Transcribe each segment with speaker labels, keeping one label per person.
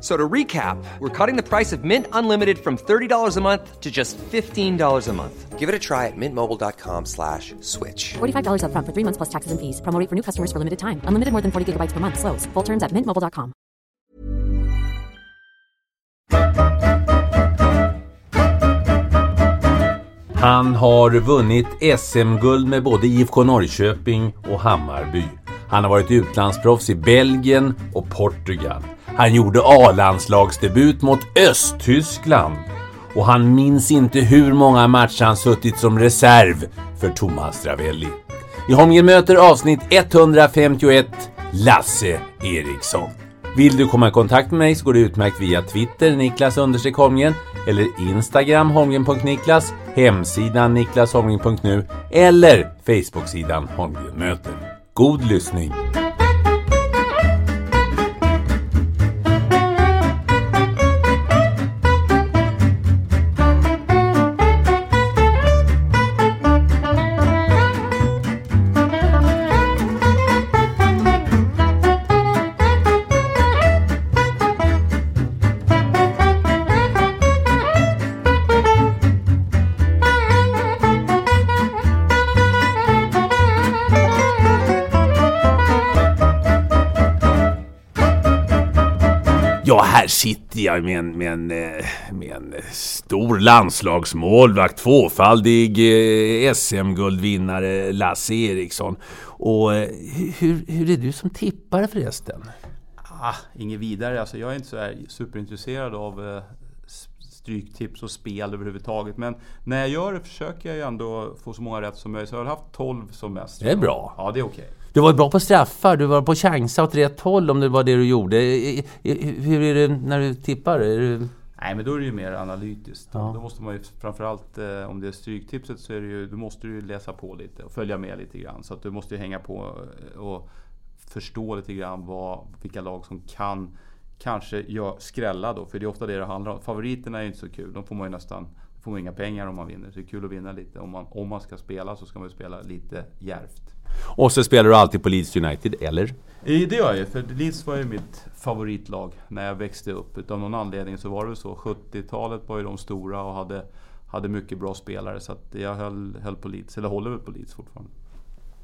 Speaker 1: F- So to recap, we're cutting the price of Mint Unlimited from $30 a month to just $15 a month. Give it a try at mintmobile.com slash switch.
Speaker 2: $45 upfront for three months plus taxes and fees. Promo for new customers for limited time. Unlimited more than 40 gigabytes per month. Slows. Full terms at mintmobile.com.
Speaker 3: Han har vunnit SM-guld med både IFK Norrköping och Hammarby. Han har varit utlandsproffs i Belgien och Portugal. Han gjorde A-landslagsdebut mot Östtyskland. Och han minns inte hur många matcher han suttit som reserv för Thomas Ravelli. I Holmgren möter avsnitt 151 Lasse Eriksson. Vill du komma i kontakt med mig så går det utmärkt via Twitter, Niklas understreck Holmgren, eller Instagram Holmgren.Niklas, hemsidan niklasholmgren.nu eller Facebooksidan Holmgren möter. God lyssning! Ja, här sitter jag med en, med en, eh, med en stor landslagsmålvakt, tvåfaldig eh, SM-guldvinnare Lasse Eriksson. Och eh, hur, hur är du som tippare förresten?
Speaker 4: Ah, inget vidare. Alltså, jag är inte så här superintresserad av stryktips och spel överhuvudtaget. Men när jag gör det försöker jag ju ändå få så många rätt som möjligt. Så jag har haft 12 som mest.
Speaker 3: Det är bra.
Speaker 4: Ja, det är okej.
Speaker 3: Du var bra på straffar, du var på chansa åt rätt håll om det var det du gjorde. Hur är det när du tippar? Du...
Speaker 4: Nej, men då är det ju mer analytiskt.
Speaker 3: Ja.
Speaker 4: Då måste man ju framförallt, eh, om det är stryktipset, så är det ju, då måste du ju läsa på lite och följa med lite grann. Så att du måste ju hänga på eh, och förstå lite grann vad, vilka lag som kan kanske gör, skrälla då. För det är ofta det det handlar om. Favoriterna är ju inte så kul. De får man ju nästan får man inga pengar om man vinner. Så det är kul att vinna lite. Om man, om man ska spela så ska man ju spela lite djärvt.
Speaker 3: Och så spelar du alltid på Leeds United, eller?
Speaker 4: Eh, Det gör jag ju, för Leeds var ju mitt favoritlag när jag växte upp. Utav någon anledning så var det så. 70-talet var ju de stora och hade, hade mycket bra spelare. Så jag höll, höll på Leeds, eller håller väl på Leeds fortfarande.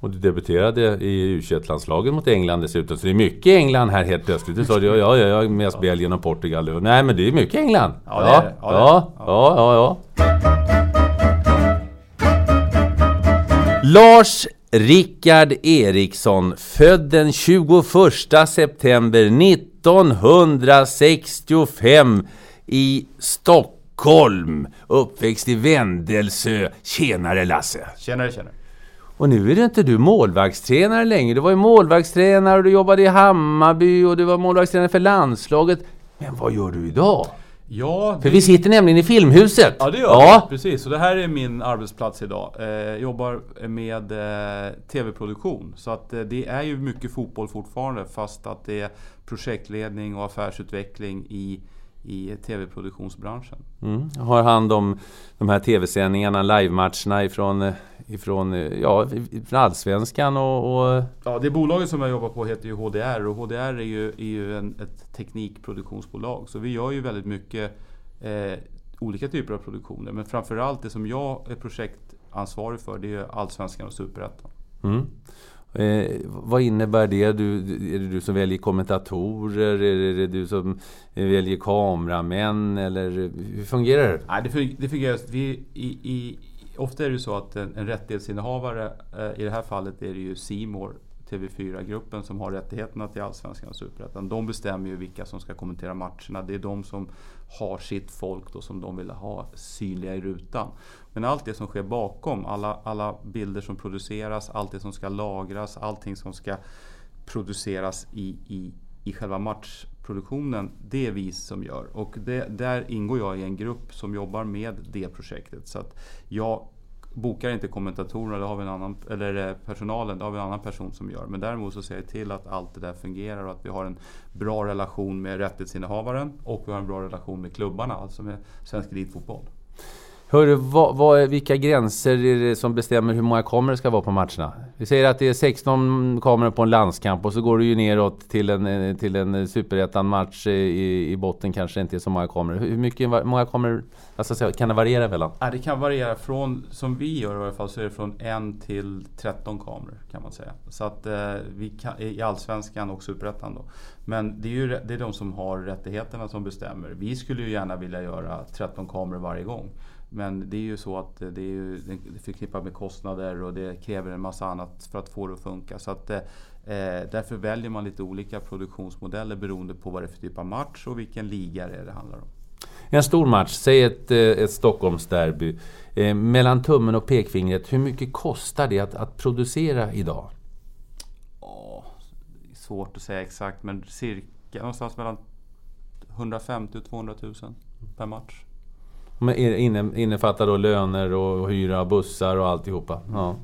Speaker 3: Och du debuterade i u landslaget mot England dessutom. Så det är mycket England här helt plötsligt. Du sa det, ja, ja, jag mest Belgien och Portugal. Nej, men det är mycket England.
Speaker 4: Ja, det är det. Ja,
Speaker 3: Ja, ja, ja, ja. Lars Rickard Eriksson, född den 21 september 1965 i Stockholm. Uppväxt i Vändelsö. Tjenare Lasse!
Speaker 4: Tjenare, tjenare.
Speaker 3: Och nu är det inte du målvaktstränare längre. Du var ju målvaktstränare och du jobbade i Hammarby och du var målvaktstränare för landslaget. Men vad gör du idag?
Speaker 4: Ja,
Speaker 3: För vi sitter nämligen i Filmhuset.
Speaker 4: Ja, det gör
Speaker 3: ja.
Speaker 4: vi. Precis. Och det här är min arbetsplats idag. Eh, Jag jobbar med eh, TV-produktion. Så att eh, det är ju mycket fotboll fortfarande fast att det är projektledning och affärsutveckling i, i TV-produktionsbranschen.
Speaker 3: Mm. Har hand om de här TV-sändningarna, livematcherna ifrån, eh, ifrån, eh, ja, från Allsvenskan och, och...
Speaker 4: Ja, det bolaget som jag jobbar på heter ju HDR och HDR är ju, är ju en, ett teknikproduktionsbolag. Så vi gör ju väldigt mycket eh, olika typer av produktioner. Men framförallt det som jag är projektansvarig för det är ju Allsvenskan och Superettan.
Speaker 3: Mm. Eh, vad innebär det? Du, är det du som väljer kommentatorer? Är det du som väljer kameramän? Eller hur fungerar det?
Speaker 4: Nej, det, det fungerar... Vi, i, i, ofta är det ju så att en, en rättighetsinnehavare, eh, i det här fallet är det ju Simor TV4-gruppen som har rättigheterna till Allsvenskan och Superettan. De bestämmer ju vilka som ska kommentera matcherna. Det är de som har sitt folk då som de vill ha synliga i rutan. Men allt det som sker bakom, alla, alla bilder som produceras, allt det som ska lagras, allting som ska produceras i, i, i själva produktionen det är vi som gör. Och det, där ingår jag i en grupp som jobbar med det projektet. Så att jag bokar inte kommentatorerna, det har vi en annan, eller eh, personalen, det har vi en annan person som gör. Men däremot så ser jag till att allt det där fungerar och att vi har en bra relation med rättighetsinnehavaren och vi har en bra relation med klubbarna, alltså med Svensk Elitfotboll.
Speaker 3: Hörru, vad, vad, vilka gränser är det som bestämmer hur många kameror det ska vara på matcherna? Vi säger att det är 16 kameror på en landskamp och så går det ju neråt till en, till en superettan-match i, i botten kanske inte är så många kameror. Hur mycket, många kameror alltså, kan det variera mellan?
Speaker 4: Ja, det kan variera från, som vi gör i alla fall, så är det från 1 till 13 kameror kan man säga. Så att eh, vi kan, i Allsvenskan och Superettan då. Men det är ju det är de som har rättigheterna som bestämmer. Vi skulle ju gärna vilja göra 13 kameror varje gång. Men det är ju så att det är, ju, det är förknippat med kostnader och det kräver en massa annat för att få det att funka. Så att, eh, därför väljer man lite olika produktionsmodeller beroende på vad det är för typ av match och vilken liga det, är det handlar om.
Speaker 3: En stor match, säg ett, eh, ett Stockholmsderby. Eh, mellan tummen och pekfingret, hur mycket kostar det att, att producera idag?
Speaker 4: Oh, svårt att säga exakt, men cirka någonstans mellan 150 och 200 000 per match.
Speaker 3: Inne, innefattar då löner och hyra bussar och alltihopa. Ja.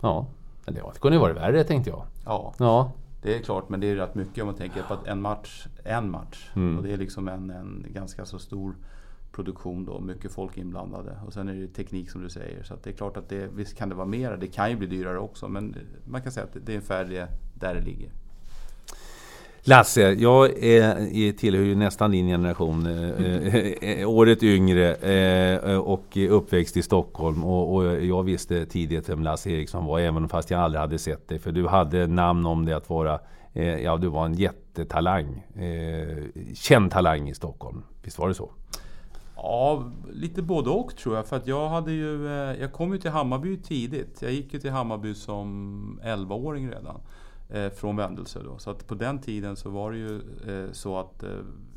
Speaker 3: Ja. Det kunde ju varit värre tänkte jag.
Speaker 4: Ja. ja. Det är klart, men det är rätt mycket om man tänker på att en match, en match. Mm. Och det är liksom en, en ganska så stor produktion då, mycket folk inblandade. Och sen är det teknik som du säger. Så det är klart att det, visst kan det vara mer. Det kan ju bli dyrare också, men man kan säga att det är ungefär det, där det ligger.
Speaker 3: Lasse, jag är, tillhör ju nästan din generation. mm. eh, året yngre eh, eh, och uppväxt i Stockholm. Och, och, jag visste tidigt vem Lasse Eriksson var, även fast jag aldrig hade sett dig. För du hade namn om dig att vara, eh, ja du var en jättetalang. Eh, känd talang i Stockholm. Visst var det så?
Speaker 4: Ja, lite både och tror jag. För att jag hade ju, jag kom ju till Hammarby tidigt. Jag gick ju till Hammarby som 11-åring redan Eh, från Vändelse. Då. Så att på den tiden så var det ju eh, så att eh,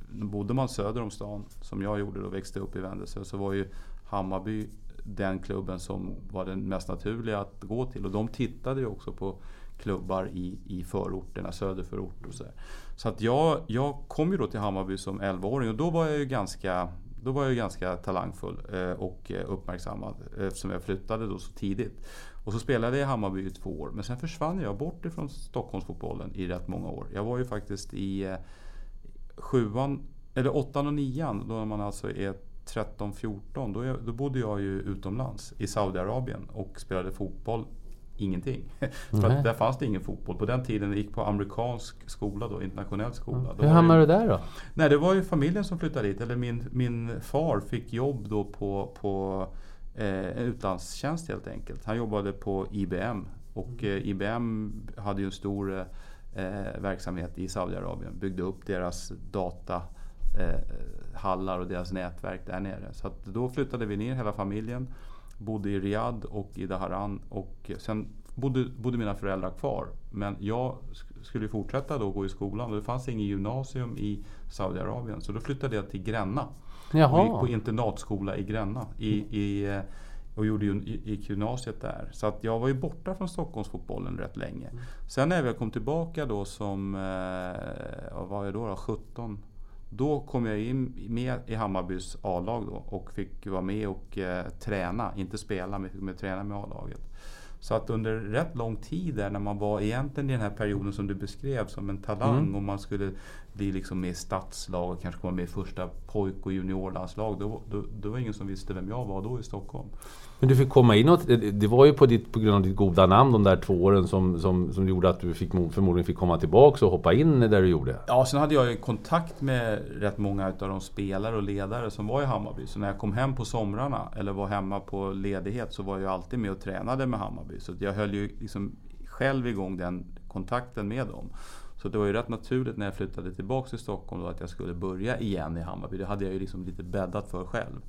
Speaker 4: bodde man söder om stan, som jag gjorde då, växte upp i Vändelse, så var ju Hammarby den klubben som var den mest naturliga att gå till. Och de tittade ju också på klubbar i, i förorterna, söderförort och sådär. Så att jag, jag kom ju då till Hammarby som 11-åring och då var jag ju ganska då var jag ganska talangfull eh, och uppmärksammad eftersom jag flyttade då så tidigt. Och så spelade jag i Hammarby i två år. Men sen försvann jag bort ifrån Stockholmsfotbollen i rätt många år. Jag var ju faktiskt i eh, sjuan, eller åttan och nian, då man alltså är 13-14. Då, då bodde jag ju utomlands i Saudiarabien och spelade fotboll ingenting. För att där fanns det ingen fotboll. På den tiden jag gick på amerikansk skola, då, internationell skola.
Speaker 3: Hur hamnade du där då?
Speaker 4: Nej, det var ju familjen som flyttade dit. Eller min, min far fick jobb då på, på eh, utlandstjänst helt enkelt. Han jobbade på IBM och mm. eh, IBM hade ju en stor eh, verksamhet i Saudiarabien. Byggde upp deras datahallar eh, och deras nätverk där nere. Så då flyttade vi ner hela familjen. Bodde i Riyadh och i Daharan och sen bodde, bodde mina föräldrar kvar. Men jag skulle fortsätta då gå i skolan och det fanns inget gymnasium i Saudiarabien. Så då flyttade jag till Gränna. Jaha. Och gick på internatskola i Gränna. I, i, eh, och gjorde, gick gymnasiet där. Så att jag var ju borta från Stockholmsfotbollen rätt länge. Mm. Sen när jag kom tillbaka då som, eh, vad var jag då, då 17? Då kom jag in med i Hammarbys A-lag då och fick vara med och eh, träna, inte spela men fick med träna med A-laget. Så att under rätt lång tid där när man var egentligen i den här perioden som du beskrev som en talang mm. och man skulle bli liksom med i stadslag och kanske komma med i första pojk och juniorlandslag. Då, då, då var det ingen som visste vem jag var då i Stockholm.
Speaker 3: Men du fick komma in det var ju på, ditt, på grund av ditt goda namn de där två åren som, som, som gjorde att du fick, förmodligen fick komma tillbaka och hoppa in där du gjorde.
Speaker 4: Ja, sen hade jag ju kontakt med rätt många av de spelare och ledare som var i Hammarby. Så när jag kom hem på somrarna eller var hemma på ledighet så var jag alltid med och tränade med Hammarby. Så jag höll ju liksom själv igång den kontakten med dem. Så det var ju rätt naturligt när jag flyttade tillbaka till Stockholm då att jag skulle börja igen i Hammarby. Det hade jag ju liksom lite bäddat för själv.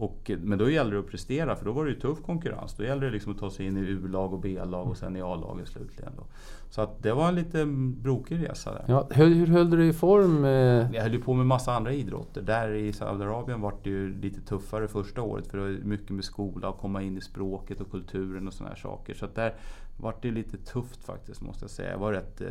Speaker 4: Och, men då gällde det att prestera för då var det ju tuff konkurrens. Då gällde det liksom att ta sig in i U-lag och B-lag och sen i A-laget slutligen. Då. Så att det var en lite brokig resa där.
Speaker 3: Ja, hur, hur höll du dig i form? Eh?
Speaker 4: Jag höll ju på med massa andra idrotter. Där i Saudiarabien var det ju lite tuffare första året för det var mycket med skola och komma in i språket och kulturen och sådana här saker. Så att där var det lite tufft faktiskt måste jag säga. Jag var rätt eh,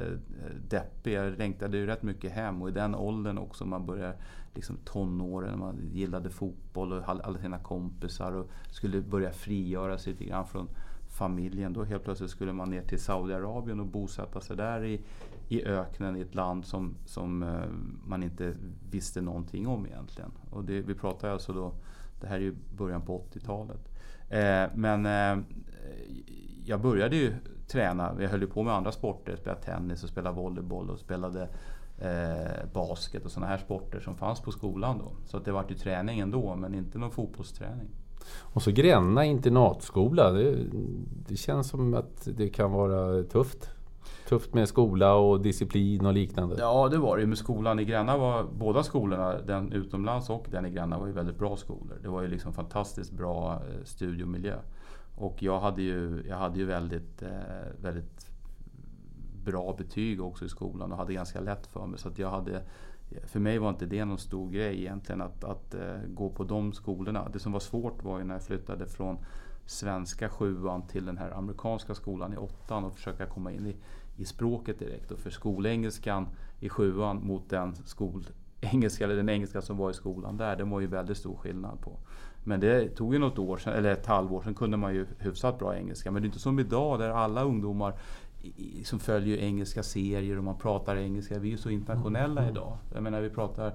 Speaker 4: deppig. Jag längtade ju rätt mycket hem och i den åldern också man börjar liksom tonåren, man gillade fotboll och alla sina kompisar och skulle börja frigöra sig lite grann från familjen. Då helt plötsligt skulle man ner till Saudiarabien och bosätta sig där i, i öknen i ett land som, som eh, man inte visste någonting om egentligen. Och det, vi pratar alltså då, det här är ju början på 80-talet. Eh, men eh, jag började ju träna, jag höll ju på med andra sporter, spelade tennis och spelade volleyboll och spelade eh, basket och sådana här sporter som fanns på skolan då. Så att det var ju träning ändå, men inte någon fotbollsträning.
Speaker 3: Och så Gränna internatskola. Det, det känns som att det kan vara tufft. Tufft med skola och disciplin och liknande.
Speaker 4: Ja, det var det med skolan i Gränna. Var, båda skolorna, den utomlands och den i Gränna, var ju väldigt bra skolor. Det var ju liksom fantastiskt bra eh, studiomiljö. Och jag hade ju, jag hade ju väldigt, eh, väldigt bra betyg också i skolan och hade ganska lätt för mig. Så att jag hade, för mig var inte det någon stor grej egentligen att, att uh, gå på de skolorna. Det som var svårt var ju när jag flyttade från svenska sjuan till den här amerikanska skolan i åttan och försöka komma in i, i språket direkt. Och för skolengelskan i sjuan mot den skolengelska, eller den engelska som var i skolan där, det var ju väldigt stor skillnad på. Men det tog ju något år sedan, eller ett halvår sedan kunde man ju hyfsat bra engelska. Men det är inte som idag där alla ungdomar som följer engelska serier och man pratar engelska. Vi är ju så internationella mm. idag. Jag menar vi pratar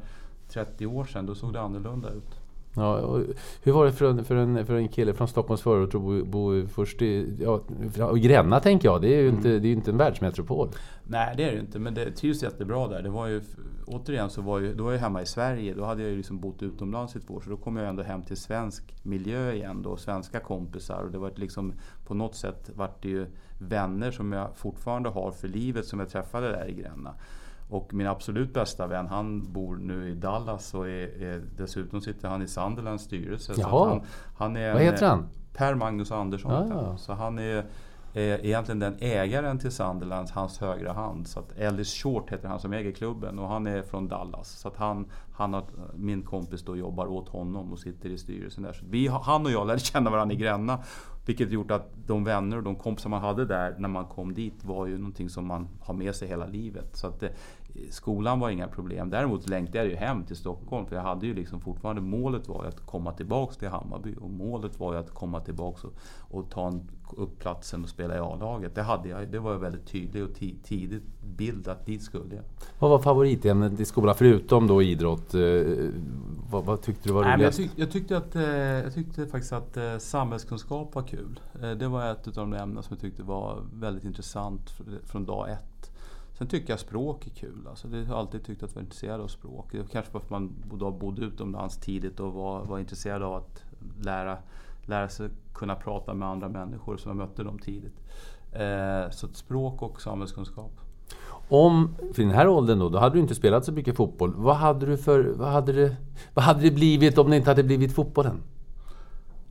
Speaker 4: 30 år sedan, då såg det annorlunda ut.
Speaker 3: Ja, hur var det för en, för en, för en kille från Stockholms förort att bo, bo först i ja, Gränna tänker jag. Det är ju inte, mm. det är inte en världsmetropol.
Speaker 4: Nej det är det inte men det trivs jättebra där. Det var ju, återigen så var ju, då var jag hemma i Sverige. Då hade jag ju liksom bott utomlands i ett år. Så då kom jag ändå hem till svensk miljö igen då. Svenska kompisar. Och det var liksom på något sätt vart det ju vänner som jag fortfarande har för livet som jag träffade där i Gränna. Och min absolut bästa vän han bor nu i Dallas och är, är dessutom sitter han i Sunderlands styrelse.
Speaker 3: Jaha.
Speaker 4: Han, han är
Speaker 3: Vad heter han?
Speaker 4: Per Magnus Andersson.
Speaker 3: Ah.
Speaker 4: Så han är är egentligen den ägaren till Sunderlands, hans högra hand. Så att Ellis Short heter han som äger klubben och han är från Dallas. Så att han, han har, min kompis då jobbar åt honom och sitter i styrelsen där. Så vi, han och jag lärde känna varandra i Gränna. Vilket gjort att de vänner och de kompisar man hade där när man kom dit var ju någonting som man har med sig hela livet. Så att skolan var inga problem. Däremot längtade jag ju hem till Stockholm för jag hade ju liksom fortfarande målet var att komma tillbaks till Hammarby och målet var ju att komma tillbaks och, och ta en, upp platsen och spela i A-laget. Det, hade jag, det var jag väldigt tydlig och tidigt bild att dit skulle jag.
Speaker 3: Vad var favoritämnet i skolan förutom då idrott? Eh, vad, vad tyckte du var roligast?
Speaker 4: jag, tyck, jag, tyckte att, eh, jag tyckte faktiskt att eh, samhällskunskap var kul. Det var ett av de ämnen som jag tyckte var väldigt intressant från dag ett. Sen tycker jag språk är kul. Alltså det har jag alltid tyckt att vara intresserad av språk. Kanske för att man bodde, bodde utomlands tidigt och var, var intresserad av att lära, lära sig kunna prata med andra människor som jag mötte dem tidigt. Eh, så språk och samhällskunskap.
Speaker 3: Om, för den här åldern då, då hade du inte spelat så mycket fotboll. Vad hade, du för, vad hade, det, vad hade det blivit om det inte hade blivit fotbollen?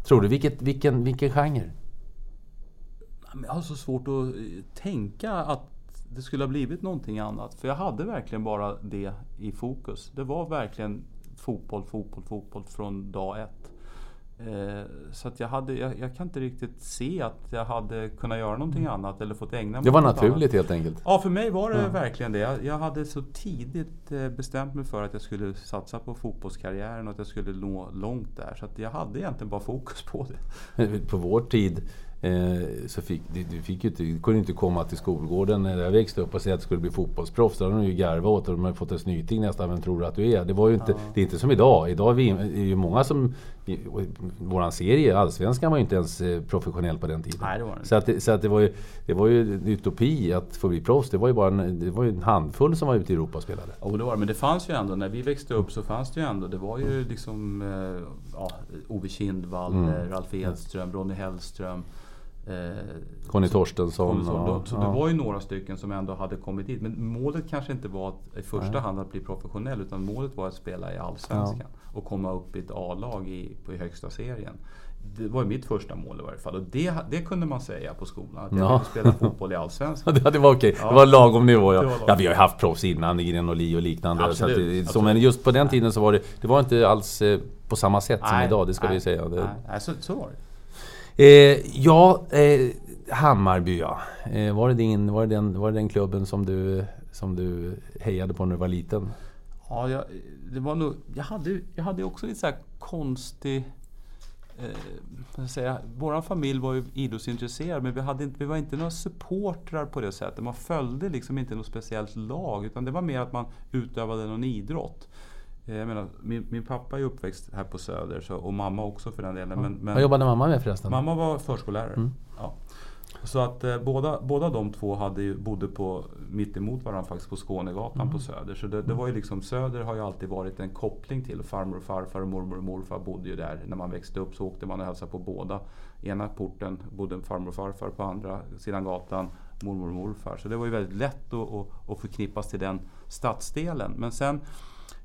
Speaker 3: Tror du? Vilket, vilken, vilken genre?
Speaker 4: Jag har så svårt att tänka att det skulle ha blivit någonting annat. För jag hade verkligen bara det i fokus. Det var verkligen fotboll, fotboll, fotboll från dag ett. Eh, så att jag, hade, jag, jag, kan inte riktigt se att jag hade kunnat göra någonting annat eller fått ägna mig
Speaker 3: Det var naturligt annat. helt enkelt?
Speaker 4: Ja, för mig var det ja. verkligen det. Jag, jag, hade så tidigt eh, bestämt mig för att jag skulle satsa på fotbollskarriären och att jag skulle nå långt där. Så jag hade egentligen bara fokus på
Speaker 3: det. På vår tid så fick, du, fick ju inte, du kunde inte komma till skolgården när jag växte upp och säga att du skulle bli fotbollsproffs. Då hade de ju garvat åt och de hade fått en snyting nästan. Vem tror du att du är? Det, var ju inte, ja. det är inte som idag. Idag är, vi, är ju många som... Våran serie, Allsvenskan, var ju inte ens eh, professionell på den tiden.
Speaker 4: Nej, det var det
Speaker 3: så att, så att det, var ju, det var ju en utopi att få bli proffs. Det var ju bara en, det var en handfull som var ute i Europa och spelade.
Speaker 4: Jo, det var Men det fanns ju ändå, när vi växte upp så fanns det ju ändå. Det var ju liksom eh, ja, Ove Kindvall, mm. Ralf Edström, Ronny Hellström. Eh,
Speaker 3: Conny Torstensson.
Speaker 4: Torstensson.
Speaker 3: ja,
Speaker 4: Så
Speaker 3: ja.
Speaker 4: det var ju några stycken som ändå hade kommit dit. Men målet kanske inte var att, i första
Speaker 3: Nej.
Speaker 4: hand att bli professionell utan målet var att spela i Allsvenskan. Och komma upp i ett A-lag i, på, i högsta serien. Det var ju mitt första mål i varje fall. Och det, det kunde man säga på skolan. Att jag
Speaker 3: Ja.
Speaker 4: spela fotboll i Allsvenskan.
Speaker 3: Ja, det var okej.
Speaker 4: Ja.
Speaker 3: Det var lagom nivå. Ja.
Speaker 4: Lagom.
Speaker 3: ja, vi har ju haft proffs innan, Irene Oli och liknande.
Speaker 4: Absolut,
Speaker 3: så det- så, men just på den tiden så var det, det var inte alls eh, på samma sätt som
Speaker 4: Nej,
Speaker 3: idag, det ska
Speaker 4: nej,
Speaker 3: vi säga. Det,
Speaker 4: nej, så, så var det.
Speaker 3: Eh, ja, eh, Hammarby ja. Eh, var, det din, var, det den, var det den klubben som du, som du hejade på när du var liten?
Speaker 4: Ja, jag, det var nog, jag, hade, jag hade också lite så här konstig... Eh, säga, vår familj var ju idrottsintresserad men vi, hade inte, vi var inte några supportrar på det sättet. Man följde liksom inte något speciellt lag utan det var mer att man utövade någon idrott. Eh, Jag menar, min, min pappa är uppväxt här på Söder så, och mamma också för den delen. Men, men,
Speaker 3: Vad jobbade mamma med förresten?
Speaker 4: Mamma var förskollärare.
Speaker 3: Mm.
Speaker 4: Ja. Så att eh, båda, båda de två hade ju, bodde på, mitt emot varandra faktiskt på Skånegatan
Speaker 3: Mm.
Speaker 4: på Söder. Så det, det var ju liksom, Söder har ju alltid varit en koppling till farmor och farfar och mormor och morfar bodde ju där. När man växte upp så åkte man och hälsade på båda. Ena porten bodde farmor och farfar, på andra sidan gatan mormor och morfar. Så det var ju väldigt lätt att, att, att förknippas till den stadsdelen. Men sen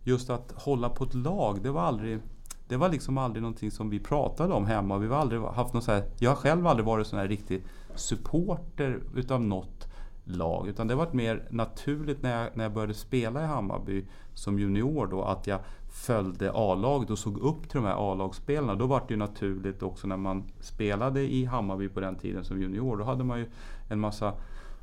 Speaker 4: just att hålla på ett lag, det var aldrig det var liksom aldrig någonting som vi pratade om hemma. Vi har aldrig haft någon så här, jag har själv aldrig varit sån här riktig supporter utav något lag. Utan det var mer naturligt när jag, när jag började spela i Hammarby som junior då att jag följde A-laget och såg upp till de här A-lagsspelarna. Då var det ju naturligt också när man spelade i Hammarby på den tiden som junior. Då hade man ju en massa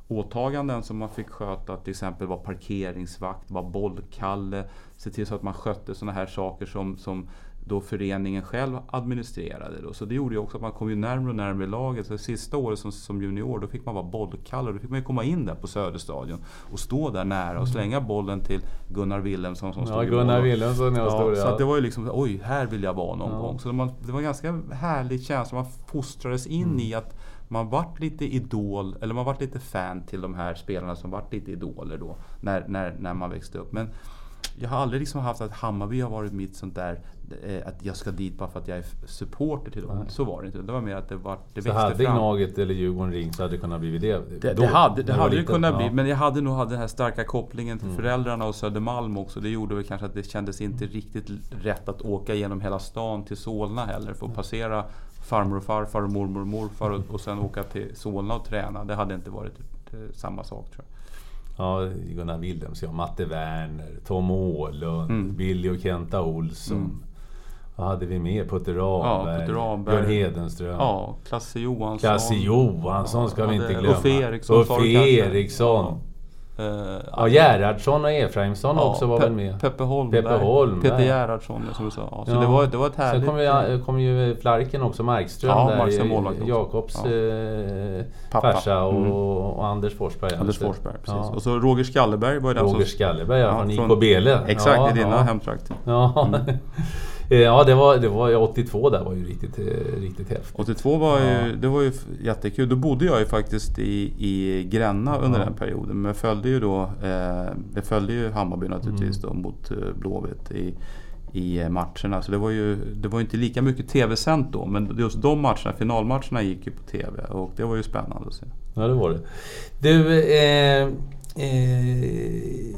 Speaker 4: åtaganden som man fick sköta. Till exempel vara parkeringsvakt, vara bollkalle. Se till så att man skötte sådana här saker som, som då föreningen själv administrerade. Då. Så det gjorde ju också att man kom ju närmare och närmare laget. Så sista året som, som junior då fick man vara bollkalle. Då fick man ju komma in där på Söderstadion och stå där nära och slänga bollen till Gunnar Wilhelmsson som
Speaker 3: Ja,
Speaker 4: stod i
Speaker 3: Gunnar. Wilhelmsson jag
Speaker 4: Ja,
Speaker 3: stod
Speaker 4: så
Speaker 3: ja.
Speaker 4: att det var ju liksom, oj, här vill jag vara någon
Speaker 3: Ja.
Speaker 4: gång. Så man, det var en ganska härlig känsla. Man fostrades in
Speaker 3: Mm.
Speaker 4: i att man vart lite idol, eller man vart lite fan till de här spelarna som vart lite idoler då. När, när, när man växte upp. Men jag har aldrig liksom haft att Hammarby har varit mitt sånt där, eh, att jag ska dit bara för att jag är supporter till dem.
Speaker 3: Nej.
Speaker 4: Så var det inte. Det var mer att det, var, det
Speaker 3: Så
Speaker 4: växte
Speaker 3: hade
Speaker 4: fram.
Speaker 3: Gnaget eller Djurgården ringt så hade det kunnat bli det.
Speaker 4: Det,
Speaker 3: då,
Speaker 4: det hade, det hade
Speaker 3: liten.
Speaker 4: kunnat
Speaker 3: Ja. Mm.
Speaker 4: bli, men jag hade nog haft den här starka kopplingen till föräldrarna och Södermalm också. Det gjorde väl kanske att det kändes inte riktigt rätt att åka genom hela stan till Solna heller för att passera farmor och farfar och mormor och morfar och, och sen åka till Solna och träna. Det hade inte varit eh, samma sak tror jag.
Speaker 3: Ja, Gunnar Wilhelms, ja, Matte Werner, Tom Åhlund,
Speaker 4: Mm.
Speaker 3: Billy och Kenta Olsson.
Speaker 4: Mm.
Speaker 3: Vad hade vi mer? Putte Ramberg,
Speaker 4: Putte Ramberg.
Speaker 3: Björn Hedenström.
Speaker 4: Ja, Klasse Johansson.
Speaker 3: Klasse Johansson ska
Speaker 4: Ja,
Speaker 3: vi inte glömma.
Speaker 4: Uffe Eriksson
Speaker 3: Uffe. Eriksson.
Speaker 4: Eh,
Speaker 3: Ja, Gerhardsson och Efraimsson också var
Speaker 4: Pe-
Speaker 3: väl med.
Speaker 4: Peppe Holmberg.
Speaker 3: Peppe Holmberg.
Speaker 4: Peter Gerhardsson som du sa. Ja, så
Speaker 3: Ja.
Speaker 4: det, var, det var ett härligt...
Speaker 3: Sen kom ju, kom ju Flarken också, Markström
Speaker 4: Ja,
Speaker 3: där.
Speaker 4: Markström.
Speaker 3: Jakobs
Speaker 4: Ja.
Speaker 3: eh,
Speaker 4: Pappa.
Speaker 3: farsa och,
Speaker 4: Mm.
Speaker 3: och Anders Forsberg.
Speaker 4: Anders
Speaker 3: alltså.
Speaker 4: Forsberg, precis.
Speaker 3: Ja.
Speaker 4: Och så Roger Skalleberg var ju den
Speaker 3: Roger
Speaker 4: som...
Speaker 3: Skalleberg ja,
Speaker 4: Ja,
Speaker 3: från
Speaker 4: från-
Speaker 3: IK Bele.
Speaker 4: Exakt,
Speaker 3: ja,
Speaker 4: i dina
Speaker 3: ja.
Speaker 4: hemtrakter.
Speaker 3: Ja, Eh, ja det, var, det var 82 där var ju riktigt, eh, riktigt häftigt.
Speaker 4: 82 var ju,
Speaker 3: Ja.
Speaker 4: det var ju jättekul. Då bodde jag ju faktiskt i, i Gränna under
Speaker 3: Ja.
Speaker 4: den perioden. Men jag följde ju då, eh, jag följde ju Hammarby naturligtvis
Speaker 3: Mm.
Speaker 4: då mot eh, Blåvitt i, i eh, matcherna. Så det var ju det var inte lika mycket TV-sänt då. Men just de matcherna, finalmatcherna gick ju på TV. Och det var ju spännande att se.
Speaker 3: Ja, det var det. Du, eh, eh,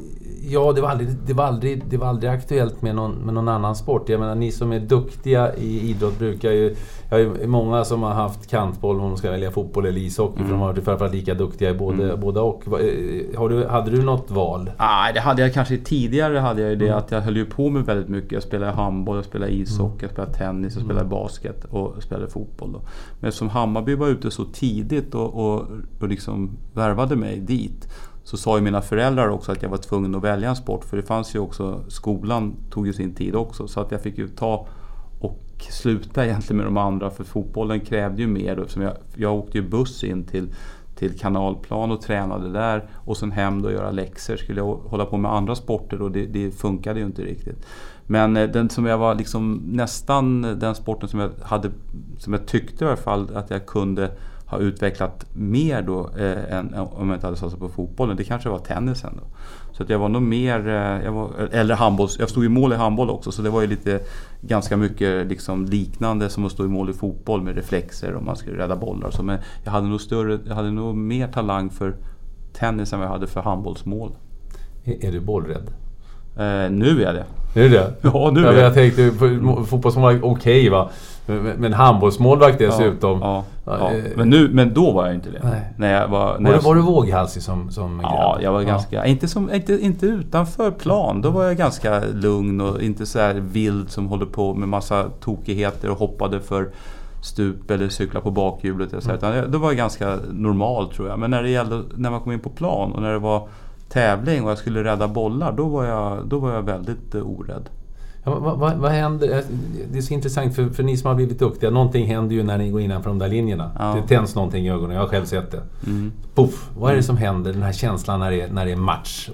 Speaker 3: ja det var, aldrig, det, var aldrig, det var aldrig aktuellt med någon, med någon annan sport. Jag menar ni som är duktiga i idrott brukar ju... Jag ju många som har haft kantboll om de ska välja fotboll eller ishockey. För de har varit framförallt lika duktiga i både,
Speaker 4: Mm.
Speaker 3: båda och. Eh, Har du, hade du något val?
Speaker 4: Nej, det hade jag kanske tidigare hade jag ju det
Speaker 3: Mm.
Speaker 4: att jag höll ju på med väldigt mycket. Jag spelade handboll, jag spelade ishockey, jag spelade tennis, jag spelade basket och spelade fotboll. Då. Men eftersom Hammarby var ute så tidigt och, och, och liksom värvade mig dit så sa ju mina föräldrar också att jag var tvungen att välja en sport. För det fanns ju också, skolan tog ju sin tid också. Så att jag fick ju ta och sluta egentligen med de andra. För fotbollen krävde ju mer. Eftersom jag, jag åkte ju buss in till, till kanalplan och tränade där. Och sen hem då och göra läxor. Skulle jag hålla på med andra sporter och det, det funkade ju inte riktigt. Men eh, den som jag var liksom nästan den sporten som jag hade, som jag tyckte i alla fall att jag kunde har utvecklat mer då eh, än eh, om jag inte hade satsat på fotbollen. Det kanske var tennisen då. Så att jag var nog mer, eh, jag var, eller handboll, jag stod i mål i handboll också så det var ju lite ganska mycket liksom liknande som att stå i mål i fotboll med reflexer och man skulle rädda bollar och så. Men jag hade nog, större, jag hade nog mer talang för tennis än vad jag hade för handbollsmål.
Speaker 3: Är, är du bollrädd?
Speaker 4: Eh, nu är jag det.
Speaker 3: Är du det?
Speaker 4: Ja, nu
Speaker 3: ja,
Speaker 4: är jag
Speaker 3: Jag tänkte fotbollsmålvakt, okej okay, va. Men, men handbollsmålvakt dessutom.
Speaker 4: Ja, ja, ja. Men, nu, men då var jag inte det.
Speaker 3: Nej.
Speaker 4: När jag var,
Speaker 3: när
Speaker 4: var,
Speaker 3: jag, var du våghalsig som, som
Speaker 4: Ja,
Speaker 3: grabb?
Speaker 4: jag var ganska... Inte, som, inte, inte utanför plan. Då var jag ganska lugn och inte så här vild som håller på med massa tokigheter och hoppade för stup eller cykla på bakhjulet. Och så,
Speaker 3: Mm.
Speaker 4: utan då var jag ganska normal tror jag. Men när det gällde när man kom in på plan och när det var tävling och jag skulle rädda bollar, då var jag, då var jag väldigt eh, orädd.
Speaker 3: Ja, vad, vad, vad händer? Det är så intressant för, för ni som har blivit duktiga. Någonting händer ju när ni går innanför de där linjerna.
Speaker 4: Ja.
Speaker 3: Det tänds någonting i ögonen. Jag har själv sett det.
Speaker 4: Mm.
Speaker 3: Puff! Vad är det som händer? Den här känslan när det är, när det är match.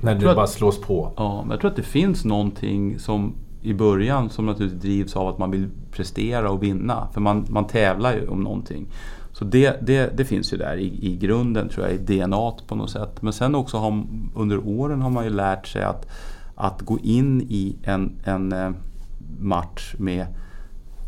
Speaker 3: När det bara slås på.
Speaker 4: Ja, men jag tror att det finns någonting som i början som naturligtvis drivs av att man vill prestera och vinna. För man, man tävlar ju om någonting. Så det, det, det finns ju där i, i grunden tror jag, i DNA på något sätt. Men sen också har, under åren har man ju lärt sig att, att gå in i en, en eh, match med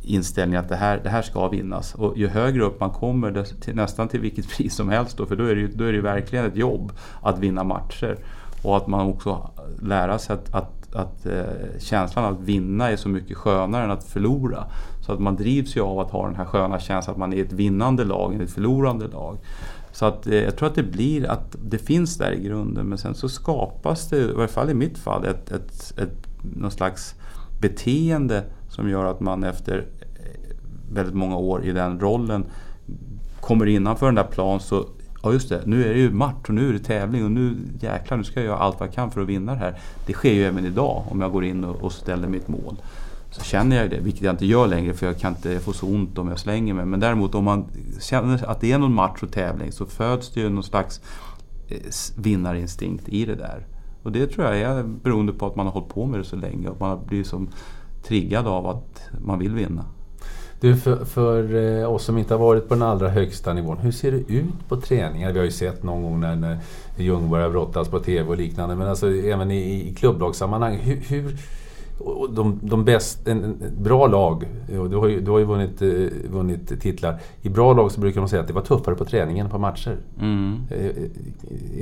Speaker 4: inställningen att det här, det här ska vinnas. Och ju högre upp man kommer, dess- till, nästan till vilket pris som helst, då, för då är, det ju, då är det ju verkligen ett jobb att vinna matcher. Och att man också lära sig att, att, att eh, känslan att vinna är så mycket skönare än att förlora. Så att man drivs ju av att ha den här sköna känslan att man är ett vinnande lag inte ett förlorande lag. Så att eh, jag tror att det blir att det finns där i grunden men sen så skapas det, i varje fall i mitt fall, ett, ett, ett, någon slags beteende som gör att man efter eh, väldigt många år i den rollen kommer innanför den där planen så Ja just det, nu är det ju match och nu är det tävling och nu jäklar nu ska jag göra allt vad jag kan för att vinna det här. Det sker ju även idag om jag går in och, och ställer mitt mål. Så känner jag det, vilket jag inte gör längre för jag kan inte få så ont om jag slänger mig. Men däremot om man känner att det är någon match och tävling så föds det ju någon slags eh, vinnarinstinkt i det där. Och det tror jag är beroende på att man har hållit på med det så länge och man har blivit som triggad av att man vill vinna.
Speaker 3: Du, för, för eh, oss som inte har varit på den allra högsta nivån. Hur ser det ut på träningar? Vi har ju sett någon gång när, när Ljungberg har brottats på TV och liknande. Men alltså även i, i klubblagssammanhang. Hur, hur, och de, de bäst, en, en, bra lag, och du har ju, du har ju vunnit, eh, vunnit titlar. I bra lag så brukar de säga att det var tuffare på träningen på matcher.
Speaker 4: Mm.
Speaker 3: Eh,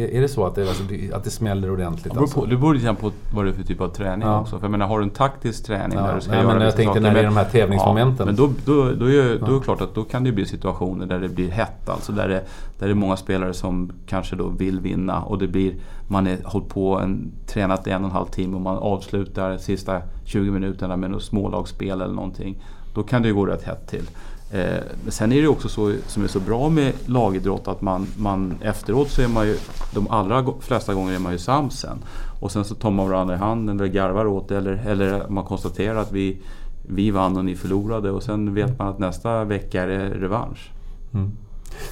Speaker 3: Är, är det så att det, alltså, att det smäller ordentligt?
Speaker 4: Det beror,
Speaker 3: Alltså?
Speaker 4: på, det beror lite på vad det är för typ av träning
Speaker 3: Ja.
Speaker 4: också. För jag menar, har du en taktisk träning
Speaker 3: Ja,
Speaker 4: där du ska
Speaker 3: nej,
Speaker 4: göra
Speaker 3: men jag tänkte
Speaker 4: saker,
Speaker 3: när det är de här tävlingsmomenten.
Speaker 4: Ja, men då, då, då, är, då är det klart att då kan det bli situationer där det blir hett. Alltså där det, där det är många spelare som kanske då vill vinna och det blir, man har hållit på en, tränat en och en halv timme och man avslutar de sista 20 minuterna med något smålagsspel eller någonting. Då kan det ju gå rätt hett till. Eh, men sen är det ju också så som är så bra med lagidrott att man, man efteråt så är man ju, de allra flesta gånger är man ju sams sen. Och sen så tar man varandra i handen eller garvar åt det eller, eller man konstaterar att vi, vi vann och ni förlorade och sen vet man att nästa vecka är det revansch. Mm.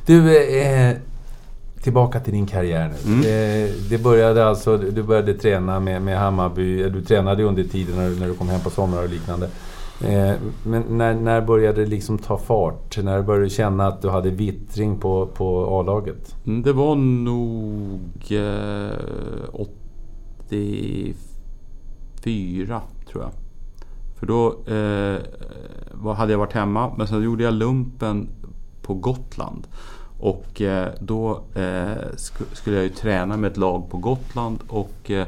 Speaker 3: Du, eh, tillbaka till din karriär nu.
Speaker 4: Mm.
Speaker 3: Eh, det började alltså, du började träna med, med Hammarby. Du tränade under tiden när, du- när du kom hem på somrar och liknande. Eh, men när, när började det liksom ta fart? När började du känna att du hade vittring på, på A-laget?
Speaker 4: Mm, Det var nog eh, 84 tror jag. För då eh, hade jag varit hemma men sen gjorde jag lumpen på Gotland. Och eh, då eh, sk- skulle jag ju träna med ett lag på Gotland och eh,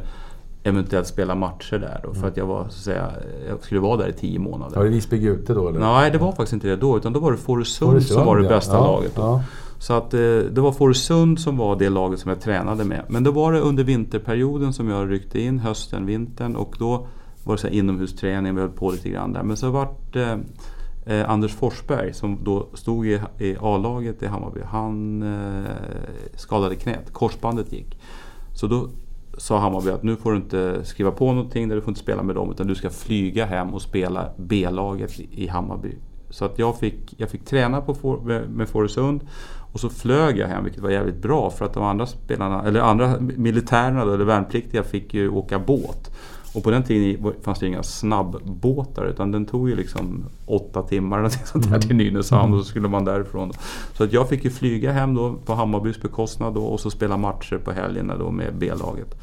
Speaker 4: eventuellt spela matcher där då. För att jag var så att säga, jag skulle vara där i tio månader.
Speaker 3: Var det Visby Gute då eller?
Speaker 4: Nej, det var faktiskt inte det då. Utan då var det Fårösund som var det bästa
Speaker 3: Ja,
Speaker 4: laget. Då.
Speaker 3: ja.
Speaker 4: Så att det var Fårösund som var det laget som jag tränade med. Men då var det under vinterperioden som jag ryckte in, hösten, vintern. Och då var det så inomhusträning, vi höll på lite grann där. Men så vart eh, Anders Forsberg som då stod i, i A-laget i Hammarby. Han eh, skadade knät, korsbandet gick. Så då sa Hammarby att nu får du inte skriva på någonting, där du får inte spela med dem utan du ska flyga hem och spela B-laget i Hammarby. Så att jag fick, jag fick träna på, For, med, med Fårösund och så flög jag hem vilket var jävligt bra för att de andra spelarna, eller andra militärerna då, eller värnpliktiga fick ju åka båt. Och på den tiden fanns det inga snabbbåtar utan den tog ju liksom åtta timmar eller sånt där till Nynäshamn och så skulle man därifrån. Så att jag fick ju flyga hem då på Hammarbys bekostnad då, och så spela matcher på helgerna då med B-laget.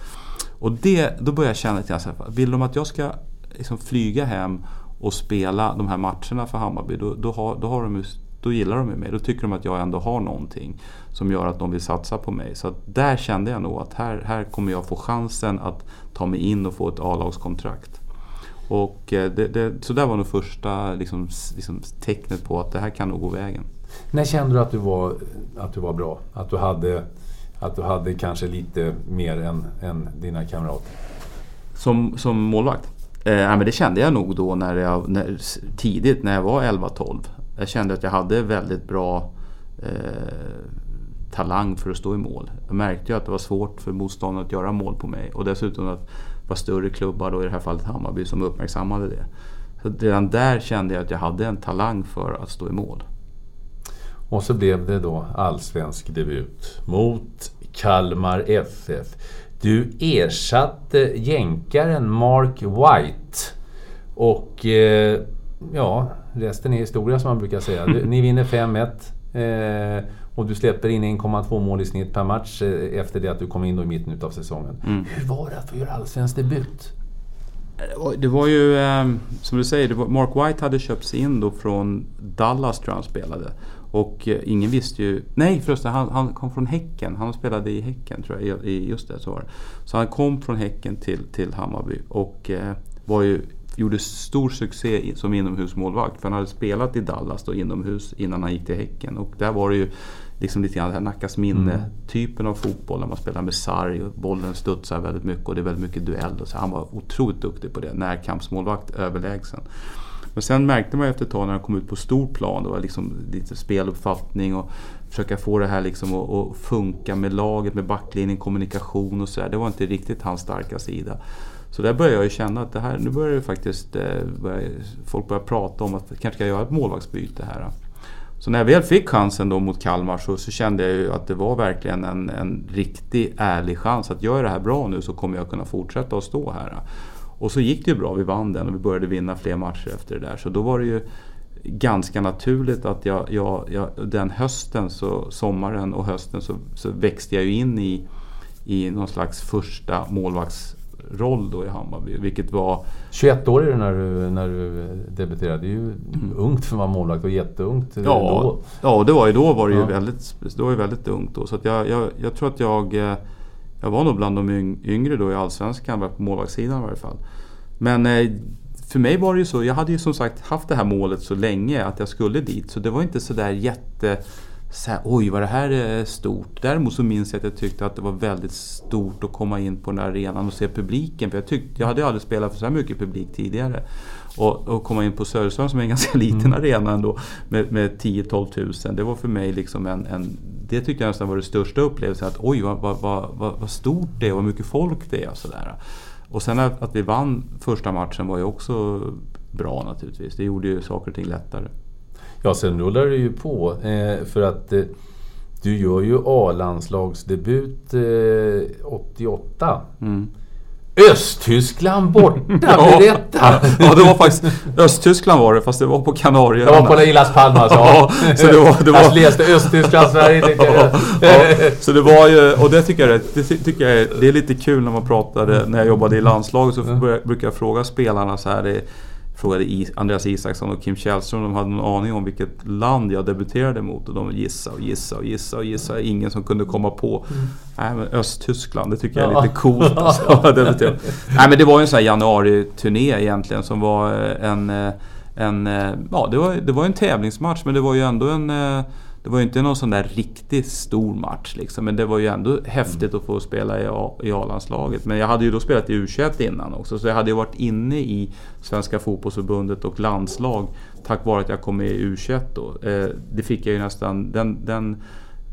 Speaker 4: Och det, då började jag känna lite grann vill de att jag ska liksom flyga hem och spela de här matcherna för Hammarby då, då, har, då, har de, då gillar de mig. Då tycker de att jag ändå har någonting som gör att de vill satsa på mig. Så där kände jag nog att här, här kommer jag få chansen att ta mig in och få ett A-lagskontrakt. Och eh, det, det, så det var nog första liksom, liksom, tecknet på att det här kan nog gå vägen.
Speaker 3: När kände du att du var, att du var bra? Att du hade, att du hade kanske lite mer än, än dina kamrater?
Speaker 4: Som, som målvakt? Eh, men det kände jag nog då när jag, när, tidigt när jag var 11-12. Jag kände att jag hade väldigt bra eh, talang för att stå i mål. Jag märkte ju att det var svårt för motståndarna att göra mål på mig och dessutom att det var större klubbar, då i det här fallet Hammarby, som uppmärksammade det. Så redan där kände jag att jag hade en talang för att stå i mål.
Speaker 3: Och så blev det då allsvensk debut mot Kalmar FF. Du ersatte jänkaren Mark White. Och eh, ja, resten är historia som man brukar säga. Ni vinner 5-1. Eh, och du släpper in 1,2 mål i snitt per match eh, efter det att du kom in i mitten av säsongen. Mm. Hur var det att få göra allsvensk debut?
Speaker 4: Det var ju, eh, som du säger, Mark White hade köpts in då från Dallas tror jag han spelade. Och eh, ingen visste ju... Nej förresten, han, han kom från Häcken. Han spelade i Häcken tror jag. I, just det, så var det. Så han kom från Häcken till, till Hammarby och eh, var ju, gjorde stor succé som inomhusmålvakt. För han hade spelat i Dallas då inomhus innan han gick till Häcken. Och där var det ju liksom lite grann Nackas minne-typen mm. av fotboll. När man spelar med sarg och bollen studsar väldigt mycket och det är väldigt mycket duell. Så han var otroligt duktig på det. Närkampsmålvakt överlägsen. Men sen märkte man efter ett tag när han kom ut på stor plan, det var liksom lite speluppfattning och försöka få det här liksom att, att funka med laget, med backlinjen, kommunikation och sådär. Det var inte riktigt hans starka sida. Så där började jag ju känna att det här, nu börjar det faktiskt, eh, börjar, folk börjar prata om att kanske ska göra ett målvaktsbyte här. Så när jag väl fick chansen då mot Kalmar så, så kände jag ju att det var verkligen en, en riktig ärlig chans att gör det här bra nu så kommer jag kunna fortsätta att stå här. Och så gick det ju bra, vi vann den och vi började vinna fler matcher efter det där. Så då var det ju ganska naturligt att jag, jag, jag den hösten, så, sommaren och hösten så, så växte jag ju in i, i någon slags första målvakts målvaktsroll då i Hammarby. Vilket var...
Speaker 3: 21 år är du när du, när du debuterade. Det är ju mm. ungt för att vara målvakt och jätteungt
Speaker 4: ja, då. Ja, det var ju då var det ju väldigt, det var ju väldigt ungt då. Så att jag, jag, jag tror att jag eh, jag var nog bland de yngre då i Allsvenskan, på målvaktssidan i varje fall. Men eh, för mig var det ju så, jag hade ju som sagt haft det här målet så länge att jag skulle dit. Så det var inte sådär jätte... Så här, Oj, vad det här är stort. Däremot så minns jag att jag tyckte att det var väldigt stort att komma in på den här arenan och se publiken. För jag, tyckte, jag hade aldrig spelat för så här mycket publik tidigare. Och, och komma in på Söderström som är en ganska liten mm. arena ändå med, med 10-12 tusen. Det var för mig liksom en, en det tyckte jag nästan var det största upplevelsen. Att oj vad, vad, vad, vad stort det är och vad mycket folk det är. Och, sådär. och sen att, att vi vann första matchen var ju också bra naturligtvis. Det gjorde ju saker och ting lättare.
Speaker 3: Ja, sen rullar det ju på. Eh, för att eh, du gör ju A-landslagsdebut eh, 88. Mm. Östtyskland borta, berätta!
Speaker 4: ja, det var faktiskt Östtyskland var det, fast det var på Kanarieöarna.
Speaker 3: Det var på Las Palmas,
Speaker 4: ja. så det var, det var...
Speaker 3: Jag läste Östtyskland, Sverige, tyckte jag.
Speaker 4: ja, Så det var ju, och det tycker jag, det tycker jag det är lite kul när man pratade, när jag jobbade i landslaget så brukar jag fråga spelarna så här. Det, frågade Andreas Isaksson och Kim Källström om de hade någon aning om vilket land jag debuterade mot. Och de gissade och gissade och gissade och gissade. Ingen som kunde komma på. Mm. Nej men Östtyskland, det tycker jag är lite coolt. Alltså, Nej men det var ju en sån här januari-turné egentligen som var en... en ja, det var, det var en tävlingsmatch men det var ju ändå en det var ju inte någon sån där riktigt stor match liksom, men det var ju ändå häftigt att få spela i A-landslaget. Men jag hade ju då spelat i U21 innan också, så jag hade ju varit inne i Svenska fotbollsförbundet och landslag tack vare att jag kom med i U21 då. Eh, det fick jag ju nästan, den, den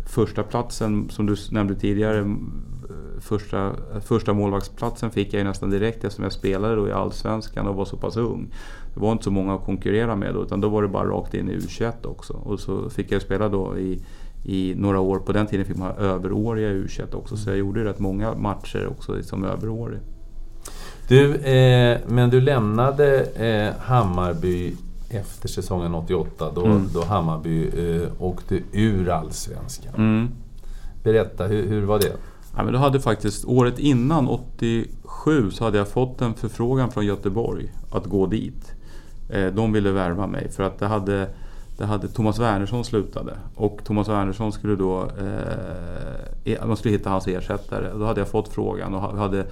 Speaker 4: första platsen som du nämnde tidigare, första, första målvaktsplatsen fick jag ju nästan direkt eftersom jag spelade då i Allsvenskan och var så pass ung. Det var inte så många att konkurrera med då, utan då var det bara rakt in i U21 också. Och så fick jag spela då i, i några år. På den tiden fick man överåriga i U21 också, så jag gjorde rätt många matcher också som överårig.
Speaker 3: Du, eh, men du lämnade eh, Hammarby efter säsongen 88 då,
Speaker 4: Mm.
Speaker 3: då Hammarby eh, åkte ur Allsvenskan.
Speaker 4: Mm.
Speaker 3: Berätta, hur, hur var det?
Speaker 4: Ja, men då hade faktiskt året innan, 87, så hade jag fått en förfrågan från Göteborg att gå dit. Eh, de ville värva mig för att det hade, det hade Thomas Wernersson slutade. Och Thomas Wernersson skulle då... Eh, man skulle hitta hans ersättare. Då hade jag fått frågan och ha- hade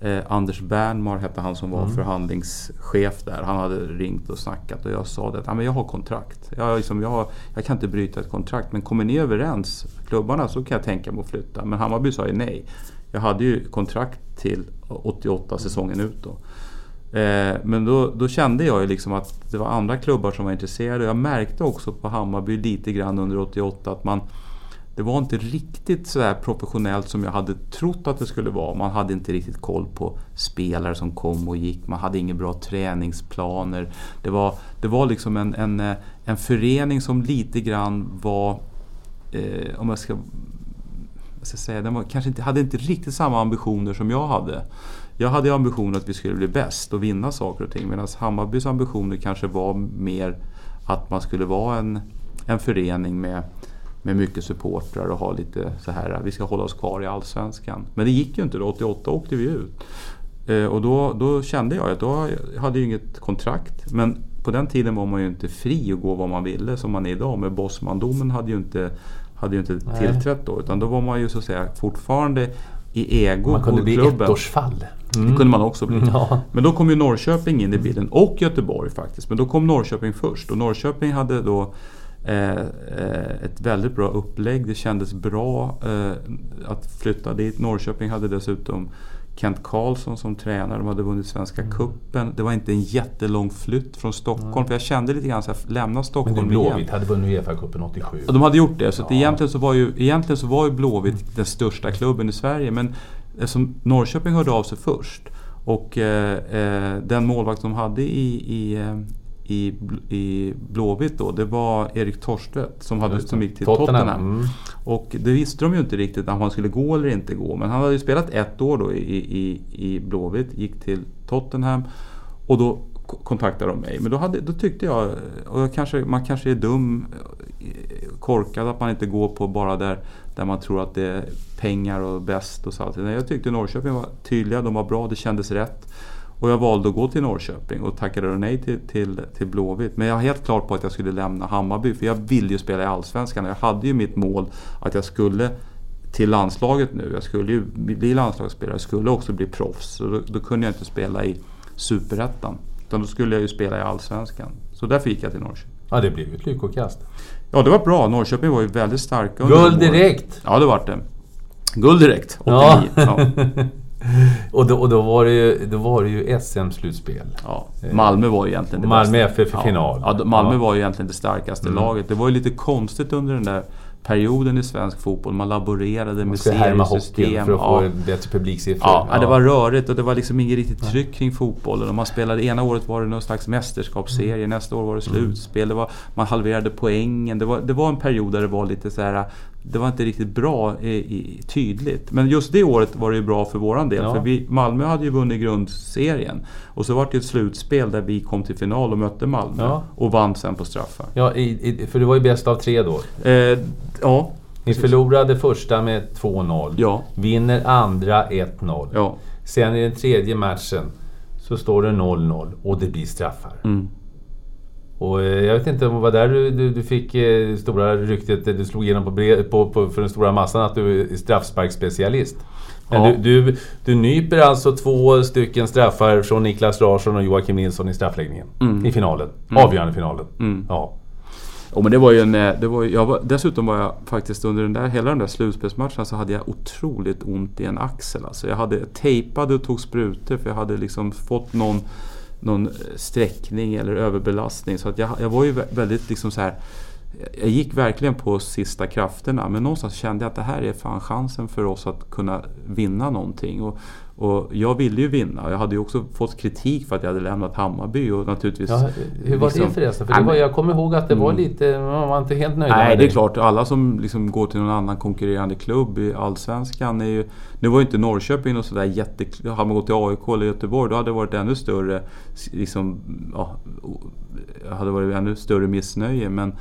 Speaker 4: eh, Anders Bernmar hette han som var förhandlingschef där. Han hade ringt och snackat och jag sa det att "Ja, men jag har kontrakt. Jag, liksom, jag, jag kan inte bryta ett kontrakt men kommer ni överens, klubbarna, så kan jag tänka mig att flytta. Men Hammarby sa ju nej. Jag hade ju kontrakt till 88 säsongen ut då. Eh, men då, då kände jag ju liksom att det var andra klubbar som var intresserade. Jag märkte också på Hammarby lite grann under 88 att man det var inte riktigt så här professionellt som jag hade trott att det skulle vara. Man hade inte riktigt koll på spelare som kom och gick. Man hade inga bra träningsplaner. Det var, det var liksom en, en, en förening som lite grann var, eh, om jag ska, vad ska jag säga, den var, kanske inte, hade inte riktigt samma ambitioner som jag hade. Jag hade ambitionen att vi skulle bli bäst och vinna saker och ting medan Hammarbys ambitioner kanske var mer att man skulle vara en, en förening med, med mycket supportrar och ha lite så här, vi ska hålla oss kvar i Allsvenskan. Men det gick ju inte då, 88 åkte vi ut. Eh, och då, då kände jag att då hade jag inget kontrakt. Men på den tiden var man ju inte fri att gå vad man ville som man är idag. Med Bosmandomen hade ju inte, hade ju inte tillträtt då. Utan då var man ju så att säga fortfarande i ego
Speaker 3: Man kunde bli
Speaker 4: klubben.
Speaker 3: ettårsfall.
Speaker 4: Det kunde man också bli.
Speaker 3: Ja.
Speaker 4: Men då kom ju Norrköping in i bilden och Göteborg faktiskt. Men då kom Norrköping först och Norrköping hade då eh, eh, ett väldigt bra upplägg. Det kändes bra eh, att flytta dit. Norrköping hade dessutom Kent Karlsson som tränare. De hade vunnit Svenska
Speaker 3: Mm.
Speaker 4: Cupen. Det var inte en jättelång flytt från Stockholm. För jag kände lite grann så här, lämna
Speaker 3: Men
Speaker 4: Stockholm igen.
Speaker 3: Blåvitt hade vunnit Uefa-cupen 87.
Speaker 4: Ja, de hade gjort det. Så
Speaker 3: Ja.
Speaker 4: egentligen, så var ju, egentligen så var ju Blåvitt den största klubben i Sverige. Men eftersom Norrköping hörde av sig först och eh, eh, den målvakt de hade i, i, eh, i, i Blåvitt då, det var Erik Torstvedt som, hade, som gick till
Speaker 3: Tottenham.
Speaker 4: Tottenham.
Speaker 3: Mm.
Speaker 4: Och det visste de ju inte riktigt om han skulle gå eller inte gå. Men han hade ju spelat ett år då i, i, i Blåvitt, gick till Tottenham och då kontaktade de mig. Men då, hade, då tyckte jag, och jag kanske, man kanske är dum, eh, korkad att man inte går på bara där, där man tror att det är pengar och bäst och så. Nej, Jag tyckte Norrköping var tydliga, de var bra, det kändes rätt. Och jag valde att gå till Norrköping och tackade nej till, till, till Blåvitt. Men jag var helt klart på att jag skulle lämna Hammarby för jag ville ju spela i Allsvenskan. Jag hade ju mitt mål att jag skulle till landslaget nu. Jag skulle ju bli landslagsspelare, jag skulle också bli proffs. Så då, då kunde jag inte spela i Superettan. Utan då skulle jag ju spela i Allsvenskan. Så därför gick jag till Norrköping.
Speaker 3: Ja, det blev ju ett lyckokast.
Speaker 4: Ja, det var bra. Norrköping var ju väldigt starka under
Speaker 3: Guld direkt!
Speaker 4: Ja, det var det. Guld direkt. 89.
Speaker 3: Ja.
Speaker 4: Ja.
Speaker 3: Och då, och då var det ju, då var det ju SM-slutspel.
Speaker 4: Ja. Malmö var ju egentligen det
Speaker 3: Malmö
Speaker 4: bästa.
Speaker 3: FF i final.
Speaker 4: Ja, ja, Malmö
Speaker 3: Ja.
Speaker 4: var ju egentligen det starkaste laget. Det var ju lite konstigt under den där perioden i svensk fotboll. Man laborerade med seriesystem.
Speaker 3: för att få
Speaker 4: Ja.
Speaker 3: bättre publiksiffror.
Speaker 4: Ja, ja, det var rörigt och det var liksom inget riktigt tryck kring fotbollen. Och man spelade, ena året var det någon slags mästerskapsserie,
Speaker 3: Mm.
Speaker 4: nästa år var det slutspel. Det var, man halverade poängen. Det var, det var en period där det var lite så här. Det var inte riktigt bra i, i, tydligt. Men just det året var det ju bra för våran del.
Speaker 3: Ja.
Speaker 4: För vi, Malmö hade ju vunnit grundserien. Och så var det ett slutspel där vi kom till final och mötte Malmö.
Speaker 3: Ja.
Speaker 4: Och vann sen på straffar.
Speaker 3: Ja, i, i, för det var ju bäst av tre då.
Speaker 4: Eh, ja,
Speaker 3: Ni förlorade första med 2-0.
Speaker 4: Ja.
Speaker 3: Vinner andra 1-0.
Speaker 4: ja.
Speaker 3: Sen i den tredje matchen så står det 0-0 och det blir straffar.
Speaker 4: Mm.
Speaker 3: Och eh, jag vet inte om det var där du, du, du fick eh, stora ryktet, eh, du slog igenom på, på, på, för den stora massan att du är straffsparksspecialist. Men
Speaker 4: Ja.
Speaker 3: du, du, du nyper alltså två stycken straffar från Niklas Larsson och Joakim Nilsson i straffläggningen. I finalen. Avgörande finalen.
Speaker 4: Mm.
Speaker 3: Ja.
Speaker 4: Oh, men det var ju en, eh, det var, jag var, dessutom var jag faktiskt under den där, hela den där slutspelsmatchen så hade jag otroligt ont i en axel. Alltså jag hade tejpade och tog sprutor för jag hade liksom fått någon, någon sträckning eller överbelastning. Så att jag, jag var ju väldigt liksom så här. Jag gick verkligen på sista krafterna men någonstans kände jag att det här är fan chansen för oss att kunna vinna någonting. Och, och jag ville ju vinna. Jag hade ju också fått kritik för att jag hade lämnat Hammarby och naturligtvis...
Speaker 3: Ja, hur var
Speaker 4: liksom,
Speaker 3: det förresten? För det var, jag kommer ihåg att det var
Speaker 4: Mm.
Speaker 3: lite... Man var inte helt nöjd
Speaker 4: Nej,
Speaker 3: med
Speaker 4: det är klart. Alla som liksom går till någon annan konkurrerande klubb i Allsvenskan är ju... Nu var ju inte Norrköping något sådär jätte... Hade man gått till AIK eller Göteborg då hade det varit ännu större... Liksom, ja, hade varit ännu större missnöje. Men,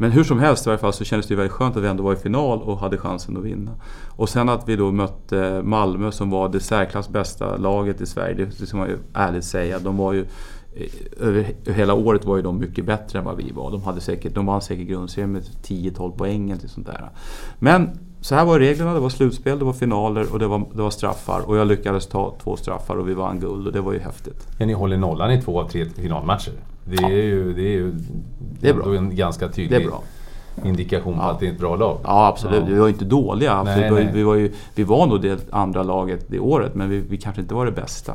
Speaker 4: men hur som helst i varje fall så kändes det ju väldigt skönt att vi ändå var i final och hade chansen att vinna. Och sen att vi då mötte Malmö som var det särklass bästa laget i Sverige. Det ska man ju ärligt säga. De var ju eh, över hela året var ju de mycket bättre än vad vi var. De, hade säkert, de vann säkert grundserien med 10-12 poäng eller sånt där. Men så här var reglerna. Det var slutspel, det var finaler och det var, det var straffar. Och jag lyckades ta två straffar och vi vann guld och det var ju häftigt.
Speaker 3: Men ni håller nollan i två av tre finalmatcher. Det är ju, det är ju
Speaker 4: Det är bra.
Speaker 3: en ganska
Speaker 4: Det
Speaker 3: tydlig
Speaker 4: är bra.
Speaker 3: indikation på
Speaker 4: Ja.
Speaker 3: att det är ett bra lag.
Speaker 4: Ja absolut,
Speaker 3: Ja.
Speaker 4: vi var ju inte dåliga. Absolut.
Speaker 3: Nej,
Speaker 4: Vi var
Speaker 3: nej.
Speaker 4: Vi, var ju, vi var nog det andra laget det året men vi, vi kanske inte var det bästa.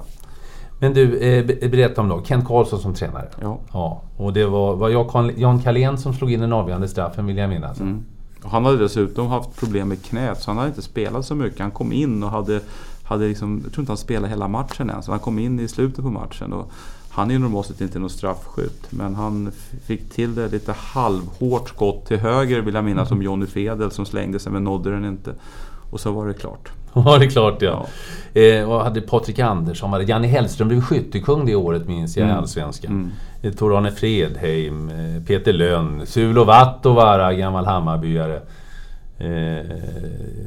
Speaker 3: Men du, eh, be- berätta om lag. Kent Karlsson som tränare.
Speaker 4: Ja.
Speaker 3: Ja, och det var, var jag, Jan Carlén som slog in den avgörande straffen vill jag minnas.
Speaker 4: Mm. Han hade dessutom haft problem med knät så han hade inte spelat så mycket. Han kom in och hade, hade liksom, jag tror inte han spelade hela matchen än. Så han kom in i slutet på matchen. Och han är ju normalt sett inte någon straffskytt. Men han fick till det lite halvhårt skott till höger vill jag minnas som Jonny Fedel som slängde sig men nådde den inte. Och så var det klart.
Speaker 3: Ja, det klart ja. Eh, och hade Patrik Andersson, var det Janne Hellström blev skyttekung det året minns jag i
Speaker 4: Mm.
Speaker 3: Allsvenskan.
Speaker 4: Mm.
Speaker 3: Eh, Tor-Arne Fredheim, eh, Peter Lönn, Sulo Vattovara, gammal Hammarbyare. Eh,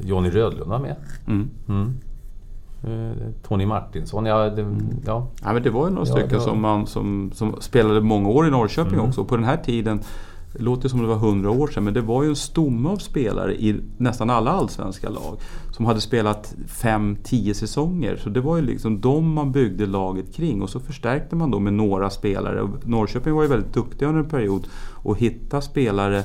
Speaker 3: Jonny Rödlund var med.
Speaker 4: Mm.
Speaker 3: Mm. Eh, Tony Martinsson, ja, det, ja.
Speaker 4: Ja, men det var ju några
Speaker 3: Ja,
Speaker 4: stycken
Speaker 3: var-
Speaker 4: som, man, som, som spelade många år i Norrköping
Speaker 3: Mm.
Speaker 4: också. På den här tiden, det låter som det var hundra år sedan, men det var ju en stomme av spelare i nästan alla allsvenska lag. Som hade spelat 5-10 säsonger. Så det var ju liksom de man byggde laget kring. Och så förstärkte man då med några spelare. Och Norrköping var ju väldigt duktiga under en period att hitta spelare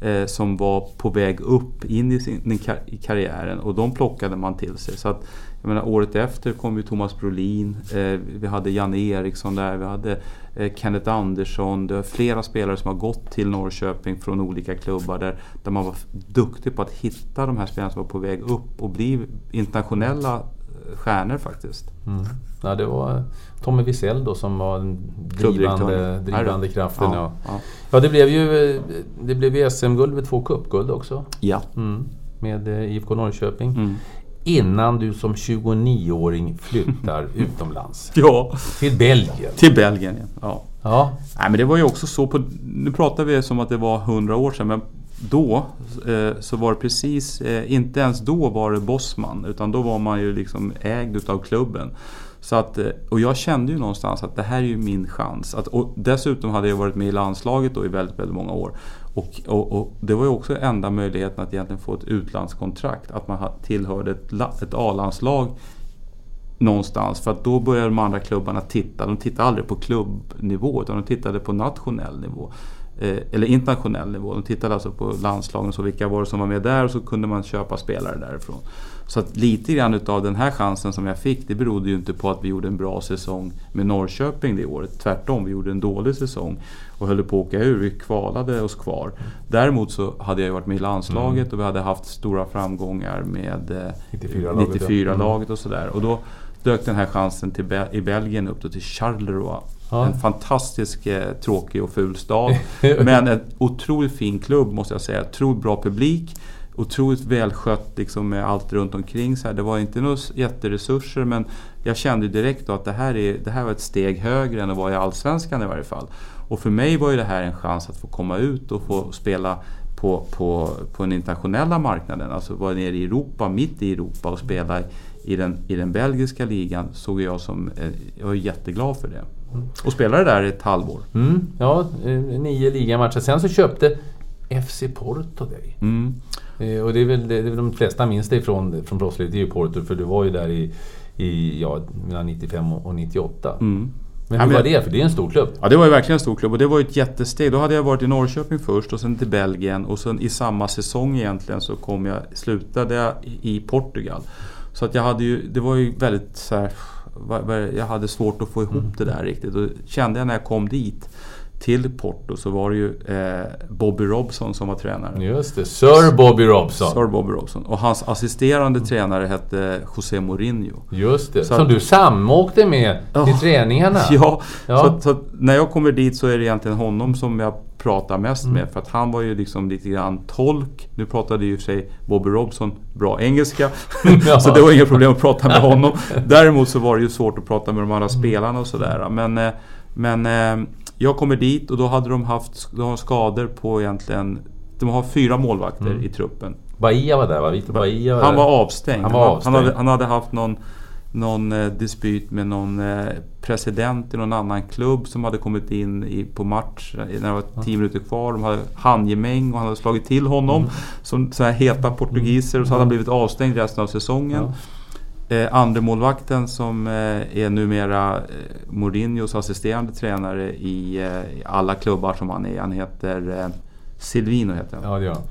Speaker 4: eh, som var på väg upp in i, sin, i karriären och de plockade man till sig. Så att, jag menar, året efter kom ju Thomas Brolin, eh, vi hade Janne Eriksson där, vi hade eh, Kenneth Andersson. Det är flera spelare som har gått till Norrköping från olika klubbar där, där man var duktig på att hitta de här spelarna som var på väg upp och bli internationella eh, stjärnor faktiskt.
Speaker 3: Mm. ja det var Tommy Wiesel då som var den drivande, drivande kraften. Ja,
Speaker 4: Ja,
Speaker 3: ja.
Speaker 4: ja.
Speaker 3: det blev ju, eh, det blev SM-guld med två cupguld också.
Speaker 4: ja.
Speaker 3: Mm. Med eh, IFK Norrköping.
Speaker 4: Mm.
Speaker 3: Innan du som 29-åring flyttar utomlands.
Speaker 4: ja.
Speaker 3: Till Belgien.
Speaker 4: Till Belgien. Ja.
Speaker 3: Ja,
Speaker 4: Nej men det var ju också så på... Nu pratar vi som att det var 100 år sedan men då eh, så var det precis, eh, inte ens då var det Bosman utan då var man ju liksom ägd utav klubben. Så att, eh, och jag kände ju någonstans att det här är ju min chans. Att, och dessutom hade jag varit med i landslaget då i väldigt, väldigt många år. Och, och, och det var ju också enda möjligheten att egentligen få ett utlandskontrakt. Att man tillhörde ett, ett A-landslag någonstans. För att då började de andra klubbarna titta. De tittade aldrig på klubbnivå utan de tittade på nationell nivå. Eh, eller internationell nivå. De tittade alltså på landslagen och så vilka var det som var med där och så kunde man köpa spelare därifrån. Så att lite grann utav den här chansen som jag fick det berodde ju inte på att vi gjorde en bra säsong med Norrköping det året. Tvärtom, vi gjorde en dålig säsong och höll på att åka ur. Vi kvalade oss kvar. Däremot så hade jag ju varit med i landslaget och vi hade haft stora framgångar med eh,
Speaker 3: 94-laget, ja.
Speaker 4: 94-laget och sådär. Och då dök den här chansen Be- i Belgien upp då till Charleroi.
Speaker 3: Ja.
Speaker 4: En fantastisk eh, tråkig och ful stad. men en otroligt fin klubb måste jag säga. Otroligt bra publik. Otroligt välskött liksom, med allt runt omkring. Så här. Det var inte några jätteresurser men jag kände direkt att det här, är, det här var ett steg högre än att vara i Allsvenskan i varje fall. Och för mig var ju det här en chans att få komma ut och få spela på, på, på den internationella marknaden. Alltså vara nere i Europa, mitt i Europa och spela i, den, i den belgiska ligan såg jag som... eh, Jag var jätteglad för det. Och spelade där ett halvår.
Speaker 3: mm, ja eh, nio ligamatcher. Sen så köpte FC Porto dig.
Speaker 4: Mm.
Speaker 3: Eh, Och det är väl det, det är väl de flesta minns dig från, från proffslivet, är ju Porto. För du var ju där i, i ja, mellan 95 och och 98.
Speaker 4: Mm.
Speaker 3: Men
Speaker 4: Ja,
Speaker 3: hur
Speaker 4: men-
Speaker 3: var det? För det är en stor klubb.
Speaker 4: Ja det var ju verkligen en stor klubb och det var ju ett jättesteg. Då hade jag varit i Norrköping först och sen till Belgien och sen i samma säsong egentligen så kom jag, slutade jag i Portugal. Så att jag hade ju, det var ju väldigt så här, jag hade svårt att få ihop det där riktigt. Och kände jag när jag kom dit till Porto så var det ju eh, Bobby Robson som var tränare.
Speaker 3: Just det, Sir Bobby Robson.
Speaker 4: Sir Bobby Robson. Och hans assisterande tränare hette José Mourinho.
Speaker 3: Just det,
Speaker 4: Så
Speaker 3: som
Speaker 4: att-
Speaker 3: du samåkte med till
Speaker 4: Ja.
Speaker 3: träningarna.
Speaker 4: Ja,
Speaker 3: Ja.
Speaker 4: Så, att, så att när jag kommer dit så är det egentligen honom som jag pratar mest
Speaker 3: Mm.
Speaker 4: med. För att han var ju liksom lite grann tolk. Nu pratade ju för sig Bobby Robson bra engelska.
Speaker 3: Ja.
Speaker 4: så det var inga problem att prata med honom. Däremot så var det ju svårt att prata med de andra spelarna och sådär. Men, eh, men eh, jag kommer dit och då hade de haft de har skador på egentligen... De har fyra målvakter
Speaker 3: Mm.
Speaker 4: i truppen.
Speaker 3: Bahia var där va? Victor Bahia var
Speaker 4: Han var avstängd.
Speaker 3: Han var avstängd.
Speaker 4: Han, hade, han hade haft någon, någon eh, dispyt med någon eh, president i någon annan klubb som hade kommit in i, på match eh, när det var tio minuter kvar. De hade handgemäng och han hade slagit till honom.
Speaker 3: Mm.
Speaker 4: Som så här heta portugiser och så hade han blivit avstängd resten av säsongen.
Speaker 3: Ja.
Speaker 4: Eh, Andremålvakten som eh, är numera eh, Mourinhos assisterande tränare i, eh, i alla klubbar som han är. Han heter eh, Silvino heter han.
Speaker 3: Ja, det gör han.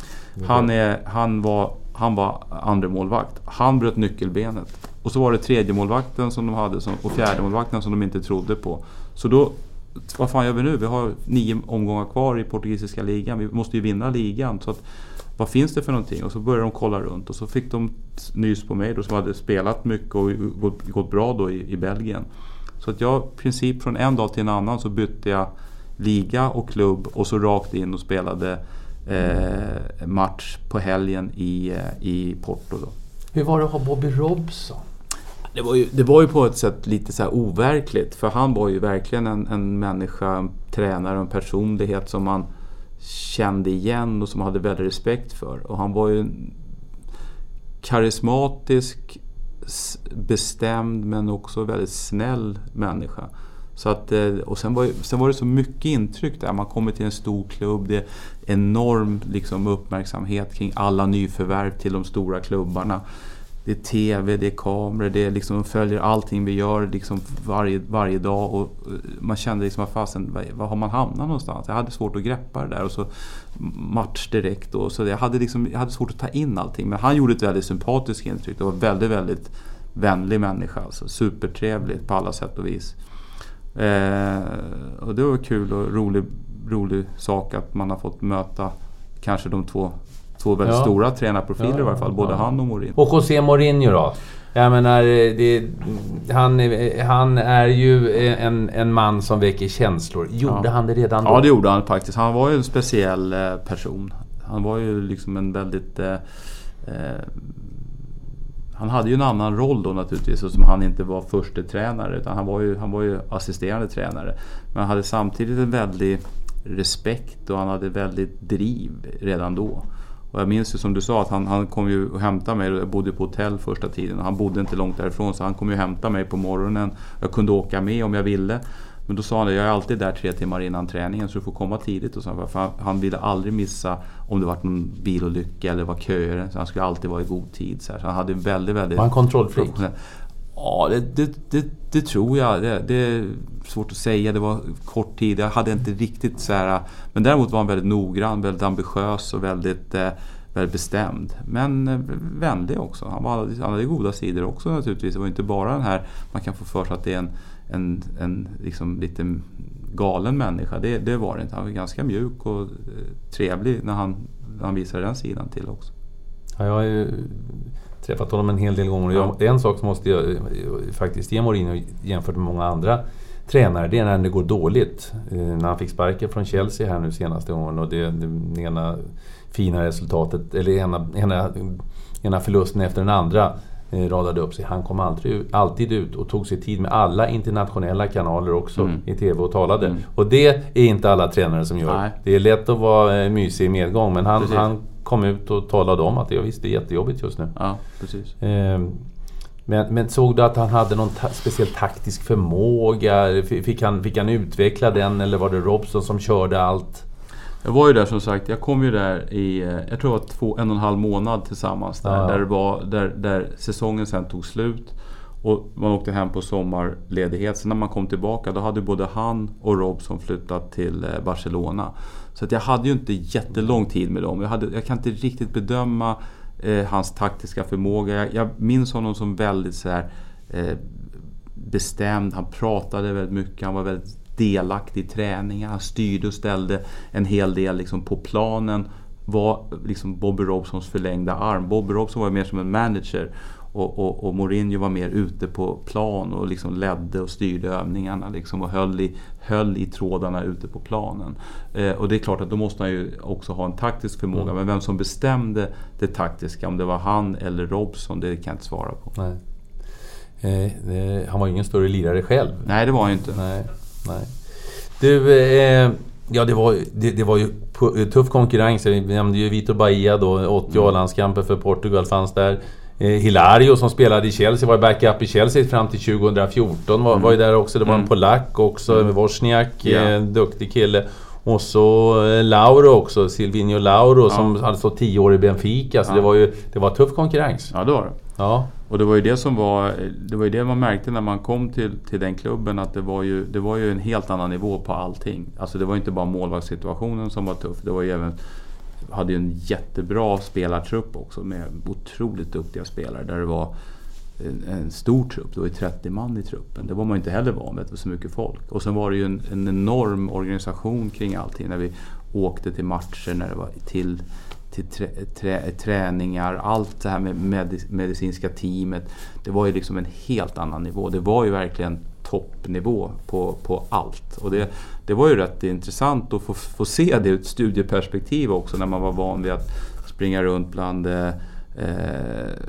Speaker 4: Han, är, han, var, han var andra målvakt. Han bröt nyckelbenet. Och så var det tredje målvakten som de hade som, och fjärde målvakten som de inte trodde på. Så då, vad fan gör vi nu? Vi har nio omgångar kvar i portugisiska ligan. Vi måste ju vinna ligan. Så att, vad finns det för någonting? Och så började de kolla runt och så fick de nys på mig då, som hade spelat mycket och gått, gått bra då i, i Belgien. Så att jag i princip från en dag till en annan så bytte jag liga och klubb och så rakt in och spelade eh, match på helgen i, eh, i Porto. Då.
Speaker 3: Hur var det att ha Bobby Robson?
Speaker 4: Det var, ju, det var ju på ett sätt lite så här overkligt för han var ju verkligen en, en människa, en tränare, en personlighet som man kände igen och som hade väldigt respekt för. Och han var ju en karismatisk, bestämd men också väldigt snäll människa. Så att, eh, och sen var, sen var det så mycket intryck där. Man kommer till en stor klubb, det är enorm liksom, uppmärksamhet kring alla nyförvärv till de stora klubbarna. Det är TV, det är kameror, det är liksom, de följer allting vi gör liksom varje, varje dag. Och eh, man kände liksom, fasen, var har man hamnat någonstans? Jag hade svårt att greppa det där. Och så match direkt. Och så jag, hade liksom, jag hade svårt att ta in allting. Men han gjorde ett väldigt sympatiskt intryck. Det var väldigt, väldigt vänlig människa. Alltså, supertrevligt på alla sätt och vis. Eh, och det var kul och rolig, rolig sak att man har fått möta kanske de två, två väldigt
Speaker 3: Ja.
Speaker 4: stora tränarprofiler
Speaker 3: Ja,
Speaker 4: i varje fall. Både han och Mourinho.
Speaker 3: Och José Mourinho då? Jag menar, det, han, han är ju en, en man som väcker känslor. Gjorde han det redan då?
Speaker 4: Ja, det gjorde han faktiskt. Han var ju en speciell eh, person. Han var ju liksom en väldigt... Eh, eh, han hade ju en annan roll då naturligtvis eftersom han inte var första tränare utan han var ju, han var ju assisterande tränare. Men han hade samtidigt en väldig respekt och han hade väldigt driv redan då. Och jag minns ju som du sa att han, han kom ju och hämtade mig. Jag bodde på hotell första tiden och han bodde inte långt därifrån så han kom ju och hämtade mig på morgonen. Jag kunde åka med om jag ville. Men då sa han det, jag är alltid där tre timmar innan träningen så du får komma tidigt. Och så, för han, ville aldrig missa om det var någon bilolycka eller var köer. Så han skulle alltid vara i god tid. Så, här. så han hade väldigt, väldigt...
Speaker 3: Var han kontrollfreak?
Speaker 4: Ja, det, det, det, det tror jag. Det, det är svårt att säga. Det var kort tid. Jag hade inte riktigt så här... Men däremot var han väldigt noggrann, väldigt ambitiös och väldigt, eh, väldigt bestämd. Men eh, vänlig också. Han, var, han hade goda sidor också naturligtvis. Det var inte bara den här... Man kan få för sig att det är en, en, en liksom lite galen människa. Det, det var det inte. Han var ganska mjuk och eh, trevlig när han, när han visade den sidan till också.
Speaker 3: Ja, jag är ju träffat honom en hel del gånger. Jag, En sak som måste jag faktiskt ge Mourinho jämfört med många andra tränare, det är när det går dåligt. Eh, när han fick sparken från Chelsea här nu senaste gången och det, det ena fina resultatet, eller ena, ena, ena förlusten efter den andra eh, radade upp sig. Han kom alltid, alltid ut och tog sig tid med alla internationella kanaler också
Speaker 4: Mm.
Speaker 3: i TV och talade. Och det är inte alla tränare som gör.
Speaker 4: Nej.
Speaker 3: Det är lätt att vara eh, mysig i medgång men han,
Speaker 4: Precis.
Speaker 3: han kom ut och talade om att det, visst, det är jättejobbigt just nu.
Speaker 4: Ja, precis.
Speaker 3: Eh, Men, men såg du att han hade någon ta speciell taktisk förmåga? Fick han, fick han utveckla den eller var det Robson som körde allt?
Speaker 4: Jag var ju där som sagt, jag kom ju där i, eh, jag tror det var två, en och en halv månad tillsammans där.
Speaker 3: Ja.
Speaker 4: Där, det var, där, där säsongen sen tog slut. Och man åkte hem på sommarledighet. Sen när man kom tillbaka då hade både han och Robson flyttat till eh, Barcelona. Så att jag hade ju inte jättelång tid med dem. Jag, hade, jag kan inte riktigt bedöma eh, hans taktiska förmåga. Jag, jag minns honom som väldigt så här, eh, bestämd. Han pratade väldigt mycket. Han var väldigt delaktig i träningar. Han styrde och ställde en hel del liksom på planen. Var liksom Bobby Robsons förlängda arm. Bobby Robson var mer som en manager. Och, och, och, Mourinho var mer ute på plan och liksom ledde och styrde övningarna liksom och höll i, höll i trådarna ute på planen. Eh, och det är klart att då måste han ju också ha en taktisk förmåga. Mm. Men vem som bestämde det taktiska, om det var han eller Robson, det kan jag inte svara på.
Speaker 3: Nej. Eh, han var ju ingen större lirare själv.
Speaker 4: Nej, det var han ju inte.
Speaker 3: Nej, nej. Du, eh, ja det var, det, det, var ju tuff konkurrens. Vi nämnde ju Vitor Bahia då, 80 mm. A-landskamper för Portugal fanns där. Eh, Hilario som spelade i Chelsea var backup i Chelsea fram till 2014. Var, mm. var ju där också. Det var en mm. polack också, mm. Wozniak, yeah. duktig kille. Och så eh, Lauro också, Silvino Lauro ja. som hade stått 10 år i Benfica. Så ja. det var ju det var tuff konkurrens.
Speaker 4: Ja, det var det. Ja. Och det var ju det som var... Det var ju det man märkte när man kom till, till den klubben att det var, ju, det var ju en helt annan nivå på allting. Alltså det var inte bara målvaktssituationen som var tuff. Det var ju även... Hade ju en jättebra spelartrupp också med otroligt duktiga spelare. Där det var en, en stor trupp. Det var ju 30 man i truppen. Det var man inte heller van vid, det var så mycket folk. Och sen var det ju en, en enorm organisation kring allting. När vi åkte till matcher, när det var till till trä, trä, träningar, allt det här med, medicinska teamet. Det var ju liksom en helt annan nivå. Det var ju verkligen toppnivå på, på allt. Och det, det var ju rätt intressant att få, få se det ur ett studieperspektiv också när man var van vid att springa runt bland eh,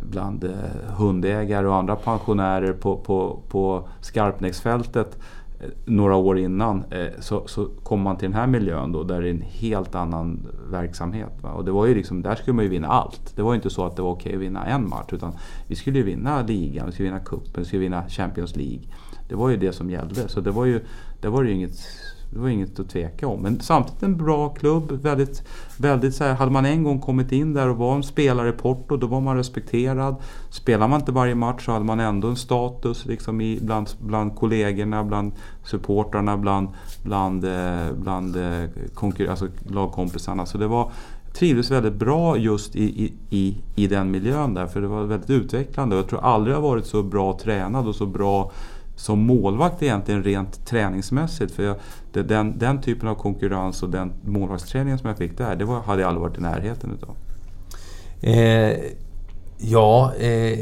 Speaker 4: bland eh, hundägare och andra pensionärer på, på, på Skarpnäcksfältet eh, några år innan eh, så, så kom man till den här miljön då där det är en helt annan verksamhet. Va? Och det var ju liksom, där skulle man ju vinna allt. Det var ju inte så att det var okej att vinna en match utan vi skulle ju vinna ligan, vi skulle vinna cupen, vi skulle vinna Champions League. Det var ju det som gällde. Så det var ju, det var ju inget det var inget att tveka om. Men samtidigt en bra klubb. Väldigt, väldigt så här, hade man en gång kommit in där och var en spelare i Porto, då var man respekterad. Spelar man inte varje match så hade man ändå en status liksom i, bland, bland kollegorna, bland supportrarna, bland, bland, eh, bland eh, konkur- alltså lagkompisarna. Så det var, trivdes väldigt bra just i, i, i den miljön där. För det var väldigt utvecklande. Jag tror aldrig jag varit så bra tränad och så bra som målvakt egentligen rent träningsmässigt. För jag, det, den, den typen av konkurrens och den målvaktsträningen som jag fick där, det var, hade jag aldrig varit i närheten utav.
Speaker 3: Eh, ja, eh,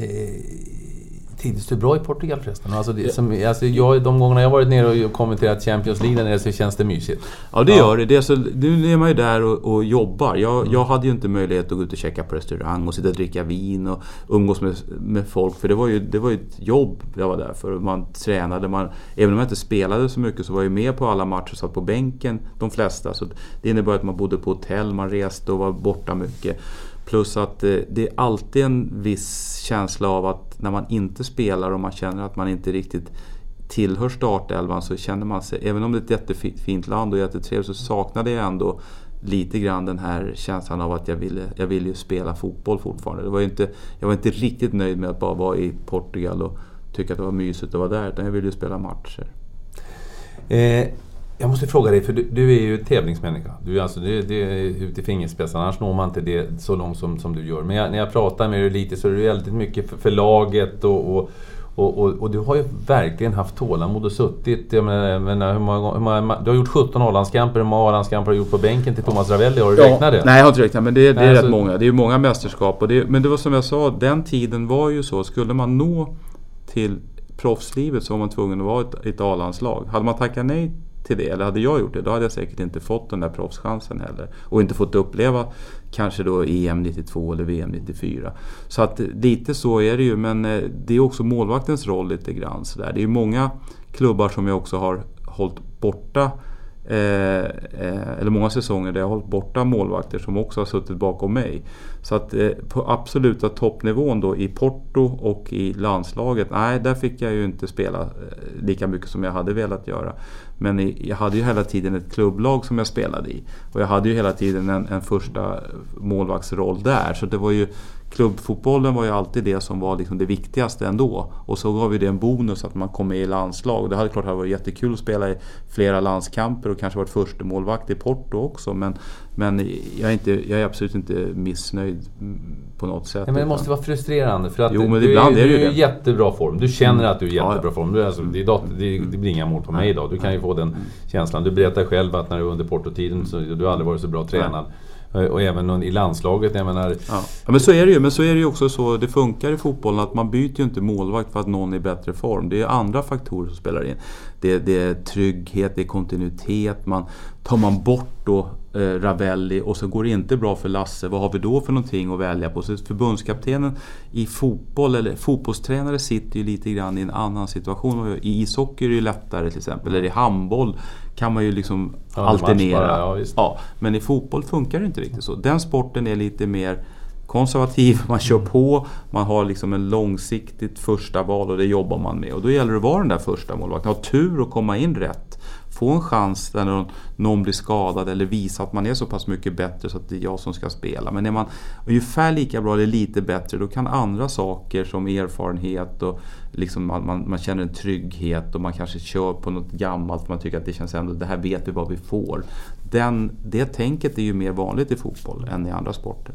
Speaker 3: Trivdes du bra i Portugal förresten? Alltså, det, som, alltså jag, de gångerna jag varit nere och kommenterat Champions League där nere så känns det mysigt.
Speaker 4: Ja det gör det. det är så, nu är man ju där och, och jobbar. Jag, mm. jag hade ju inte möjlighet att gå ut och käka på restaurang och sitta och dricka vin och umgås med, med folk. För det var, ju, det var ju ett jobb jag var där för. Man tränade. Man, även om jag inte spelade så mycket så var jag med på alla matcher. Satt på bänken, de flesta. Så det innebar att man bodde på hotell, man reste och var borta mycket. Plus att eh, det är alltid en viss känsla av att när man inte spelar och man känner att man inte riktigt tillhör startelvan så känner man sig, även om det är ett jättefint land och jättetrevligt, så saknade jag ändå lite grann den här känslan av att jag ville, jag ville ju spela fotboll fortfarande. Det var inte, jag var inte riktigt nöjd med att bara vara i Portugal och tycka att det var mysigt att vara där, utan jag ville ju spela matcher.
Speaker 3: Eh, jag måste fråga dig, för du, du är ju tävlingsmänniska. Du är alltså, det, det är ute i fingerspetsarna, annars når man inte det så långt som, som du gör. Men jag, när jag pratar med dig lite så är det väldigt mycket för, för laget och, och och, och, och, du har ju verkligen haft tålamod och suttit. Jag menar, menar, hur många, hur många, du har gjort 17 A-landskamper. Hur många A-landskamper har du gjort på bänken till Thomas Ravelli? Har du ja, räknat det?
Speaker 4: Nej, jag har inte räknat men det, det är nej, rätt många. Det är många mästerskap. Och det, men det var som jag sa, den tiden var ju så. Skulle man nå till proffslivet så var man tvungen att vara ett, ett A-landslag. Hade man tackat nej till det. Eller hade jag gjort det, då hade jag säkert inte fått den där proffschansen heller. Och inte fått uppleva kanske då EM 92 eller VM 94. Så att eh, lite så är det ju, men eh, det är också målvaktens roll lite grann. Så där. Det är många klubbar som jag också har hållit borta Eh, eh, eller många säsonger där jag har hållit borta målvakter som också har suttit bakom mig. Så att eh, på absoluta toppnivån då i Porto och i landslaget, nej där fick jag ju inte spela eh, lika mycket som jag hade velat göra. Men i, jag hade ju hela tiden ett klubblag som jag spelade i. Och jag hade ju hela tiden en, en första målvaktsroll där. Så det var ju klubbfotbollen var ju alltid det som var liksom det viktigaste ändå. Och så gav vi det en bonus att man kom med i landslag. Det hade klart hade varit jättekul att spela i flera landskamper och kanske varit första målvakt i Porto också. Men, men jag, är inte, jag är absolut inte missnöjd på något sätt.
Speaker 3: Ja, men det måste vara frustrerande för att
Speaker 4: Jo, men
Speaker 3: du,
Speaker 4: ibland
Speaker 3: är,
Speaker 4: är det
Speaker 3: du
Speaker 4: ju
Speaker 3: är i jättebra form. Du känner att du är i
Speaker 4: Ja, ja.
Speaker 3: jättebra form. Du alltså, det, är dat- det, det blir inga mål på mig idag. Du kan ju få den känslan. Du berättar själv att när du var under Portotiden så du har aldrig varit så bra tränad. Eh, och även i landslaget, jag menar...
Speaker 4: Ja. ja men så är det ju. Men så är det ju också så, det funkar i fotbollen att man byter ju inte målvakt för att någon är i bättre form. Det är andra faktorer som spelar in. Det, det är trygghet, det är kontinuitet. Man, tar man bort då eh, Ravelli och så går det inte bra för Lasse, vad har vi då för någonting att välja på? Så förbundskaptenen i fotboll, eller fotbollstränare sitter ju lite grann i en annan situation. I ishockey är det ju lättare till exempel, eller i handboll kan man ju liksom
Speaker 3: Ja,
Speaker 4: alternera.
Speaker 3: bara, ja.
Speaker 4: Ja, men i fotboll funkar det inte riktigt så. Den sporten är lite mer konservativ, man kör på, man har liksom en långsiktigt första val och det jobbar man med. Och då gäller det att vara den där första målvakten, ha tur att komma in rätt. Få en chans där någon, någon blir skadad eller visa att man är så pass mycket bättre så att det är jag som ska spela. Men är man ungefär lika bra eller lite bättre då kan andra saker som erfarenhet och liksom man, man, man känner en trygghet och man kanske kör på något gammalt för man tycker att det känns ändå, det här vet vi vad vi får. Den, det tänket är ju mer vanligt i fotboll än i andra sporter.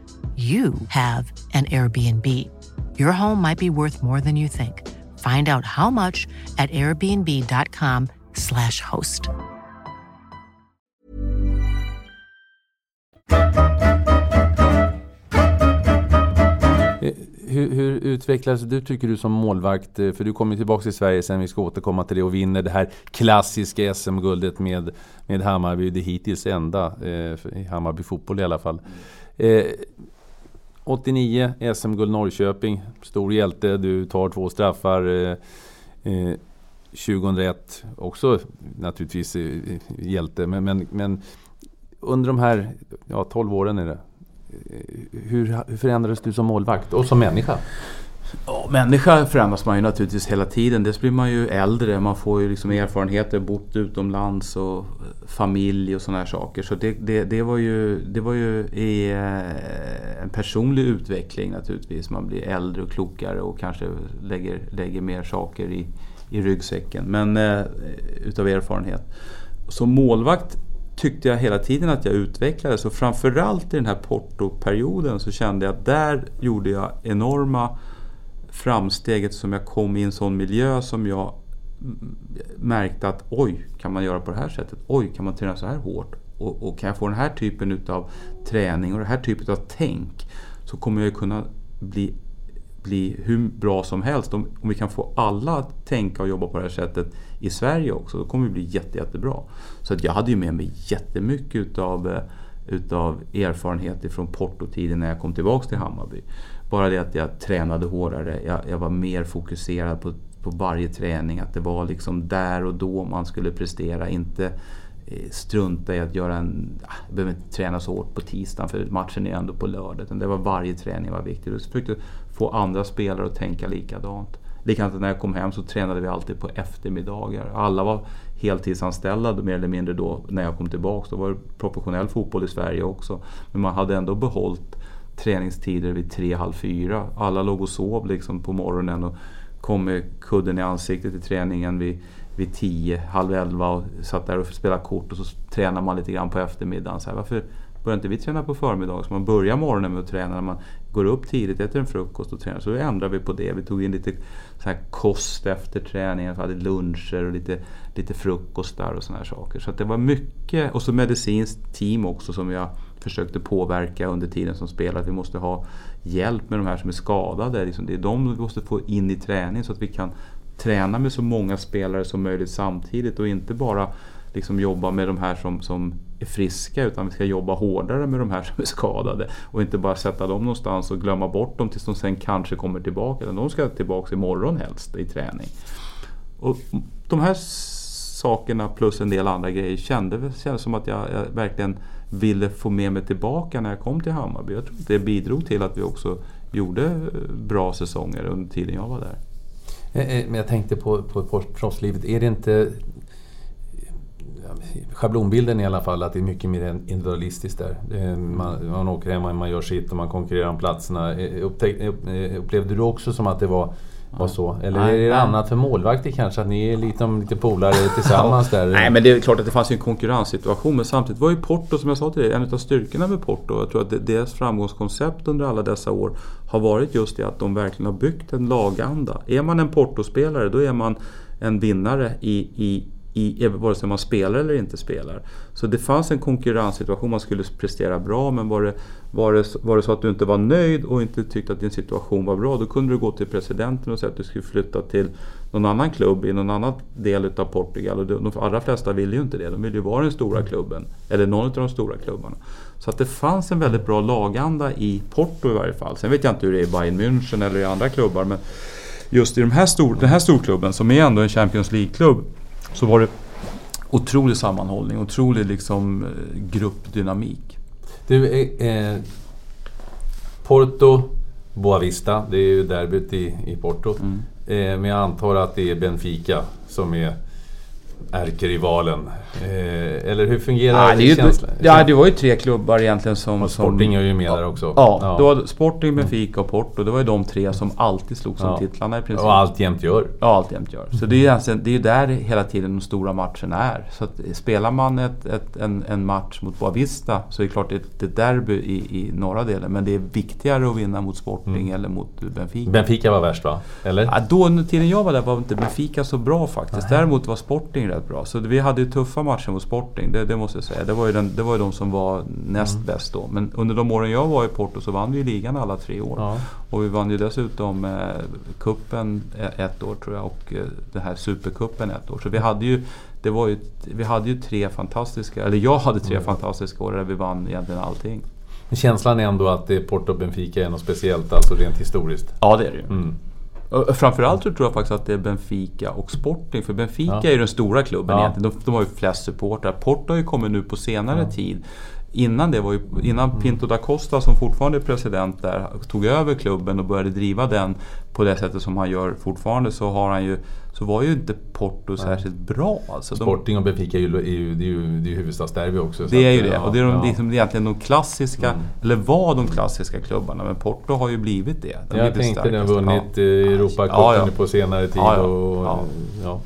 Speaker 5: you have an Airbnb. Your home might be worth more than you think. Find out how much at airbnb.com/slash host.
Speaker 3: Eh, hur, hur utvecklades du tycker du som målvakt? Eh, för du kommer tillbaka till Sverige sen, vi ska återkomma till det och vinner det här klassiska SM-guldet med, med Hammarby. Det hittills enda, eh, i Hammarby fotboll i alla fall. Eh, 89 SM-guld Norrköping, stor hjälte, du tar två straffar. Eh, eh, 2001 också naturligtvis eh, hjälte, men, men, men under de här ja, 12 åren är det. Eh, hur, hur förändrades du som målvakt och som människa?
Speaker 4: Ja, människa förändras man ju naturligtvis hela tiden. Dels blir man ju äldre, man får ju liksom erfarenheter, bott utomlands och familj och sådana här saker. Så det, det, det, var ju, det var ju i, eh, en personlig utveckling naturligtvis. Man blir äldre och klokare och kanske lägger, lägger mer saker i, i ryggsäcken. Men eh, utav erfarenhet. Som målvakt tyckte jag hela tiden att jag utvecklades och framförallt i den här Porto-perioden så kände jag att där gjorde jag enorma framsteget som jag kom i en sån miljö som jag märkte att oj, kan man göra på det här sättet? Oj, kan man träna så här hårt? Och, och kan jag få den här typen utav träning och den här typen av tänk så kommer jag ju kunna bli, bli hur bra som helst. Om, om vi kan få alla att tänka och jobba på det här sättet i Sverige också, då kommer vi bli jätte, jättebra. Så att jag hade ju med mig jättemycket utav, utav erfarenhet ifrån portotiden när jag kom tillbaks till Hammarby. Bara det att jag tränade hårdare, jag, jag var mer fokuserad på, på varje träning. Att det var liksom där och då man skulle prestera. Inte, eh, strunta i att göra en... Ah, jag behöver inte träna så hårt på tisdagen för matchen är ändå på lördag. Utan det var varje träning var viktig. Jag försökte få andra spelare att tänka likadant. Likadant när jag kom hem så tränade vi alltid på eftermiddagar. Alla var heltidsanställda mer eller mindre då när jag kom tillbaka. Då var det professionell fotboll i Sverige också. Men man hade ändå behållit träningstider vid tre, halv fyra. Alla låg och sov liksom på morgonen och kom med kudden i ansiktet i träningen vid, vid tio, halv elva och satt där och spelade kort och så tränade man lite grann på eftermiddagen. Så här, varför börjar inte vi träna på förmiddagen? Så man börjar morgonen med att träna när man går upp tidigt, äter en frukost och tränar. Så då ändrade vi på det. Vi tog in lite så här kost efter träningen, vi hade luncher och lite, lite frukostar och sådana här saker. Så att det var mycket, och så medicinskt team också som jag försökte påverka under tiden som spelare. Att vi måste ha hjälp med de här som är skadade. Liksom, det är de vi måste få in i träning så att vi kan träna med så många spelare som möjligt samtidigt och inte bara liksom jobba med de här som, som är friska utan vi ska jobba hårdare med de här som är skadade. Och inte bara sätta dem någonstans och glömma bort dem tills de sen kanske kommer tillbaka. Utan de ska tillbaka imorgon helst i träning. Och de här sakerna plus en del andra grejer kändes, kändes som att jag, jag verkligen ville få med mig tillbaka när jag kom till Hammarby. Jag tror att det bidrog till att vi också gjorde eh, bra säsonger under tiden jag var där.
Speaker 3: Eh, eh, men jag tänkte på, på proffslivet. Är det inte schablonbilden i alla fall att det är mycket mer individualistiskt där. Man, man åker hem och man gör sitt och man konkurrerar om platserna. Upptäck, upplevde du också som att det var, var så? Eller
Speaker 4: Nej,
Speaker 3: är det
Speaker 4: nej.
Speaker 3: annat för målvakter kanske? Att ni är lite, lite polare tillsammans där?
Speaker 4: Nej men det är klart att det fanns en konkurrenssituation men samtidigt var ju Porto, som jag sa till dig, en av styrkorna med Porto. Jag tror att deras framgångskoncept under alla dessa år har varit just det att de verkligen har byggt en laganda. Är man en Porto-spelare då är man en vinnare i, i i, vare sig man spelar eller inte spelar. Så det fanns en konkurrenssituation, man skulle prestera bra men var det, var, det, var det så att du inte var nöjd och inte tyckte att din situation var bra då kunde du gå till presidenten och säga att du skulle flytta till någon annan klubb i någon annan del utav Portugal. Och de allra flesta ville ju inte det, de ville ju vara den stora klubben. Eller någon av de stora klubbarna. Så att det fanns en väldigt bra laganda i Porto i varje fall. Sen vet jag inte hur det är i Bayern München eller i andra klubbar men just i de här stor, den här storklubben som är ändå en Champions League-klubb så var det otrolig sammanhållning, otrolig liksom, eh, gruppdynamik.
Speaker 3: Du, eh, eh, Porto, Boavista, det är ju derbyt i, i Porto.
Speaker 4: Mm.
Speaker 3: Eh, men jag antar att det är Benfica som är ärkerivalen. Eh, eller hur fungerar
Speaker 4: Ja, det, är ju,
Speaker 3: känslan?
Speaker 4: ja, det var ju tre klubbar egentligen som...
Speaker 3: Och Sporting
Speaker 4: som,
Speaker 3: är ju med
Speaker 4: ja,
Speaker 3: där också.
Speaker 4: Ja,
Speaker 3: Ja.
Speaker 4: Då var Sporting, Benfica och Porto. Det var ju de tre som alltid slogs om
Speaker 3: Ja.
Speaker 4: titlarna i princip.
Speaker 3: Och alltjämt gör.
Speaker 4: Ja, alltjämt gör. Så det är ju egentligen- det är där hela tiden de stora matcherna är. Så att spelar man ett, ett, en, en match mot Boavista så är det klart det är ett- derby i, i norra delen. Men det är viktigare att vinna mot Sporting eller mot Benfica.
Speaker 3: Benfica var värst va? Eller?
Speaker 4: Ja, då tiden jag var där var inte Benfica så bra faktiskt. Däremot var Sporting rätt bra. Så vi hade ju tuffa matcher mot Sporting, det, det måste jag säga. Det var, ju den, det var ju de som var näst
Speaker 3: Mm.
Speaker 4: bäst då. Men under de åren jag var i Porto så vann vi ju ligan alla tre år.
Speaker 3: Ja.
Speaker 4: Och vi vann ju dessutom eh, kuppen eh, ett år tror jag och eh, den här supercupen ett år. Så vi hade ju, det var ju, vi hade ju tre fantastiska, eller jag hade tre
Speaker 3: Mm.
Speaker 4: fantastiska år där vi vann egentligen allting.
Speaker 3: Men känslan är ändå att Porto och Benfica är något speciellt, alltså rent historiskt.
Speaker 4: Ja det är det ju.
Speaker 3: Mm.
Speaker 4: Framförallt så tror jag faktiskt att det är Benfica och Sporting. För Benfica
Speaker 3: Ja.
Speaker 4: är ju den stora klubben
Speaker 3: Ja.
Speaker 4: egentligen. De, de har ju flest supportrar. Porto har ju kommit nu på senare tid. Innan det var ju, innan
Speaker 3: Mm.
Speaker 4: Pinto da Costa som fortfarande är president där tog över klubben och började driva den på det sättet som han gör fortfarande så har han ju så var ju inte Porto särskilt bra. Alltså,
Speaker 3: Sporting och Benfica är ju, är ju, det är ju, det är ju huvudstadsderby också. så
Speaker 4: det är ju det.
Speaker 3: ja,
Speaker 4: Och det är de,
Speaker 3: ja.
Speaker 4: liksom egentligen de klassiska,
Speaker 3: Mm.
Speaker 4: eller var de klassiska klubbarna. Men Porto har ju blivit det. De
Speaker 3: Jag tänkte den vunnit
Speaker 4: Ja.
Speaker 3: Europacupen
Speaker 4: Ja, ja.
Speaker 3: på senare tid.
Speaker 4: Ja.
Speaker 3: Och,
Speaker 4: Ja.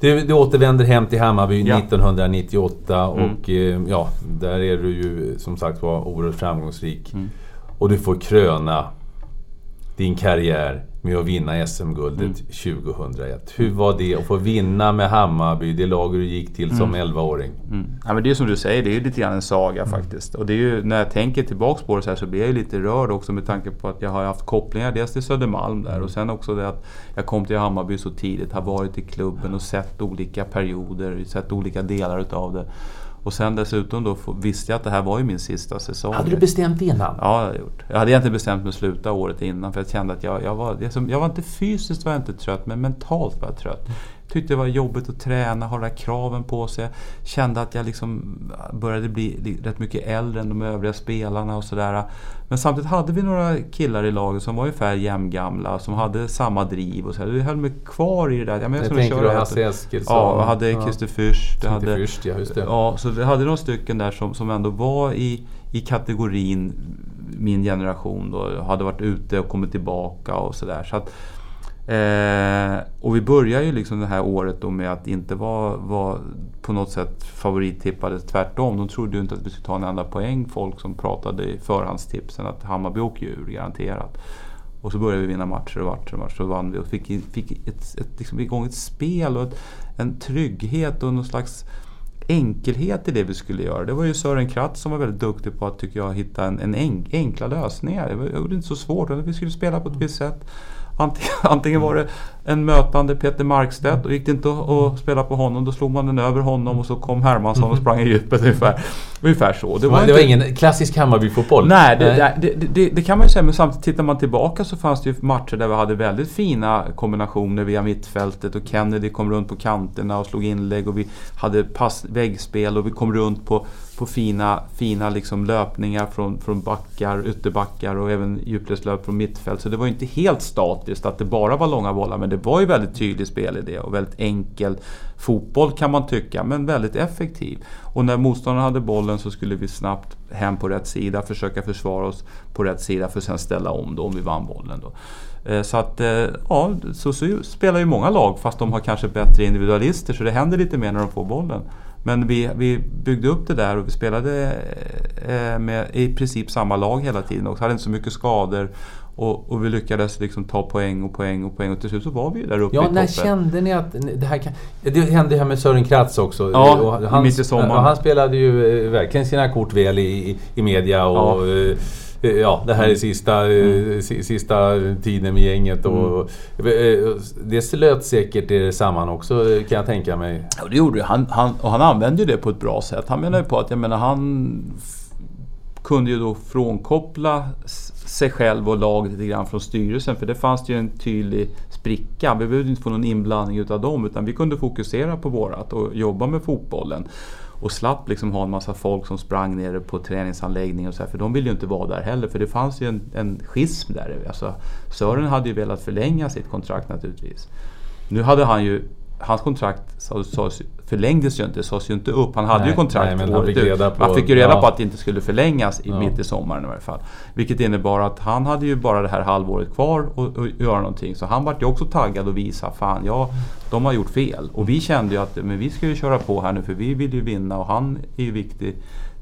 Speaker 3: Du, du återvänder hem till Hammarby
Speaker 4: Ja.
Speaker 3: 1998
Speaker 4: Mm.
Speaker 3: och eh, ja, där är du ju som sagt var oerhört framgångsrik.
Speaker 4: Mm.
Speaker 3: Och du får kröna din karriär med att vinna SM-guldet
Speaker 4: Mm.
Speaker 3: 2001. Hur var det att få vinna med Hammarby, det lag du gick till som 11-åring?
Speaker 4: Mm. Ja, men det är som du säger, det är lite grann en saga faktiskt. Och det är ju, när jag tänker tillbaks på det så här så blir jag lite rörd också med tanke på att jag har haft kopplingar dels till Södermalm där och sen också det att jag kom till Hammarby så tidigt, har varit i klubben och sett olika perioder, sett olika delar utav det. Och sen dessutom då visste jag att det här var ju min sista säsong.
Speaker 3: Hade du bestämt innan?
Speaker 4: Ja, det hade jag gjort. Jag hade egentligen bestämt mig att sluta året innan för jag kände att jag, jag var... Jag var inte fysiskt var jag inte trött, men mentalt var jag trött. Tyckte det var jobbigt att träna, ha de här kraven på sig. Kände att jag liksom började bli rätt mycket äldre än de övriga spelarna och sådär. Men samtidigt hade vi några killar i laget som var ungefär jämngamla, som hade samma driv och så. Vi höll mig kvar i det där.
Speaker 3: Ja, men jag, tänker du Hasse Eskilsson?
Speaker 4: Ja, jag hade ja. Christer Fürst.
Speaker 3: Jag hade, Fürst, ja, just det.
Speaker 4: Ja, så vi hade några stycken där som, som ändå var i, i kategorin min generation då. Hade varit ute och kommit tillbaka och sådär. Så att, Eh, och vi börjar ju liksom det här året då med att inte vara, var på något sätt favorittippade. Tvärtom, de trodde ju inte att vi skulle ta en enda poäng. Folk som pratade i förhandstipsen att Hammarby åker ju ur garanterat. Och så började vi vinna matcher och matcher och matcher och vann vi och fick, fick ett, ett, liksom igång ett spel och ett, en trygghet och någon slags enkelhet i det vi skulle göra. Det var ju Sören Kratz som var väldigt duktig på att, tycker jag, hitta en, en enkla lösningar. Det var, det var inte så svårt. Vi skulle spela på ett visst sätt. Antingen, antingen var det en mötande Peter Markstedt och gick det inte att, spela på honom då slog man den över honom och så kom Hermansson och sprang i djupet ungefär. Ungefär så.
Speaker 3: Det var, det var ingen klassisk Hammarby-fotboll?
Speaker 4: Nej, det, det, det, det, kan man ju säga. Men samtidigt tittar man tillbaka så fanns det ju matcher där vi hade väldigt fina kombinationer via mittfältet och Kennedy kom runt på kanterna och slog inlägg och vi hade pass, väggspel och vi kom runt på, på fina, fina liksom löpningar från, från backar, ytterbackar och även djupledslöp från mittfält. Så det var ju inte helt statiskt att det bara var långa bollar men det var ju väldigt tydlig spelidé och väldigt enkel fotboll kan man tycka, men väldigt effektiv. Och när motståndaren hade bollen så skulle vi snabbt hem på rätt sida, försöka försvara oss på rätt sida för att sen ställa om då om vi vann bollen. Då. Eh, så att, eh, ja, så, så spelar ju många lag fast de har kanske bättre individualister så det händer lite mer när de får bollen. Men vi, vi byggde upp det där och vi spelade eh, med i princip samma lag hela tiden och hade inte så mycket skador. Och, och, vi lyckades liksom ta poäng och poäng och poäng och till slut så var vi där uppe
Speaker 3: ja,
Speaker 4: i toppen.
Speaker 3: när kände ni att det här kan... Det hände här med Sören Kratz också.
Speaker 4: Ja, och han, mitt i sommaren.
Speaker 3: han spelade ju eh, verkligen sina kort väl i, i media och... Ja. Eh, ja, det här är mm. sista, eh, mm. sista tiden med gänget. Och, mm. Det slöt säkert samman också kan jag tänka mig.
Speaker 4: Ja, det gjorde det. Han, han, och han använde det på ett bra sätt. Han menar ju på att, jag menar han kunde ju då frånkoppla sig själv och laget lite grann från styrelsen. För det fanns ju en tydlig spricka. Vi behövde inte få någon inblandning utav dem utan vi kunde fokusera på vårat och jobba med fotbollen. Och slapp liksom ha en massa folk som sprang nere på träningsanläggningen och så här, för de ville ju inte vara där heller. För det fanns ju en, en schism där. Alltså, Sören hade ju velat förlänga sitt kontrakt naturligtvis. Nu hade han ju hans kontrakt sades, förlängdes ju inte, sades ju inte upp. Han hade nej, ju kontrakt nej, året ut. På, man fick ju reda ja. på att det inte skulle förlängas i, ja. mitt i sommaren i varje fall. Vilket innebar att han hade ju bara det här halvåret kvar att göra någonting. Så han vart ju också taggad och visa, fan ja, de har gjort fel. Och vi kände ju att men vi ska ju köra på här nu för vi vill ju vinna och han är ju viktig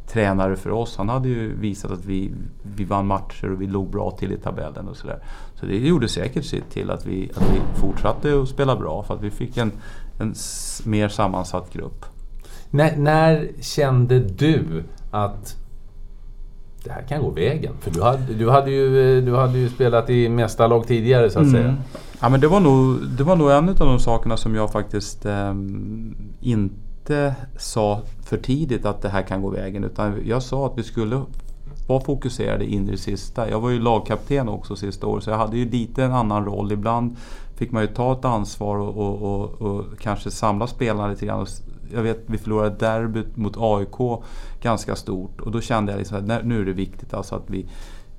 Speaker 4: tränare för oss. Han hade ju visat att vi, vi vann matcher och vi låg bra till i tabellen och sådär. Så det gjorde säkert sitt till att vi, att vi fortsatte att spela bra för att vi fick en, en mer sammansatt grupp.
Speaker 3: När, när kände du att det här kan gå vägen? För du hade, du hade, ju, du hade ju spelat i mästarlag tidigare så att mm. säga.
Speaker 4: Ja, men det, var nog, det var nog en av de sakerna som jag faktiskt eh, inte sa för tidigt att det här kan gå vägen. Utan jag sa att vi skulle var fokuserade in i det sista. Jag var ju lagkapten också sista året så jag hade ju lite en annan roll. Ibland fick man ju ta ett ansvar och, och, och, och kanske samla spelarna lite grann. Jag vet vi förlorade derbyt mot AIK ganska stort och då kände jag liksom att nu är det viktigt alltså att vi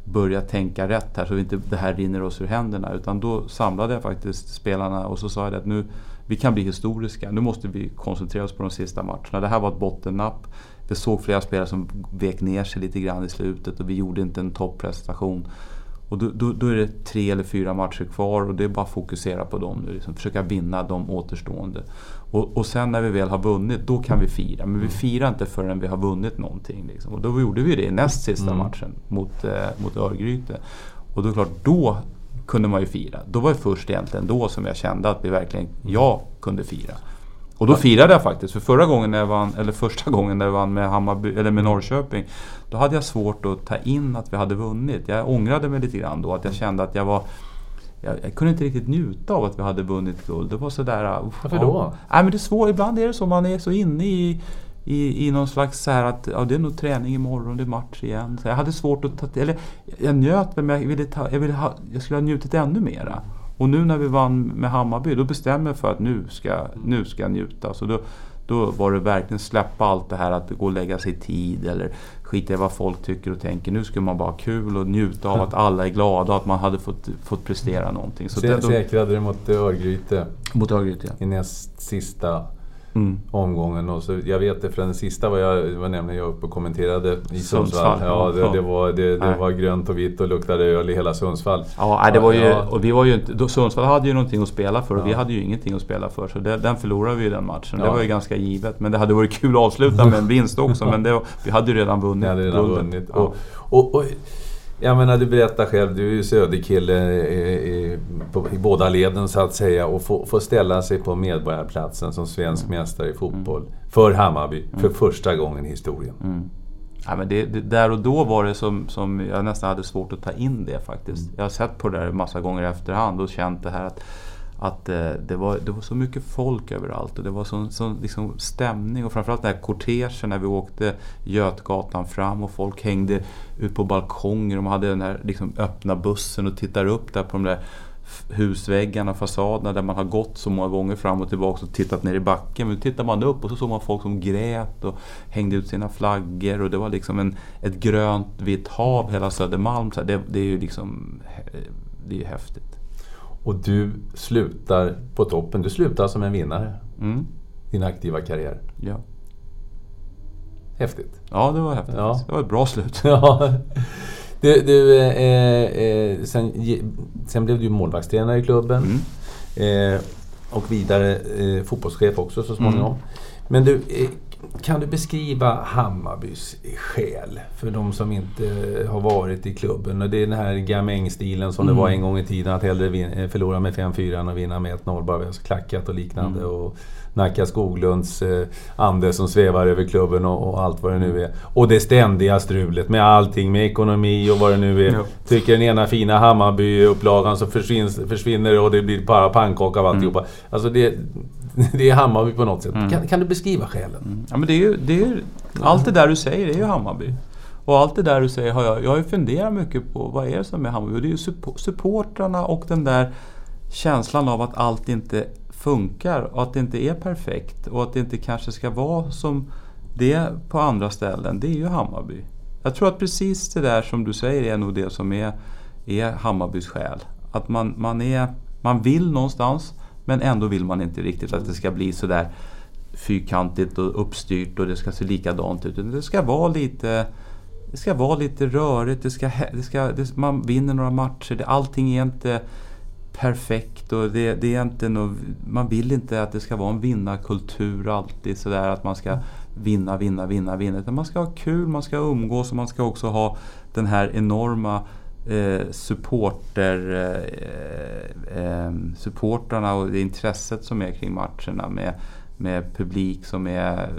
Speaker 4: börjar tänka rätt här så att inte det här rinner oss ur händerna. Utan då samlade jag faktiskt spelarna och så sa jag att nu vi kan bli historiska. Nu måste vi koncentrera oss på de sista matcherna. Det här var ett bottennapp. Vi såg flera spelare som vek ner sig lite grann i slutet och vi gjorde inte en topprestation. Och då, då, då, är det tre eller fyra matcher kvar och det är bara att fokusera på dem nu. Liksom, försöka vinna de återstående. Och, och sen när vi väl har vunnit, då kan vi fira. Men vi firar inte förrän vi har vunnit någonting. Liksom. Och då gjorde vi det i näst sista mm. matchen mot, eh, mot Örgryte. Och då är klart, då kunde man ju fira. Då var det först egentligen då som jag kände att vi verkligen, jag kunde fira. Och då firade jag faktiskt. För förra gången när jag vann, eller första gången när jag vann med, Hammarby, eller med Norrköping. Då hade jag svårt att ta in att vi hade vunnit. Jag ångrade mig lite grann då. Att jag kände att jag var... Jag, jag kunde inte riktigt njuta av att vi hade vunnit guld. Det var sådär...
Speaker 3: Varför då?
Speaker 4: Ja, nej, men det är svårt. Ibland är det så. Man är så inne i i, i någon slags så här att ja, det är nog träning imorgon, det är match igen. Så jag hade svårt att ta... Eller jag njöt men jag ville ta, jag, ville ha, jag skulle ha njutit ännu mera. Och nu när vi vann med Hammarby, då bestämmer jag för att nu ska, nu ska jag njuta. Så då, då var det verkligen släppa allt det här att gå och lägga sig tid eller skita i vad folk tycker och tänker. Nu ska man bara ha kul och njuta av att alla är glada och att man hade fått, fått prestera någonting.
Speaker 3: Så det, då, säkrade du mot Örgryte.
Speaker 4: Mot Örgryte,
Speaker 3: ja. I näst sista mm. omgången. Och så, jag vet det, för den sista var jag var nämligen jag uppe och kommenterade i Sundsvall. Ja, det, det, var, det, det var grönt och vitt och luktade öl i hela Sundsvall.
Speaker 4: Ja, det var ju, och vi var ju inte, då, Sundsvall hade ju någonting att spela för och ja. vi hade ju ingenting att spela för. Så det, den förlorade vi ju den matchen. Ja. Det var ju ganska givet. Men det hade varit kul att avsluta med en vinst också. men det, vi hade ju redan vunnit. Vi
Speaker 3: hade redan vunnit. Och, och, och, jag menar, du berättar själv, du är ju söderkille i, på, i båda leden så att säga och få, få ställa sig på Medborgarplatsen som svensk mm. mästare i fotboll mm. för Hammarby mm. för första gången i historien.
Speaker 4: Mm. Ja, men det, det, där och då var det som, som jag nästan hade svårt att ta in det faktiskt. Mm. Jag har sett på det där massa gånger i efterhand och känt det här att att eh, det, var, det var så mycket folk överallt och det var sån, sån liksom stämning och framförallt den här kortegen när vi åkte Götgatan fram och folk hängde ut på balkonger. De hade den här liksom öppna bussen och tittade upp där på de där husväggarna, fasaderna där man har gått så många gånger fram och tillbaka och tittat ner i backen. Men då tittade man upp och så såg man folk som grät och hängde ut sina flaggor och det var liksom en, ett grönt vitt hav hela Södermalm. Så det, det är ju liksom eh, det är ju häftigt.
Speaker 3: Och du slutar på toppen. Du slutar som en vinnare. Mm. Din aktiva karriär.
Speaker 4: Ja.
Speaker 3: Häftigt.
Speaker 4: Ja, det var häftigt. Ja. Det var ett bra slut.
Speaker 3: Ja. Du, du eh, eh, sen, sen, blev du målvaktstränare i klubben. Mm. Eh, och vidare eh, fotbollschef också så småningom. Mm. Men du, eh, kan du beskriva Hammarbys själ för de som inte har varit i klubben? det är den här gamängstilen som mm. det var en gång i tiden. Att hellre förlora med 5-4 än att vinna med 1-0 bara vi har klackat och liknande. Mm. Och Nacka Skoglunds eh, ande som svävar över klubben och, och, allt vad det nu är. Och det ständiga strulet med allting, med ekonomi och vad det nu är. Ja. Tycker den ena fina Hammarby-upplagan så försvinner, försvinner och det blir bara pannkaka av alltihopa. Mm. Alltså det, det är Hammarby på något sätt. Mm. Kan, kan, du beskriva skälen? Mm.
Speaker 4: Ja, men det är ju, det är, allt det där du säger är ju Hammarby. Och allt det där du säger har jag, jag har ju funderat mycket på. Vad är det som är Hammarby? Det är ju supportrarna och den där känslan av att allt inte funkar och att det inte är perfekt och att det inte kanske ska vara som det på andra ställen. Det är ju Hammarby. Jag tror att precis det där som du säger är nog det som är, är Hammarbys själ. Att man, man, är, man vill någonstans men ändå vill man inte riktigt att det ska bli sådär fyrkantigt och uppstyrt och det ska se likadant ut. Det ska vara lite, det ska vara lite rörigt, det ska, det ska, det, man vinner några matcher. Allting är inte perfekt och det, det är inte no, man vill inte att det ska vara en vinnarkultur alltid sådär att man ska vinna, vinna, vinna, vinna. Utan man ska ha kul, man ska umgås och man ska också ha den här enorma eh, supporter, eh, eh, supportrarna och det intresset som är kring matcherna med, med publik som är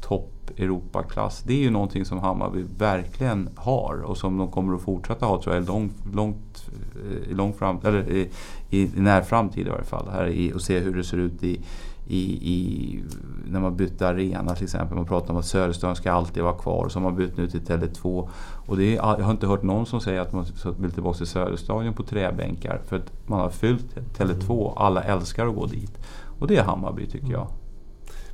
Speaker 4: topp Europaklass. Det är ju någonting som Hammarby verkligen har och som de kommer att fortsätta ha tror jag lång, långt, eh, i, lång fram, eller i, i, i när framtid i varje fall. Här i, och se hur det ser ut i, i, i, när man bytte arena till exempel. Man pratar om att Söderstadion ska alltid vara kvar. Så har man bytt nu till Tele2. Och det är, jag har inte hört någon som säger att man vill tillbaka till Söderstadion på träbänkar. För att man har fyllt Tele2. Alla älskar att gå dit. Och det är Hammarby tycker jag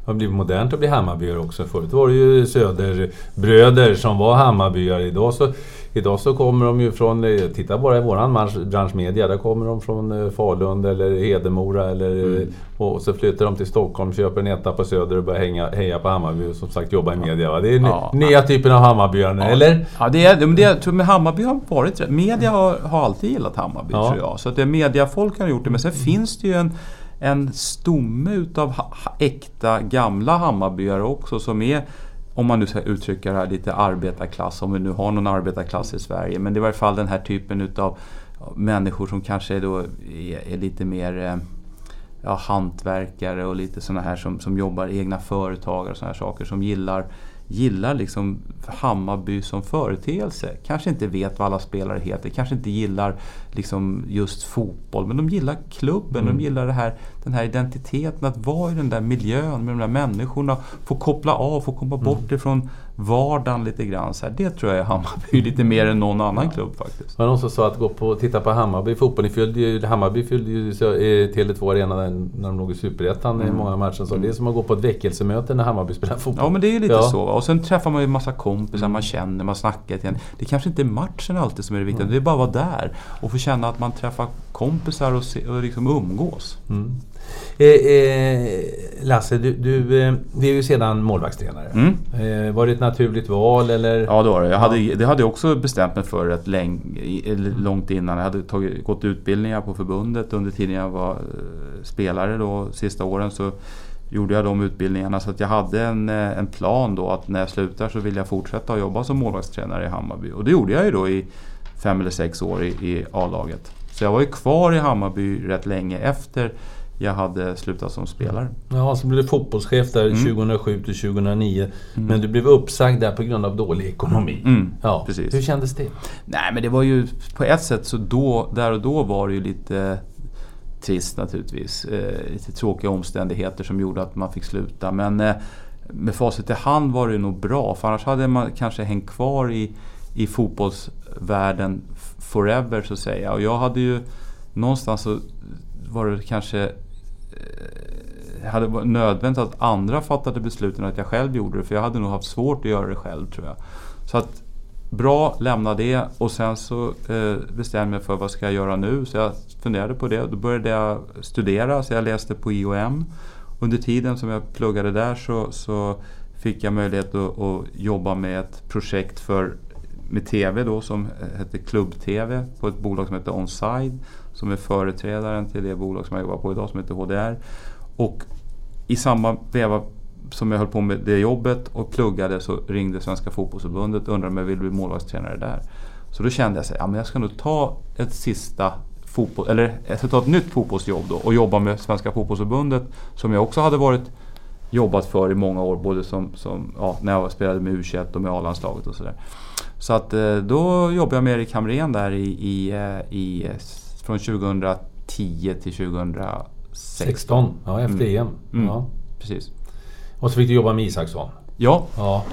Speaker 3: har blivit modernt att bli Hammarbyare också. Förut var det ju Söderbröder som var Hammarbyare. Idag så, idag så kommer de ju från, titta bara i våran bransch media, där kommer de från eh, Falun eller Hedemora eller, mm. och så flyttar de till Stockholm, köper en etta på Söder och börjar hänga, heja på Hammarby och som sagt jobba i media. Va? Det är ja. nya typen av Hammarbyare, ja. eller?
Speaker 4: Ja, det är, det, jag tror med Hammarby har varit Media har, har alltid gillat Hammarby ja. tror jag. Så att det mediafolk har gjort det. Men sen mm. finns det ju en en stomme utav äkta gamla Hammarbyare också som är om man nu ska uttrycka det här lite arbetarklass, om vi nu har någon arbetarklass i Sverige. Men det är i varje fall den här typen utav människor som kanske då är, är lite mer eh, ja, hantverkare och lite sådana här som, som jobbar egna företag och sådana här saker som gillar gillar liksom Hammarby som företeelse. Kanske inte vet vad alla spelare heter, kanske inte gillar liksom just fotboll, men de gillar klubben, mm. de gillar det här, den här identiteten, att vara i den där miljön med de där människorna. Få koppla av, få komma bort ifrån vardagen lite grann. Så här, det tror jag är Hammarby lite mer än någon annan klubb faktiskt.
Speaker 3: Det var någon som sa att gå på, titta på Hammarby fotboll. Ni fyllde ju, Hammarby fyllde ju eh, Tele2 Arena när de låg i Superettan i många matcher. Så Det är som att gå på ett väckelsemöte när Hammarby spelar fotboll.
Speaker 4: Ja men det är lite
Speaker 3: Ja.
Speaker 4: så. Och sen träffar man ju massa kompisar, man känner, man snackar lite grann. Det kanske inte är matchen alltid som är det viktiga, det är bara att vara där. Och få känna att man träffar kompisar och, se, och liksom umgås.
Speaker 3: Eh, eh, Lasse, du, du, eh, är ju sedan målvaktstränare. Eh, var det ett naturligt val eller?
Speaker 4: Ja det var det. Jag hade, det hade jag också bestämt mig för rätt länge, eller långt innan. Jag hade tagit, gått utbildningar på förbundet under tiden jag var eh, spelare då, sista åren. Så gjorde jag de utbildningarna så att jag hade en, eh, en plan då att när jag slutar så vill jag fortsätta att jobba som målvaktstränare i Hammarby. Och det gjorde jag ju då i fem eller sex år i, i A-laget. Så jag var ju kvar i Hammarby rätt länge efter jag hade slutat som spelare.
Speaker 3: Ja, så blev du fotbollschef där 2007 till 2009. Men du blev uppsagd där på grund av dålig ekonomi.
Speaker 4: Mm,
Speaker 3: ja,
Speaker 4: precis.
Speaker 3: Hur kändes det?
Speaker 4: Nej men det var ju på ett sätt så då, där och då var det ju lite trist naturligtvis. Eh, lite tråkiga omständigheter som gjorde att man fick sluta. Men eh, med facit i hand var det nog bra. För annars hade man kanske hängt kvar i, i fotbollsvärlden världen forever så att säga. Och jag hade ju någonstans så var det kanske eh, hade varit nödvändigt att andra fattade besluten än att jag själv gjorde det. För jag hade nog haft svårt att göra det själv tror jag. Så att bra, lämna det och sen så eh, bestämde jag för vad ska jag göra nu. Så jag funderade på det. Då började jag studera, så jag läste på IOM. Under tiden som jag pluggade där så, så fick jag möjlighet att, att jobba med ett projekt för med TV då som eh, hette Klubb-TV på ett bolag som hette Onside. Som är företrädaren till det bolag som jag jobbar på idag som heter HDR. Och i samma veva som jag höll på med det jobbet och pluggade så ringde Svenska Fotbollförbundet och undrade om jag ville bli målvaktstränare där. Så då kände jag att ja, men jag ska nog ta ett sista fotboll, eller jag ska ta ett nytt fotbollsjobb då och jobba med Svenska Fotbollförbundet som jag också hade varit jobbat för i många år, både som, som ja, när jag spelade med U21 och med A-landslaget och sådär. Så att eh, då jobbade jag med Erik Hamrén där i, i, eh, i, från 2010 till 2016.
Speaker 3: 16, ja efter EM.
Speaker 4: Mm.
Speaker 3: Ja.
Speaker 4: Precis.
Speaker 3: Och så fick du jobba med Isaksson.
Speaker 4: Ja,
Speaker 3: Ja.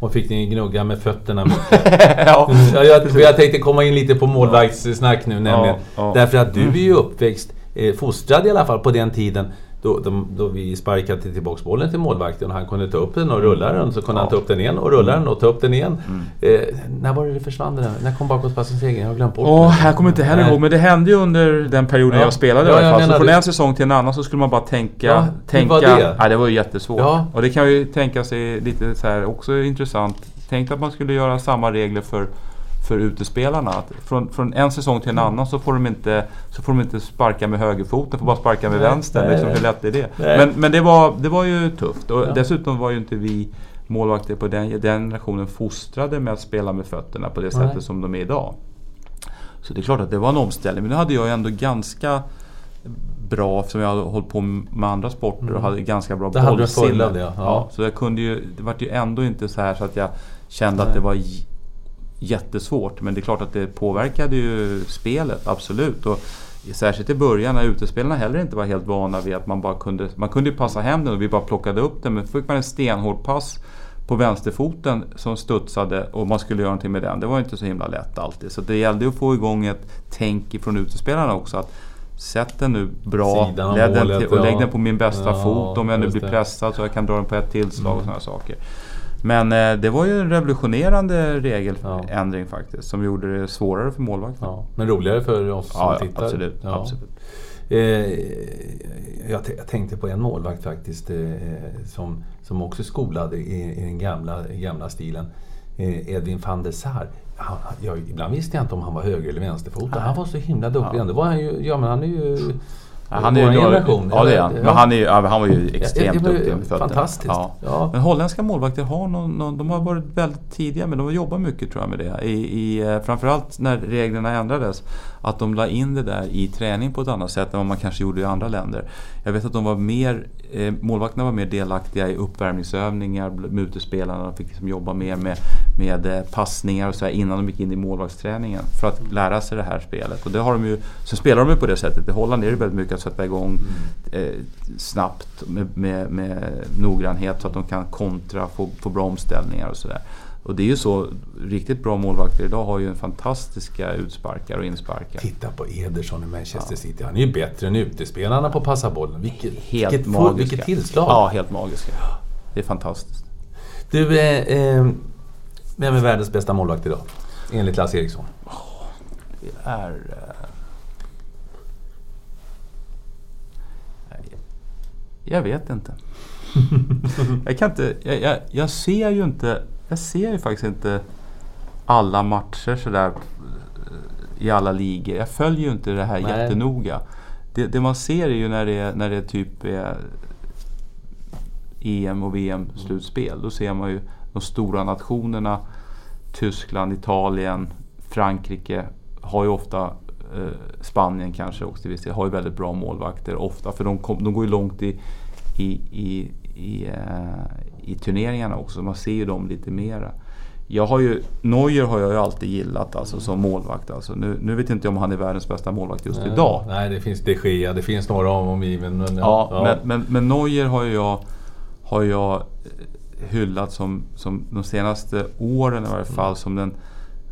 Speaker 3: Och fick ni gnugga med fötterna mycket.
Speaker 4: ja.
Speaker 3: Ja, jag, för jag tänkte komma in lite på målvaktssnack nu nämligen.
Speaker 4: ja.
Speaker 3: Därför att du är ju uppväxt, eh, fostrad i alla fall på den tiden då, då, då vi sparkade tillbaka bollen till målvakten och han kunde ta upp den och rulla den. Så kunde han ta upp den igen och rulla den och ta upp den igen. Eh, när var det det försvann det där? När kom bakåtpassningsregeln? Jag har glömt bort
Speaker 4: Åh,
Speaker 3: det.
Speaker 4: jag kommer inte heller ihåg, men det hände ju under den perioden
Speaker 3: Ja.
Speaker 4: jag spelade
Speaker 3: Ja,
Speaker 4: i alla fall. Så från en säsong till en annan så skulle man bara tänka...
Speaker 3: Ja,
Speaker 4: tänka
Speaker 3: var det?
Speaker 4: Ja, det var ju jättesvårt.
Speaker 3: Ja.
Speaker 4: Och det kan ju tänka sig lite så här, också intressant. Tänk att man skulle göra samma regler för för utespelarna. Att från, från en säsong till en annan så får de inte, så får de inte sparka med högerfoten, får bara sparka med
Speaker 3: Nej,
Speaker 4: vänster.
Speaker 3: nej,
Speaker 4: Liksom,
Speaker 3: nej.
Speaker 4: hur lätt är det?
Speaker 3: Nej.
Speaker 4: Men, men det, var, det var ju tufft. Och
Speaker 3: Ja.
Speaker 4: dessutom var ju inte vi målvakter på den, den generationen fostrade med att spela med fötterna på det
Speaker 3: Nej.
Speaker 4: sättet som de är idag. Så det är klart att det var en omställning. Men nu hade jag ju ändå ganska bra, som jag hade hållit på med andra sporter och hade ganska bra
Speaker 3: Mm. Det hade du en
Speaker 4: bollsinne.
Speaker 3: det, ja.
Speaker 4: så jag kunde ju, det var ju ändå inte så här så att jag kände att det var jättesvårt. Men det är klart att det påverkade ju spelet, absolut. Och Särskilt i början när utespelarna heller inte var helt vana vid att man bara kunde... Man kunde ju passa hem den och vi bara plockade upp den. Men fick man en stenhård pass på vänsterfoten som studsade och man skulle göra någonting med den. Det var inte så himla lätt alltid. Så det gällde ju att få igång ett tänk från utespelarna också. Att Sätt den nu bra, lägg den till, och lägg den på min bästa
Speaker 3: Ja,
Speaker 4: fot om jag nu blir.
Speaker 3: Mm.
Speaker 4: pressad så jag kan dra den på ett tillslag och sådana saker. Men eh, det var ju en revolutionerande regeländring faktiskt som gjorde det svårare för målvakten.
Speaker 3: Ja, men roligare för oss som
Speaker 4: Ja, ja,
Speaker 3: tittar.
Speaker 4: absolut,
Speaker 3: Ja.
Speaker 4: absolut.
Speaker 3: Eh, jag, jag tänkte på en målvakt faktiskt eh, som, som också är skolad i, i den gamla, gamla stilen. Eh, Edvin van der Sar. Han, jag, ibland visste jag inte om han var höger eller vänsterfotad. Han var så himla duktig. Ändå var han ju... Ja, men han är ju...
Speaker 4: Ja, han är ju
Speaker 3: generation.
Speaker 4: Ja, det är han.
Speaker 3: Ja.
Speaker 4: Men han, är, ja, han var ju extremt
Speaker 3: ju
Speaker 4: duktig med fötterna.
Speaker 3: fantastiskt.
Speaker 4: Ja.
Speaker 3: Ja.
Speaker 4: Men holländska målvakter har någon, någon, de har varit väldigt tidiga men de har jobbat mycket tror jag med det. I, i, eh, framförallt när reglerna ändrades. Att de la in det där i träning på ett annat sätt än vad man kanske gjorde i andra länder. Jag vet att de var mer, eh, målvakterna var mer delaktiga i uppvärmningsövningar utespelarna. Fick liksom jobba mer med, med eh, passningar och så här innan de gick in i målvaktsträningen. För att lära sig det här spelet. Och det har de ju, sen spelar de ju på det sättet. I Holland är det väldigt mycket att sätta igång eh, snabbt med, med, med noggrannhet så att de kan kontra, få, få bra omställningar och sådär. Och det är ju så, riktigt bra målvakter idag har ju en fantastiska utsparkar och insparkar.
Speaker 3: Titta på Ederson i Manchester City. Han är ju bättre än utespelarna på passa bollen. Vilket,
Speaker 4: Helt
Speaker 3: vilket,
Speaker 4: magiska.
Speaker 3: vilket tillslag!
Speaker 4: Ja, helt magiska. Det är fantastiskt.
Speaker 3: Du, eh, eh, vem är världens bästa målvakt idag? Enligt Lasse Eriksson.
Speaker 4: Det är... Eh, jag vet inte. jag kan inte... Jag, jag, jag ser ju inte... Jag ser ju faktiskt inte alla matcher sådär eh, i alla ligor. Jag följer ju inte det här
Speaker 3: Nej.
Speaker 4: jättenoga. Det, det man ser är ju när det, är- när det typ är EM och VM-slutspel. Då ser man ju de stora nationerna. Tyskland, Italien, Frankrike har ju ofta eh, Spanien kanske också till viss del, har ju väldigt bra målvakter ofta. För de, kom, de går ju långt i, i, i, i, eh, i turneringarna också. Man ser ju dem lite mera. Jag har ju, Neuer har jag ju alltid gillat alltså, som målvakt. Alltså. Nu, nu vet inte jag om han är världens bästa målvakt just idag.
Speaker 3: Nej, det finns de Gea, det finns några om omgiven. Men,
Speaker 4: Ja, Men, men, men Neuer har ju jag, har jag eh, hyllat som, som de senaste åren i varje fall som den,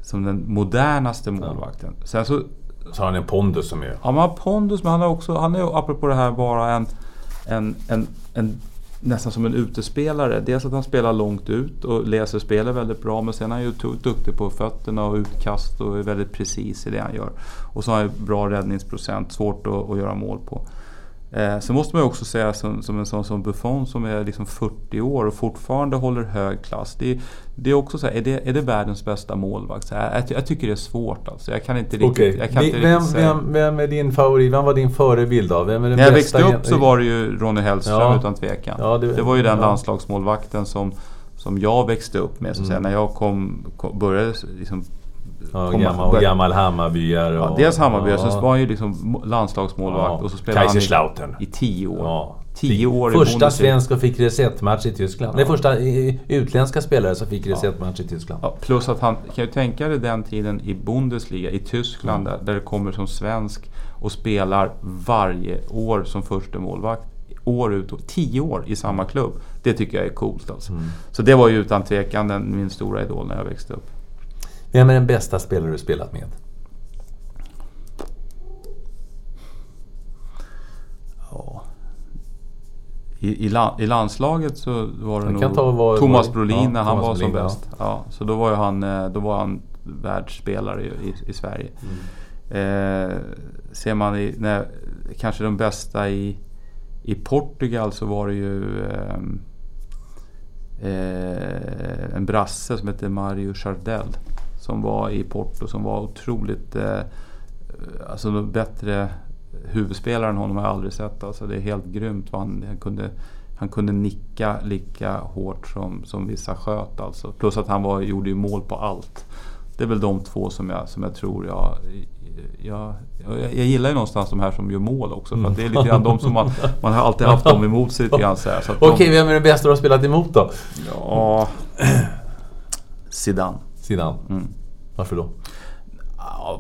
Speaker 4: som den modernaste målvakten. Sen så,
Speaker 3: Så han en pondus som är...
Speaker 4: ja man har pondus men han har också, han är apropå det här bara en, en, en, en nästan som en utespelare. Dels att han spelar långt ut och läser spelet väldigt bra men sen är han ju duktig på fötterna och utkast och är väldigt precis i det han gör. Och så har han ju bra räddningsprocent, svårt att, att göra mål på. Eh, sen måste man ju också säga som, som en sån som Buffon som är liksom 40 år och fortfarande håller hög klass. Det, är- det är också så här, är det, är det världens bästa målvakt? Här, jag, jag tycker det är svårt alltså. Jag kan inte riktigt,
Speaker 3: Okej,
Speaker 4: jag kan inte
Speaker 3: vem,
Speaker 4: säga.
Speaker 3: vem, vem är din favorit? Vem var din förebild av? Vem är den
Speaker 4: När jag växte upp så var det ju Ronny Hellström
Speaker 3: Ja.
Speaker 4: utan tvekan.
Speaker 3: Ja, det-
Speaker 4: det, var ju den
Speaker 3: ja.
Speaker 4: landslagsmålvakten som, som jag växte upp med. Så att säga. När jag kom, kom, började liksom
Speaker 3: Ja, gammal,
Speaker 4: börja-
Speaker 3: gammal Hammarbyare.
Speaker 4: Ja,
Speaker 3: och-
Speaker 4: dels Hammarby,
Speaker 3: ja.
Speaker 4: sen var han ju liksom landslagsmålvakt
Speaker 3: Ja.
Speaker 4: och så spelade han i, i tio år.
Speaker 3: Ja.
Speaker 4: Tio år
Speaker 3: Första svensk och fick resetmatch i Tyskland. Nej, första utländska spelare som fick resetmatch i Tyskland.
Speaker 4: Ja, plus att han, kan ju tänka dig den tiden i Bundesliga i Tyskland där, där det kommer som svensk och spelar varje år som första målvakt År ut och tio år i samma klubb. Det tycker jag är coolt alltså. Så det var ju utan tvekan min stora idol när jag växte upp.
Speaker 3: Vem är den bästa spelare du spelat med?
Speaker 4: Ja. I, i, la, I landslaget så var det
Speaker 3: Jag
Speaker 4: nog
Speaker 3: vad-
Speaker 4: Thomas Brolin
Speaker 3: ja,
Speaker 4: när han
Speaker 3: Thomas
Speaker 4: var som
Speaker 3: Brolin, ja.
Speaker 4: bäst. Ja, så då var, han, eh, då var han världsspelare i, i, i Sverige.
Speaker 3: Mm.
Speaker 4: Eh, ser man i, när, kanske de bästa i, i Portugal så var det ju ehm, eh, en brasse som hette Mario Chardel. Som var i Porto som var otroligt... Eh, alltså bättre huvudspelare än honom har jag aldrig sett. Alltså det är helt grymt vad han, han kunde... Han kunde nicka lika hårt som, som vissa sköt alltså. Plus att han var, gjorde ju mål på allt. Det är väl de två som jag, som jag tror jag... Jag, jag, jag gillar ju någonstans de här som gör mål också. För det är lite grann de som man... Man har alltid haft dem emot sig lite grann. Så här, så de-
Speaker 3: Okej, vem är den bästa du har spelat emot då?
Speaker 4: Ja... Zidane.
Speaker 3: Sidan.
Speaker 4: Mm.
Speaker 3: Varför då?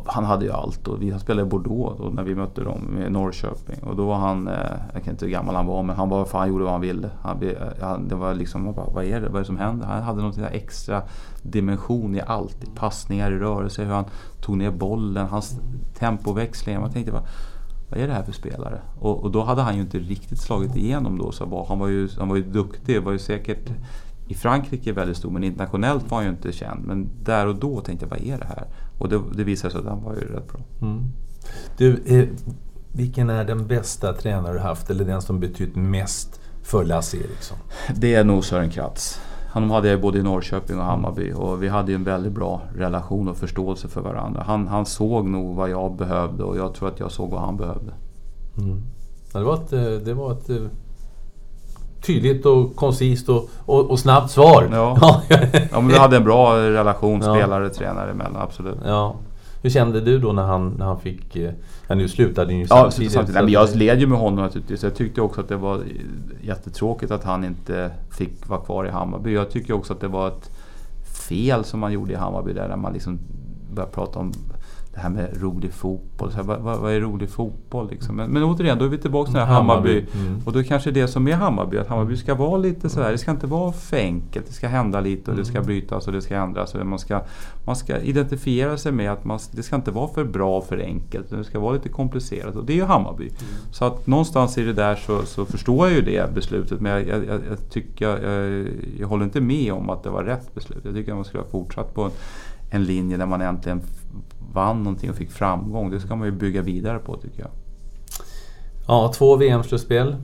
Speaker 4: Han hade ju allt och vi spelade i Bordeaux då, när vi mötte dem i Norrköping. Och då var han, eh, jag kan inte hur gammal han var, men han var fan han gjorde vad han ville. Eh, han, det var liksom, man bara, vad är det? Vad är det som händer? Han hade någon extra dimension i allt. I passningar, i rörelse, hur han tog ner bollen, hans tempoväxlingar. Man tänkte bara, vad är det här för spelare? Och, och då hade han ju inte riktigt slagit igenom då. Så han, var ju, han var ju duktig, var ju säkert i Frankrike väldigt stor, men internationellt var han ju inte känd. Men där och då tänkte jag, vad är det här? Och det, det visade sig att han var ju rätt bra.
Speaker 3: Du, eh, vilken är den bästa tränare du haft? Eller den som betytt mest för Lasse Eriksson?
Speaker 4: Det är nog Sören Kratz. Honom hade jag både i Norrköping och Hammarby och vi hade ju en väldigt bra relation och förståelse för varandra. Han, han såg nog vad jag behövde och jag tror att jag såg vad han behövde.
Speaker 3: Ja, det var ett, eh, det var ett eh, tydligt och koncist och, och, och snabbt svar.
Speaker 4: Ja. Ja, men vi hade en bra relation
Speaker 3: Ja.
Speaker 4: spelare-tränare emellan, absolut.
Speaker 3: Ja. Hur kände du då när han, när han fick... eh, Ja, nu slutade ju
Speaker 4: Ja,
Speaker 3: samtidigt.
Speaker 4: samtidigt. Nej, men jag led ju med honom naturligtvis. Jag tyckte också att det var jättetråkigt att han inte fick vara kvar i Hammarby. Jag tycker också att det var ett fel som man gjorde i Hammarby där, när man liksom började prata om det här med rolig fotboll. Så här, vad, vad, är rolig fotboll liksom? Men, men återigen, då är vi tillbaka till Hammarby. Hammarby. Mm. Och då kanske det som är Hammarby, att Hammarby ska vara lite så här, det ska inte vara för enkelt. Det ska hända lite och det ska mm. brytas och det ska ändras. Och man, ska, man ska identifiera sig med att man, det ska inte vara för bra och för enkelt. Det ska vara lite komplicerat och det är ju Hammarby. Mm. Så att någonstans i det där så, så förstår jag ju det beslutet. Men jag, jag, jag, jag tycker, jag, jag håller inte med om att det var rätt beslut. Jag tycker att man skulle ha fortsatt på en, en linje där man äntligen vann någonting och fick framgång. Det ska man ju bygga vidare på tycker jag.
Speaker 3: Ja, två VM-slutspel.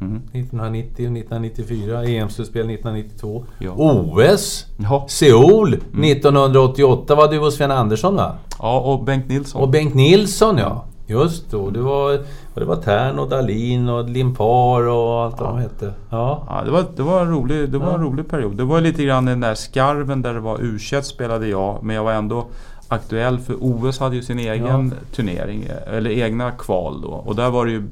Speaker 3: Mm. 1990 och 1994. EM-slutspel 1992. Ja. OS! Ja. Seoul mm. 1988 var du och Sven Andersson va?
Speaker 4: Ja, och Bengt Nilsson.
Speaker 3: Och Bengt Nilsson ja. Just då. Det var, det var Tern och Dalin och Limpar och allt ja. vad de hette.
Speaker 4: Ja. ja, det var, det var, en, rolig, det var en rolig period. Det var lite grann den där skarven där det var u spelade jag, men jag var ändå aktuell för OS hade ju sin egen ja. turnering, eller egna kval då. Och där var det ju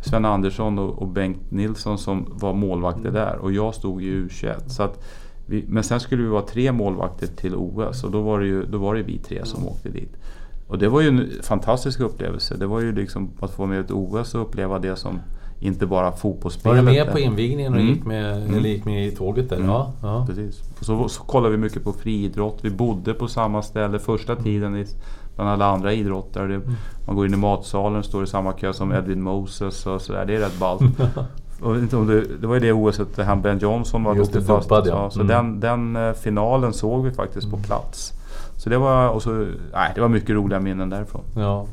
Speaker 4: Sven Andersson och, och Bengt Nilsson som var målvakter mm. där och jag stod i U21. Så att vi, men sen skulle vi vara tre målvakter till OS och då var det ju då var det vi tre som mm. åkte dit. Och det var ju en fantastisk upplevelse. Det var ju liksom att få med ett OS och uppleva det som inte bara fotbollsspelet.
Speaker 3: Var du med på invigningen och mm. gick, med, mm. eller gick med i tåget där? Mm.
Speaker 4: Ja, ja. Precis. Så, så kollade vi mycket på friidrott. Vi bodde på samma ställe första mm. tiden i, bland alla andra idrottare. Mm. Man går in i matsalen och står i samma kö som Edwin Moses och sådär. Det är rätt ballt. Det, det var ju det OS där han Ben Johnson var
Speaker 3: Just det, fast. Dubbad, ja.
Speaker 4: Så den, den eh, finalen såg vi faktiskt på plats. Så det var, och så, nej, det var mycket roliga minnen därifrån.
Speaker 3: Ja.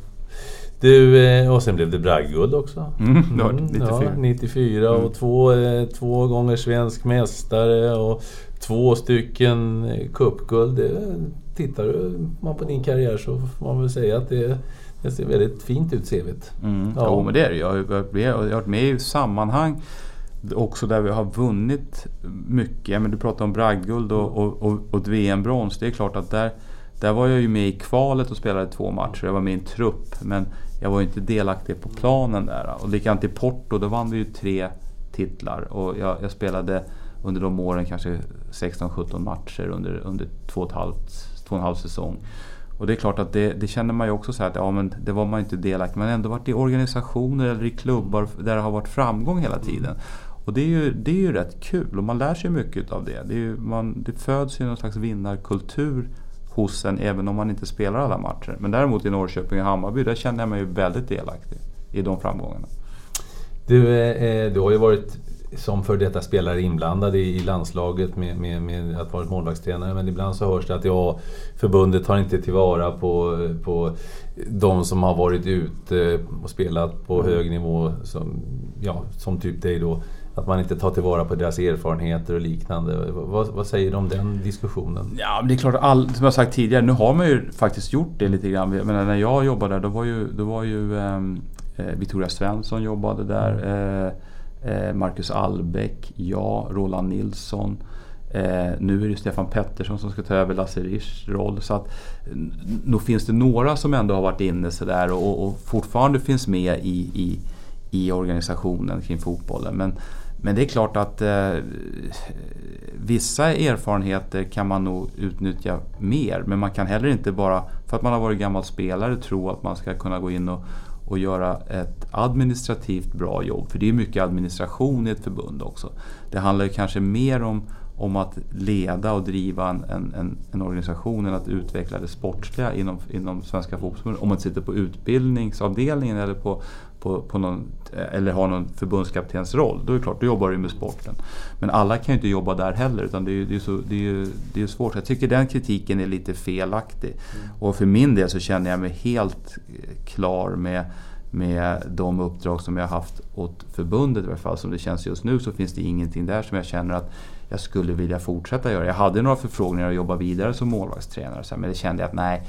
Speaker 3: Du, eh, och sen blev det bragdguld också.
Speaker 4: Mm, det var 94.
Speaker 3: Ja, 94 och mm. två, eh, två gånger svensk mästare och två stycken cupguld. Tittar man på din karriär så får man väl säga att det, det ser väldigt fint ut CVt.
Speaker 4: Mm. Ja. Jo, men det är det. Jag har, jag har varit med i sammanhang också där vi har vunnit mycket. Men du pratar om bragdguld och, och, och, och ett VM-brons. Det är klart att där, där var jag ju med i kvalet och spelade två matcher. Jag var med i en trupp. Men jag var inte delaktig på planen där. Och likadant i Porto, då vann vi ju tre titlar. Och jag, jag spelade under de åren kanske 16-17 matcher under, under två, och halvt, två och en halv säsong. Och det är klart att det, det känner man ju också så här att ja, men det var man inte delaktig har ändå varit i organisationer eller i klubbar där det har varit framgång hela tiden. Och det är ju, det är ju rätt kul och man lär sig mycket av det. Det, ju, man, det föds ju någon slags vinnarkultur hos en även om man inte spelar alla matcher. Men däremot i Norrköping och Hammarby, där känner jag mig ju väldigt delaktig i de framgångarna.
Speaker 3: Du, eh, eh du har ju varit som för detta spelare inblandad i, landslaget med, med, med att vara målvaktstränare. Men ibland så hörs det att ja, förbundet tar inte tillvara på, på de som har varit ute och spelat på hög nivå. Som, ja, som typ dig då. Att man inte tar tillvara på deras erfarenheter och liknande. Vad, vad säger du om den diskussionen?
Speaker 4: Ja, det är klart, all, som jag sagt tidigare, nu har man ju faktiskt gjort det lite grann. Men när jag jobbade där, då var ju, då var ju ehm, eh, Victoria Svensson jobbade där. Eh, eh, Marcus Albeck, jag, Roland Nilsson. Eh, nu är det Stefan Pettersson som ska ta över Lasse Rischs roll. Så att, nog finns det några som ändå har varit inne sådär och, och fortfarande finns med i, i, i organisationen kring fotbollen. Men, men det är klart att eh, vissa erfarenheter kan man nog utnyttja mer. Men man kan heller inte bara, för att man har varit gammal spelare, tro att man ska kunna gå in och, och göra ett administrativt bra jobb. För det är mycket administration i ett förbund också. Det handlar kanske mer om, om att leda och driva en, en, en organisation än att utveckla det sportsliga inom, inom Svenska fotbollsförbundet. Om man sitter på utbildningsavdelningen eller, på, på, på någon, eller har någon förbundskaptensroll, då är det klart, då jobbar du med sporten. Men alla kan ju inte jobba där heller, utan det är, det är, så, det är, det är svårt. Jag tycker den kritiken är lite felaktig. Mm. Och för min del så känner jag mig helt klar med med de uppdrag som jag haft åt förbundet i alla fall som det känns just nu så finns det ingenting där som jag känner att jag skulle vilja fortsätta göra. Jag hade några förfrågningar att jobba vidare som målvaktstränare men det kände jag att nej,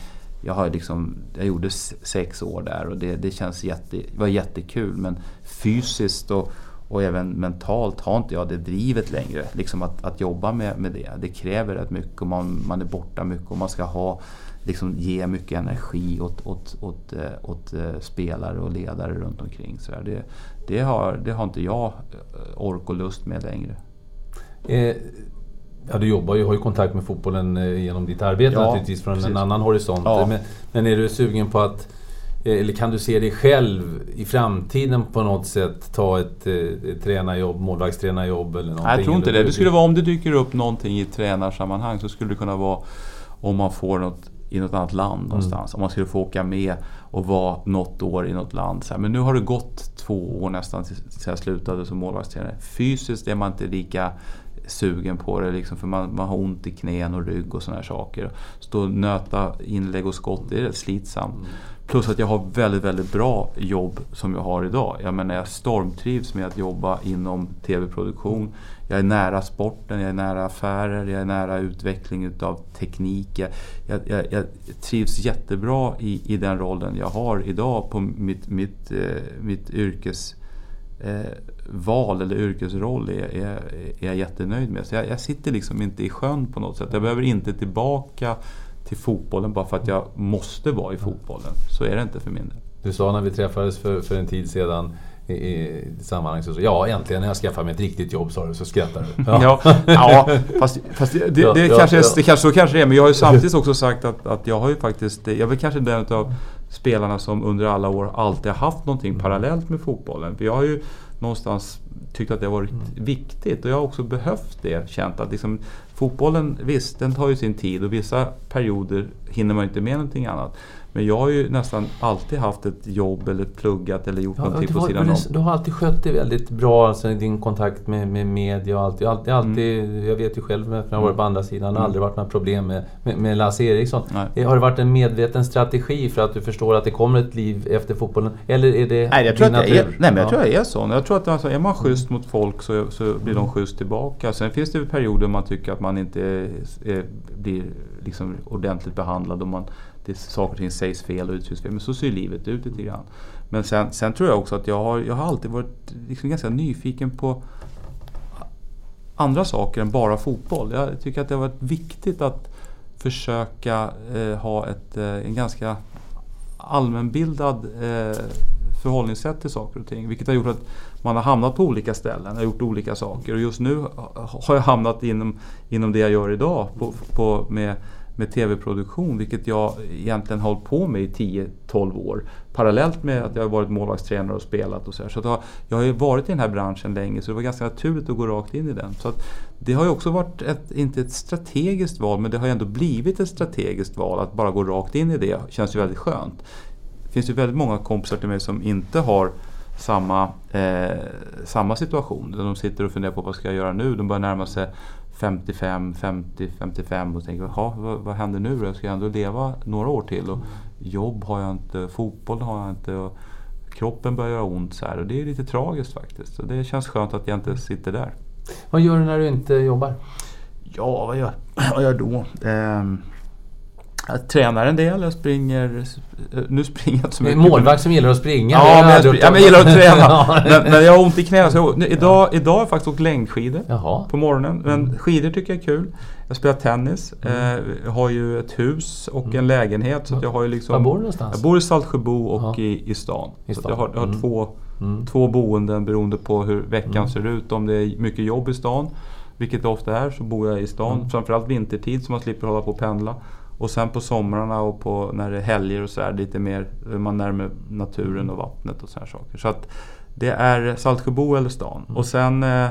Speaker 4: jag, har liksom, jag gjorde sex år där och det, det känns jätte, var jättekul men fysiskt och, och även mentalt har inte jag det drivet längre. Liksom att, att jobba med, med det. Det kräver rätt mycket och man, man är borta mycket och man ska ha liksom ge mycket energi åt, åt, åt, eh, åt, eh, spelare och ledare runt omkring. Så det, det, har, det har inte jag eh, ork och lust med längre.
Speaker 3: Eh, Ja, du jobbar ju, har ju kontakt med fotbollen eh, genom ditt arbete
Speaker 4: Ja,
Speaker 3: naturligtvis från
Speaker 4: precis.
Speaker 3: en annan horisont.
Speaker 4: Ja.
Speaker 3: Men, men är du sugen på att eh, eller kan du se dig själv i framtiden på något sätt ta ett, eh, ett tränarjobb, målvaktstränarjobb eller någonting?
Speaker 4: Nej, jag tror inte det. Det skulle vara om det dyker upp någonting i tränarsammanhang så skulle det kunna vara om man får något i något annat land någonstans. Om man skulle få åka med och vara något år i något land. Så här. Men nu har det gått två år nästan tills jag slutade som målvaktstränare. Fysiskt är man inte lika sugen på det liksom, för man, man har ont i knän och rygg och sådana här saker. Stå och nöta inlägg och skott, det är rätt slitsamt. Plus att jag har väldigt, väldigt bra jobb som jag har idag. Jag menar, jag stormtrivs med att jobba inom TV-produktion. Jag är nära sporten, jag är nära affärer, jag är nära utveckling utav teknik. Jag, jag, jag, jag trivs jättebra i, i den rollen jag har idag på mitt, mitt, eh, mitt yrkes eh, val eller yrkesroll är, är, är jag jättenöjd med. Så jag, jag sitter liksom inte i sjön på något sätt. Jag behöver inte tillbaka till fotbollen bara för att jag måste vara i fotbollen. Så är det inte för min del.
Speaker 3: Du sa när vi träffades för, för en tid sedan i, i sammanhang så sa ja äntligen när jag skaffar mig ett riktigt jobb sa du, så skrattar du.
Speaker 4: Ja, ja fast, fast det, det,
Speaker 3: Ja,
Speaker 4: det,
Speaker 3: ja,
Speaker 4: kanske, det kanske, så kanske det är. Men jag har ju samtidigt också sagt att, att jag har ju faktiskt, jag är kanske den av spelarna som under alla år alltid har haft någonting parallellt med fotbollen. För jag har ju någonstans tyckt att det har varit viktigt och jag har också behövt det. Känt att liksom, fotbollen, visst den tar ju sin tid och vissa perioder hinner man inte med någonting annat. Men jag har ju nästan alltid haft ett jobb eller pluggat eller gjort
Speaker 3: Ja,
Speaker 4: någonting
Speaker 3: du,
Speaker 4: på
Speaker 3: har,
Speaker 4: sidan om.
Speaker 3: du har alltid skött dig väldigt bra, alltså i din kontakt med, med media och alltid, alltid, alltid
Speaker 4: Mm.
Speaker 3: Jag vet ju själv när jag har varit på andra sidan, det har aldrig varit några problem med, med, med Lasse Eriksson.
Speaker 4: Nej.
Speaker 3: Eh, Har det varit en medveten strategi för att du förstår att det kommer ett liv efter fotbollen? Eller är det
Speaker 4: Nej, jag tror,
Speaker 3: din
Speaker 4: att jag är,
Speaker 3: natur?
Speaker 4: nej men jag
Speaker 3: Ja.
Speaker 4: tror jag är sån. Jag tror att alltså, är man schysst mot folk så, så blir de schysst tillbaka. Sen finns det ju perioder man tycker att man inte är, är, blir liksom ordentligt behandlad och man, det, saker och ting sägs fel och uttrycks fel. Men så ser livet ut lite grann. Men sen, sen tror jag också att jag har, jag har alltid varit liksom ganska nyfiken på andra saker än bara fotboll. Jag tycker att det har varit viktigt att försöka eh, ha ett, eh, en ganska allmänbildad eh, förhållningssätt till saker och ting. Vilket har gjort att man har hamnat på olika ställen och gjort olika saker. Och just nu har jag hamnat inom, inom det jag gör idag på, på, med, med TV-produktion. Vilket jag egentligen har hållit på med i 10-12 år. Parallellt med att jag har varit målvaktstränare och spelat och så här. Så att jag, jag har ju varit i den här branschen länge så det var ganska naturligt att gå rakt in i den. Så att det har ju också varit, ett, inte ett strategiskt val, men det har ju ändå blivit ett strategiskt val. Att bara gå rakt in i det känns ju väldigt skönt. Det finns ju väldigt många kompisar till mig som inte har samma, eh, samma situation. De sitter och funderar på vad ska jag göra nu? De börjar närma sig 55, 50, 55 och tänker Jaha, vad, vad händer nu då? Jag ska ändå leva några år till. Och jobb har jag inte, fotboll har jag inte. Och kroppen börjar göra ont. Så här. Och det är lite tragiskt faktiskt. Så det känns skönt att jag inte sitter där.
Speaker 3: Vad gör du när du inte jobbar?
Speaker 4: Ja, vad gör, vad gör jag då? Ehm, jag tränar en del, jag springer... Nu springer jag inte så mycket.
Speaker 3: målvakt som gillar att springa?
Speaker 4: Ja,
Speaker 3: det
Speaker 4: men jag, spring, ja, men jag gillar att träna. Men, men jag har ont i knät. Så jag, idag, idag har jag faktiskt åkt längdskidor
Speaker 3: Jaha.
Speaker 4: på morgonen. Men skidor tycker jag är kul. Jag spelar tennis.
Speaker 3: Mm.
Speaker 4: Eh, har ju ett hus och en lägenhet. Så jag har ju liksom,
Speaker 3: Var bor du någonstans?
Speaker 4: Jag bor i Saltsjöbo och i, i stan.
Speaker 3: I stan.
Speaker 4: jag har, jag har
Speaker 3: Mm.
Speaker 4: två, två boenden beroende på hur veckan ser ut. Om det är mycket jobb i stan, vilket det ofta är, så bor jag i stan.
Speaker 3: Mm.
Speaker 4: Framförallt vintertid så man slipper hålla på och pendla. Och sen på somrarna och på, när det är helger och så är det lite mer, man närmar naturen och vattnet och så här saker. Så att det är Saltsjöbo eller stan.
Speaker 3: Mm.
Speaker 4: Och sen, eh,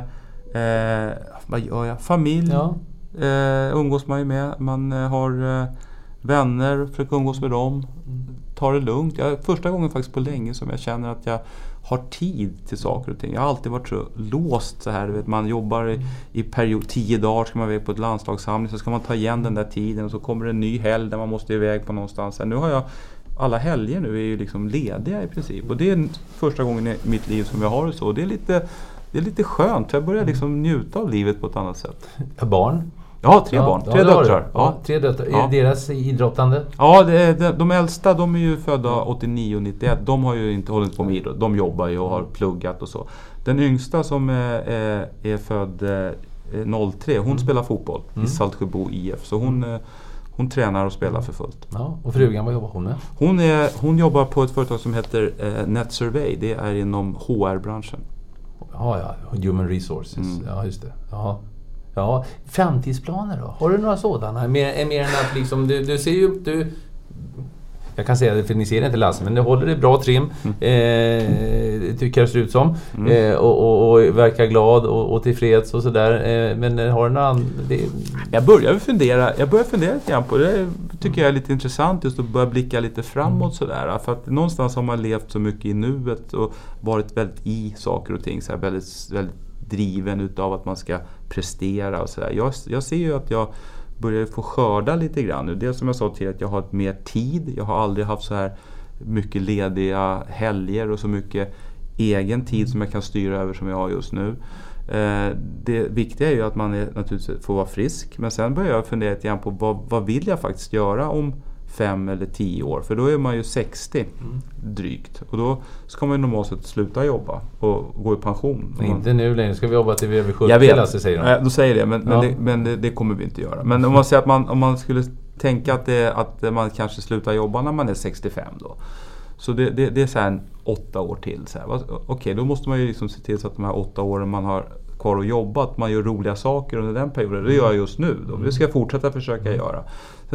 Speaker 4: eh, vad gör jag? Familj
Speaker 3: Ja.
Speaker 4: eh, umgås man ju med. Man eh, har eh, vänner, försöker umgås med dem. Tar det lugnt. Jag, första gången faktiskt på länge som jag känner att jag har tid till saker och ting. Jag har alltid varit så låst så här. Vet, man jobbar i, i period, tio dagar ska man iväg på ett landslagssamling. Så ska man ta igen den där tiden och så kommer det en ny helg där man måste iväg på någonstans. Nu har jag alla helger nu är ju liksom lediga i princip. Och det är första gången i mitt liv som jag har det så. Det är lite, det är lite skönt. Jag börjar liksom njuta av livet på ett annat sätt.
Speaker 3: Barn?
Speaker 4: Har tre
Speaker 3: Ja,
Speaker 4: barn,
Speaker 3: ja,
Speaker 4: tre
Speaker 3: det du.
Speaker 4: döttrar.
Speaker 3: Ja,
Speaker 4: Ja.
Speaker 3: tre döttrar.
Speaker 4: Ja.
Speaker 3: Är deras idrottande?
Speaker 4: Ja, det är, de, de äldsta de är ju födda 89 och 91. De har ju inte hållit på med idrott. De jobbar ju och har pluggat och så. Den yngsta som är, är, född eh, 03, hon spelar fotboll i Saltsjöbo IF. Så hon, eh, hon tränar och spelar för fullt.
Speaker 3: Ja. Och frugan, vad jobbar hon med?
Speaker 4: Hon, är, hon jobbar på ett företag som heter eh, Net Survey. Det är inom HR-branschen.
Speaker 3: Ja, ja. Human resources.
Speaker 4: Mm.
Speaker 3: Ja, just det. Ja. Ja, framtidsplaner då? Har du några sådana? Mer, mer än att liksom, du, du ser ju... Du, jag kan säga det för ni ser inte Lasse, men du håller i bra trim. Mm. Eh, tycker jag det ser ut som. Mm. Eh, och, och, och, verkar glad och, och tillfreds och sådär. Eh, men har du någon det...
Speaker 4: Jag börjar fundera, jag börjar fundera lite grann på det. tycker jag är lite intressant just att börja blicka lite framåt mm. sådär. För att någonstans har man levt så mycket i nuet och varit väldigt i saker och ting. Så här, väldigt, väldigt driven utav att man ska prestera och sådär. Jag, jag ser ju att jag börjar få skörda lite grann nu. Dels som jag sa tidigare att jag har mer tid. Jag har aldrig haft så här mycket lediga helger och så mycket egen tid som jag kan styra över som jag har just nu. Eh, det viktiga är ju att man är, naturligtvis får vara frisk. Men sen börjar jag fundera lite grann på vad, vad vill jag faktiskt göra om fem eller tio år. För då är man ju 60 mm. drygt. Och då ska man ju normalt sett sluta jobba och gå i pension.
Speaker 3: Men inte nu längre, ska vi jobba till vi är över 70 jag vet. Lasse säger de.
Speaker 4: Nej, de säger det men, ja. men, det, men det, det, kommer vi inte göra. Men om man säger att man, om man skulle tänka att, det, att man kanske slutar jobba när man är 65 då. Så det, det, det är så här åtta år till. Okej, okay, då måste man ju liksom se till så att de här åtta åren man har kvar att jobba, att man gör roliga saker under den perioden. Det gör jag just nu. Då. Det ska jag fortsätta försöka mm.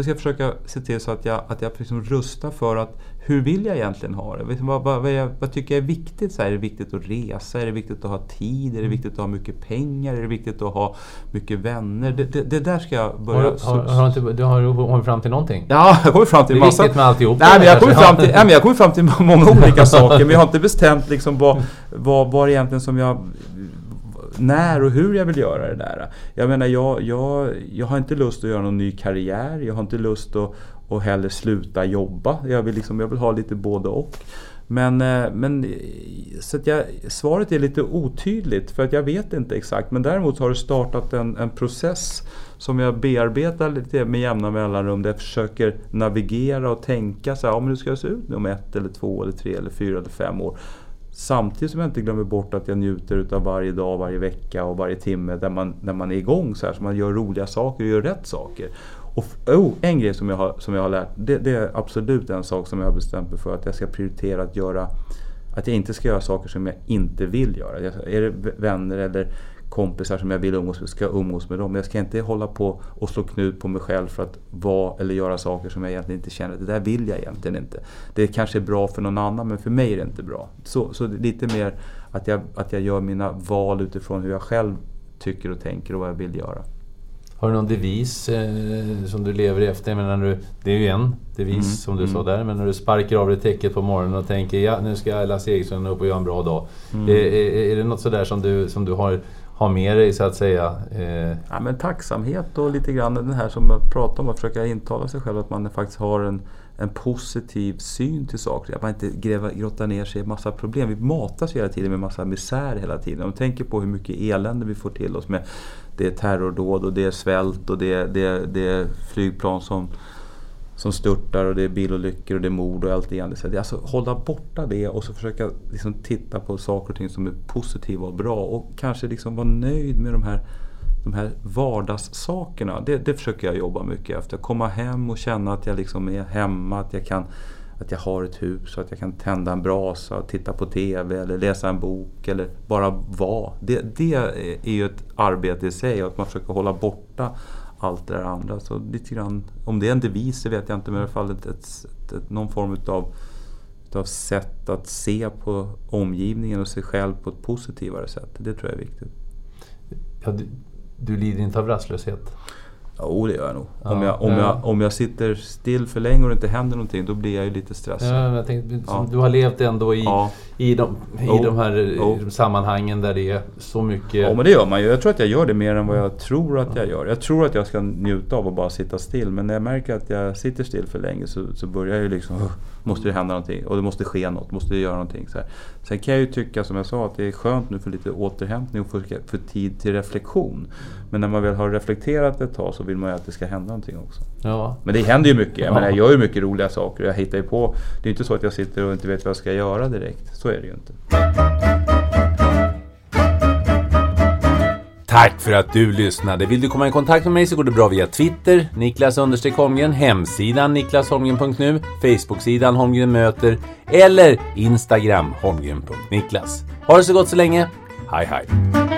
Speaker 4: Göra. Sen ska jag försöka se till så att jag, att jag liksom rustar för att hur vill jag egentligen ha det? Vad, vad, vad, jag, vad tycker jag är viktigt? Så här, är det viktigt att resa? Är det viktigt att ha tid? Är det mm. viktigt att ha mycket pengar? Är det viktigt att ha mycket vänner? Det, det, det där ska jag börja... Har,
Speaker 3: har, har, du, har kommit fram till någonting?
Speaker 4: Ja, jag kommit fram till
Speaker 3: Det är massa... viktigt med alltihop.
Speaker 4: Nej, men jag kommit fram till, nej, men jag kommit fram till många olika saker. Men jag har inte bestämt liksom vad, vad, vad egentligen som jag när och hur jag vill göra det där. Jag menar, jag, jag, jag har inte lust att göra någon ny karriär. Jag har inte lust att, att heller sluta jobba. Jag vill, liksom, jag vill ha lite både och. Men, eh, men eh, så att jag, svaret är lite otydligt för att jag vet inte exakt. Men däremot har det startat en, en process som jag bearbetar lite med jämna mellanrum. Där jag försöker navigera och tänka så här, ja, men hur ska det se ut nu om ett eller två eller tre eller fyra eller fem år. Samtidigt som jag inte glömmer bort att jag njuter av varje dag, varje vecka och varje timme där man, när man är igång så här, så man gör roliga saker och gör rätt saker. Och oh, en grej som jag har, som jag har lärt, det, det, är absolut en sak som jag har bestämt mig för att jag ska prioritera att göra att jag inte ska göra saker som jag inte vill göra. Är det vänner eller kompisar som jag vill umgås med, ska jag umgås med dem. Jag ska inte hålla på och slå knut på mig själv för att vara eller göra saker som jag egentligen inte känner. Det där vill jag egentligen inte. Det kanske är bra för någon annan men för mig är det inte bra. Så, så lite mer att jag, att jag gör mina val utifrån hur jag själv tycker och tänker och vad jag vill göra.
Speaker 3: Har du någon devis eh, som du lever efter? menar, du, det är ju en devis mm. som du mm. sa där, men när du sparkar av dig täcket på morgonen och tänker ja, nu ska Lasse Eriksson upp och göra en bra dag. Mm. Är, är, är, det något sådär som du, som du har ha med dig så att säga?
Speaker 4: Eh... Ja, men tacksamhet och lite grann den här som jag pratade om, att försöka intala sig själv att man faktiskt har en, en positiv syn till saker. Att man inte gräva, grottar ner sig i massa problem. Vi matas hela tiden med massa misär hela tiden. Om vi tänker på hur mycket elände vi får till oss med det är terrordåd och det är svält och det, är, det, är, det är flygplan som som störtar och det är bilolyckor och det är mord och allt igen. Så alltså hålla borta det och så försöka liksom titta på saker och ting som är positiva och bra och kanske liksom vara nöjd med de här, de här vardagssakerna. Det, det försöker jag jobba mycket efter. Komma hem och känna att jag liksom är hemma, att jag, kan, att jag har ett hus, att jag kan tända en brasa, titta på TV eller läsa en bok eller bara vara. Det, det är ju ett arbete i sig, och att man försöker hålla borta allt det där andra. Så lite grann, om det är en devis det vet jag inte men i alla fall ett, ett, ett, någon form utav, utav sätt att se på omgivningen och sig själv på ett positivare sätt. Det tror jag är viktigt.
Speaker 3: Ja, du, du lider inte av rastlöshet?
Speaker 4: Jo, det gör jag nog. Ja, om, jag, om, ja. jag, om jag sitter still för länge och det inte händer någonting, då blir jag ju lite stressad.
Speaker 3: Ja, tänkte. Du har levt ändå i, i, de, i oh. de här oh. sammanhangen där det är så mycket...
Speaker 4: Ja, men det gör man ju. Jag tror att jag gör det mer än vad jag tror att jag gör. Jag tror att jag ska njuta av att bara sitta still. Men när jag märker att jag sitter still för länge så, så börjar jag ju liksom... Måste det hända någonting och det måste ske något, måste göra någonting. Så här. Sen kan jag ju tycka som jag sa att det är skönt nu för lite återhämtning och för, för tid till reflektion. Men när man väl har reflekterat ett tag så vill man ju att det ska hända någonting också. Ja. Men det händer ju mycket. Jag, ja. menar, jag gör ju mycket roliga saker. Jag hittar ju på. Det är inte så att jag sitter och inte vet vad jag ska göra direkt. Så är det ju inte.
Speaker 3: Tack för att du lyssnade. Vill du komma i kontakt med mig så går det bra via Twitter, Niklas Holmgren, hemsidan niklasholmgren.nu, Facebooksidan Holmgren möter eller Instagram holmgren.niklas. Ha det så gott så länge. Hej hej!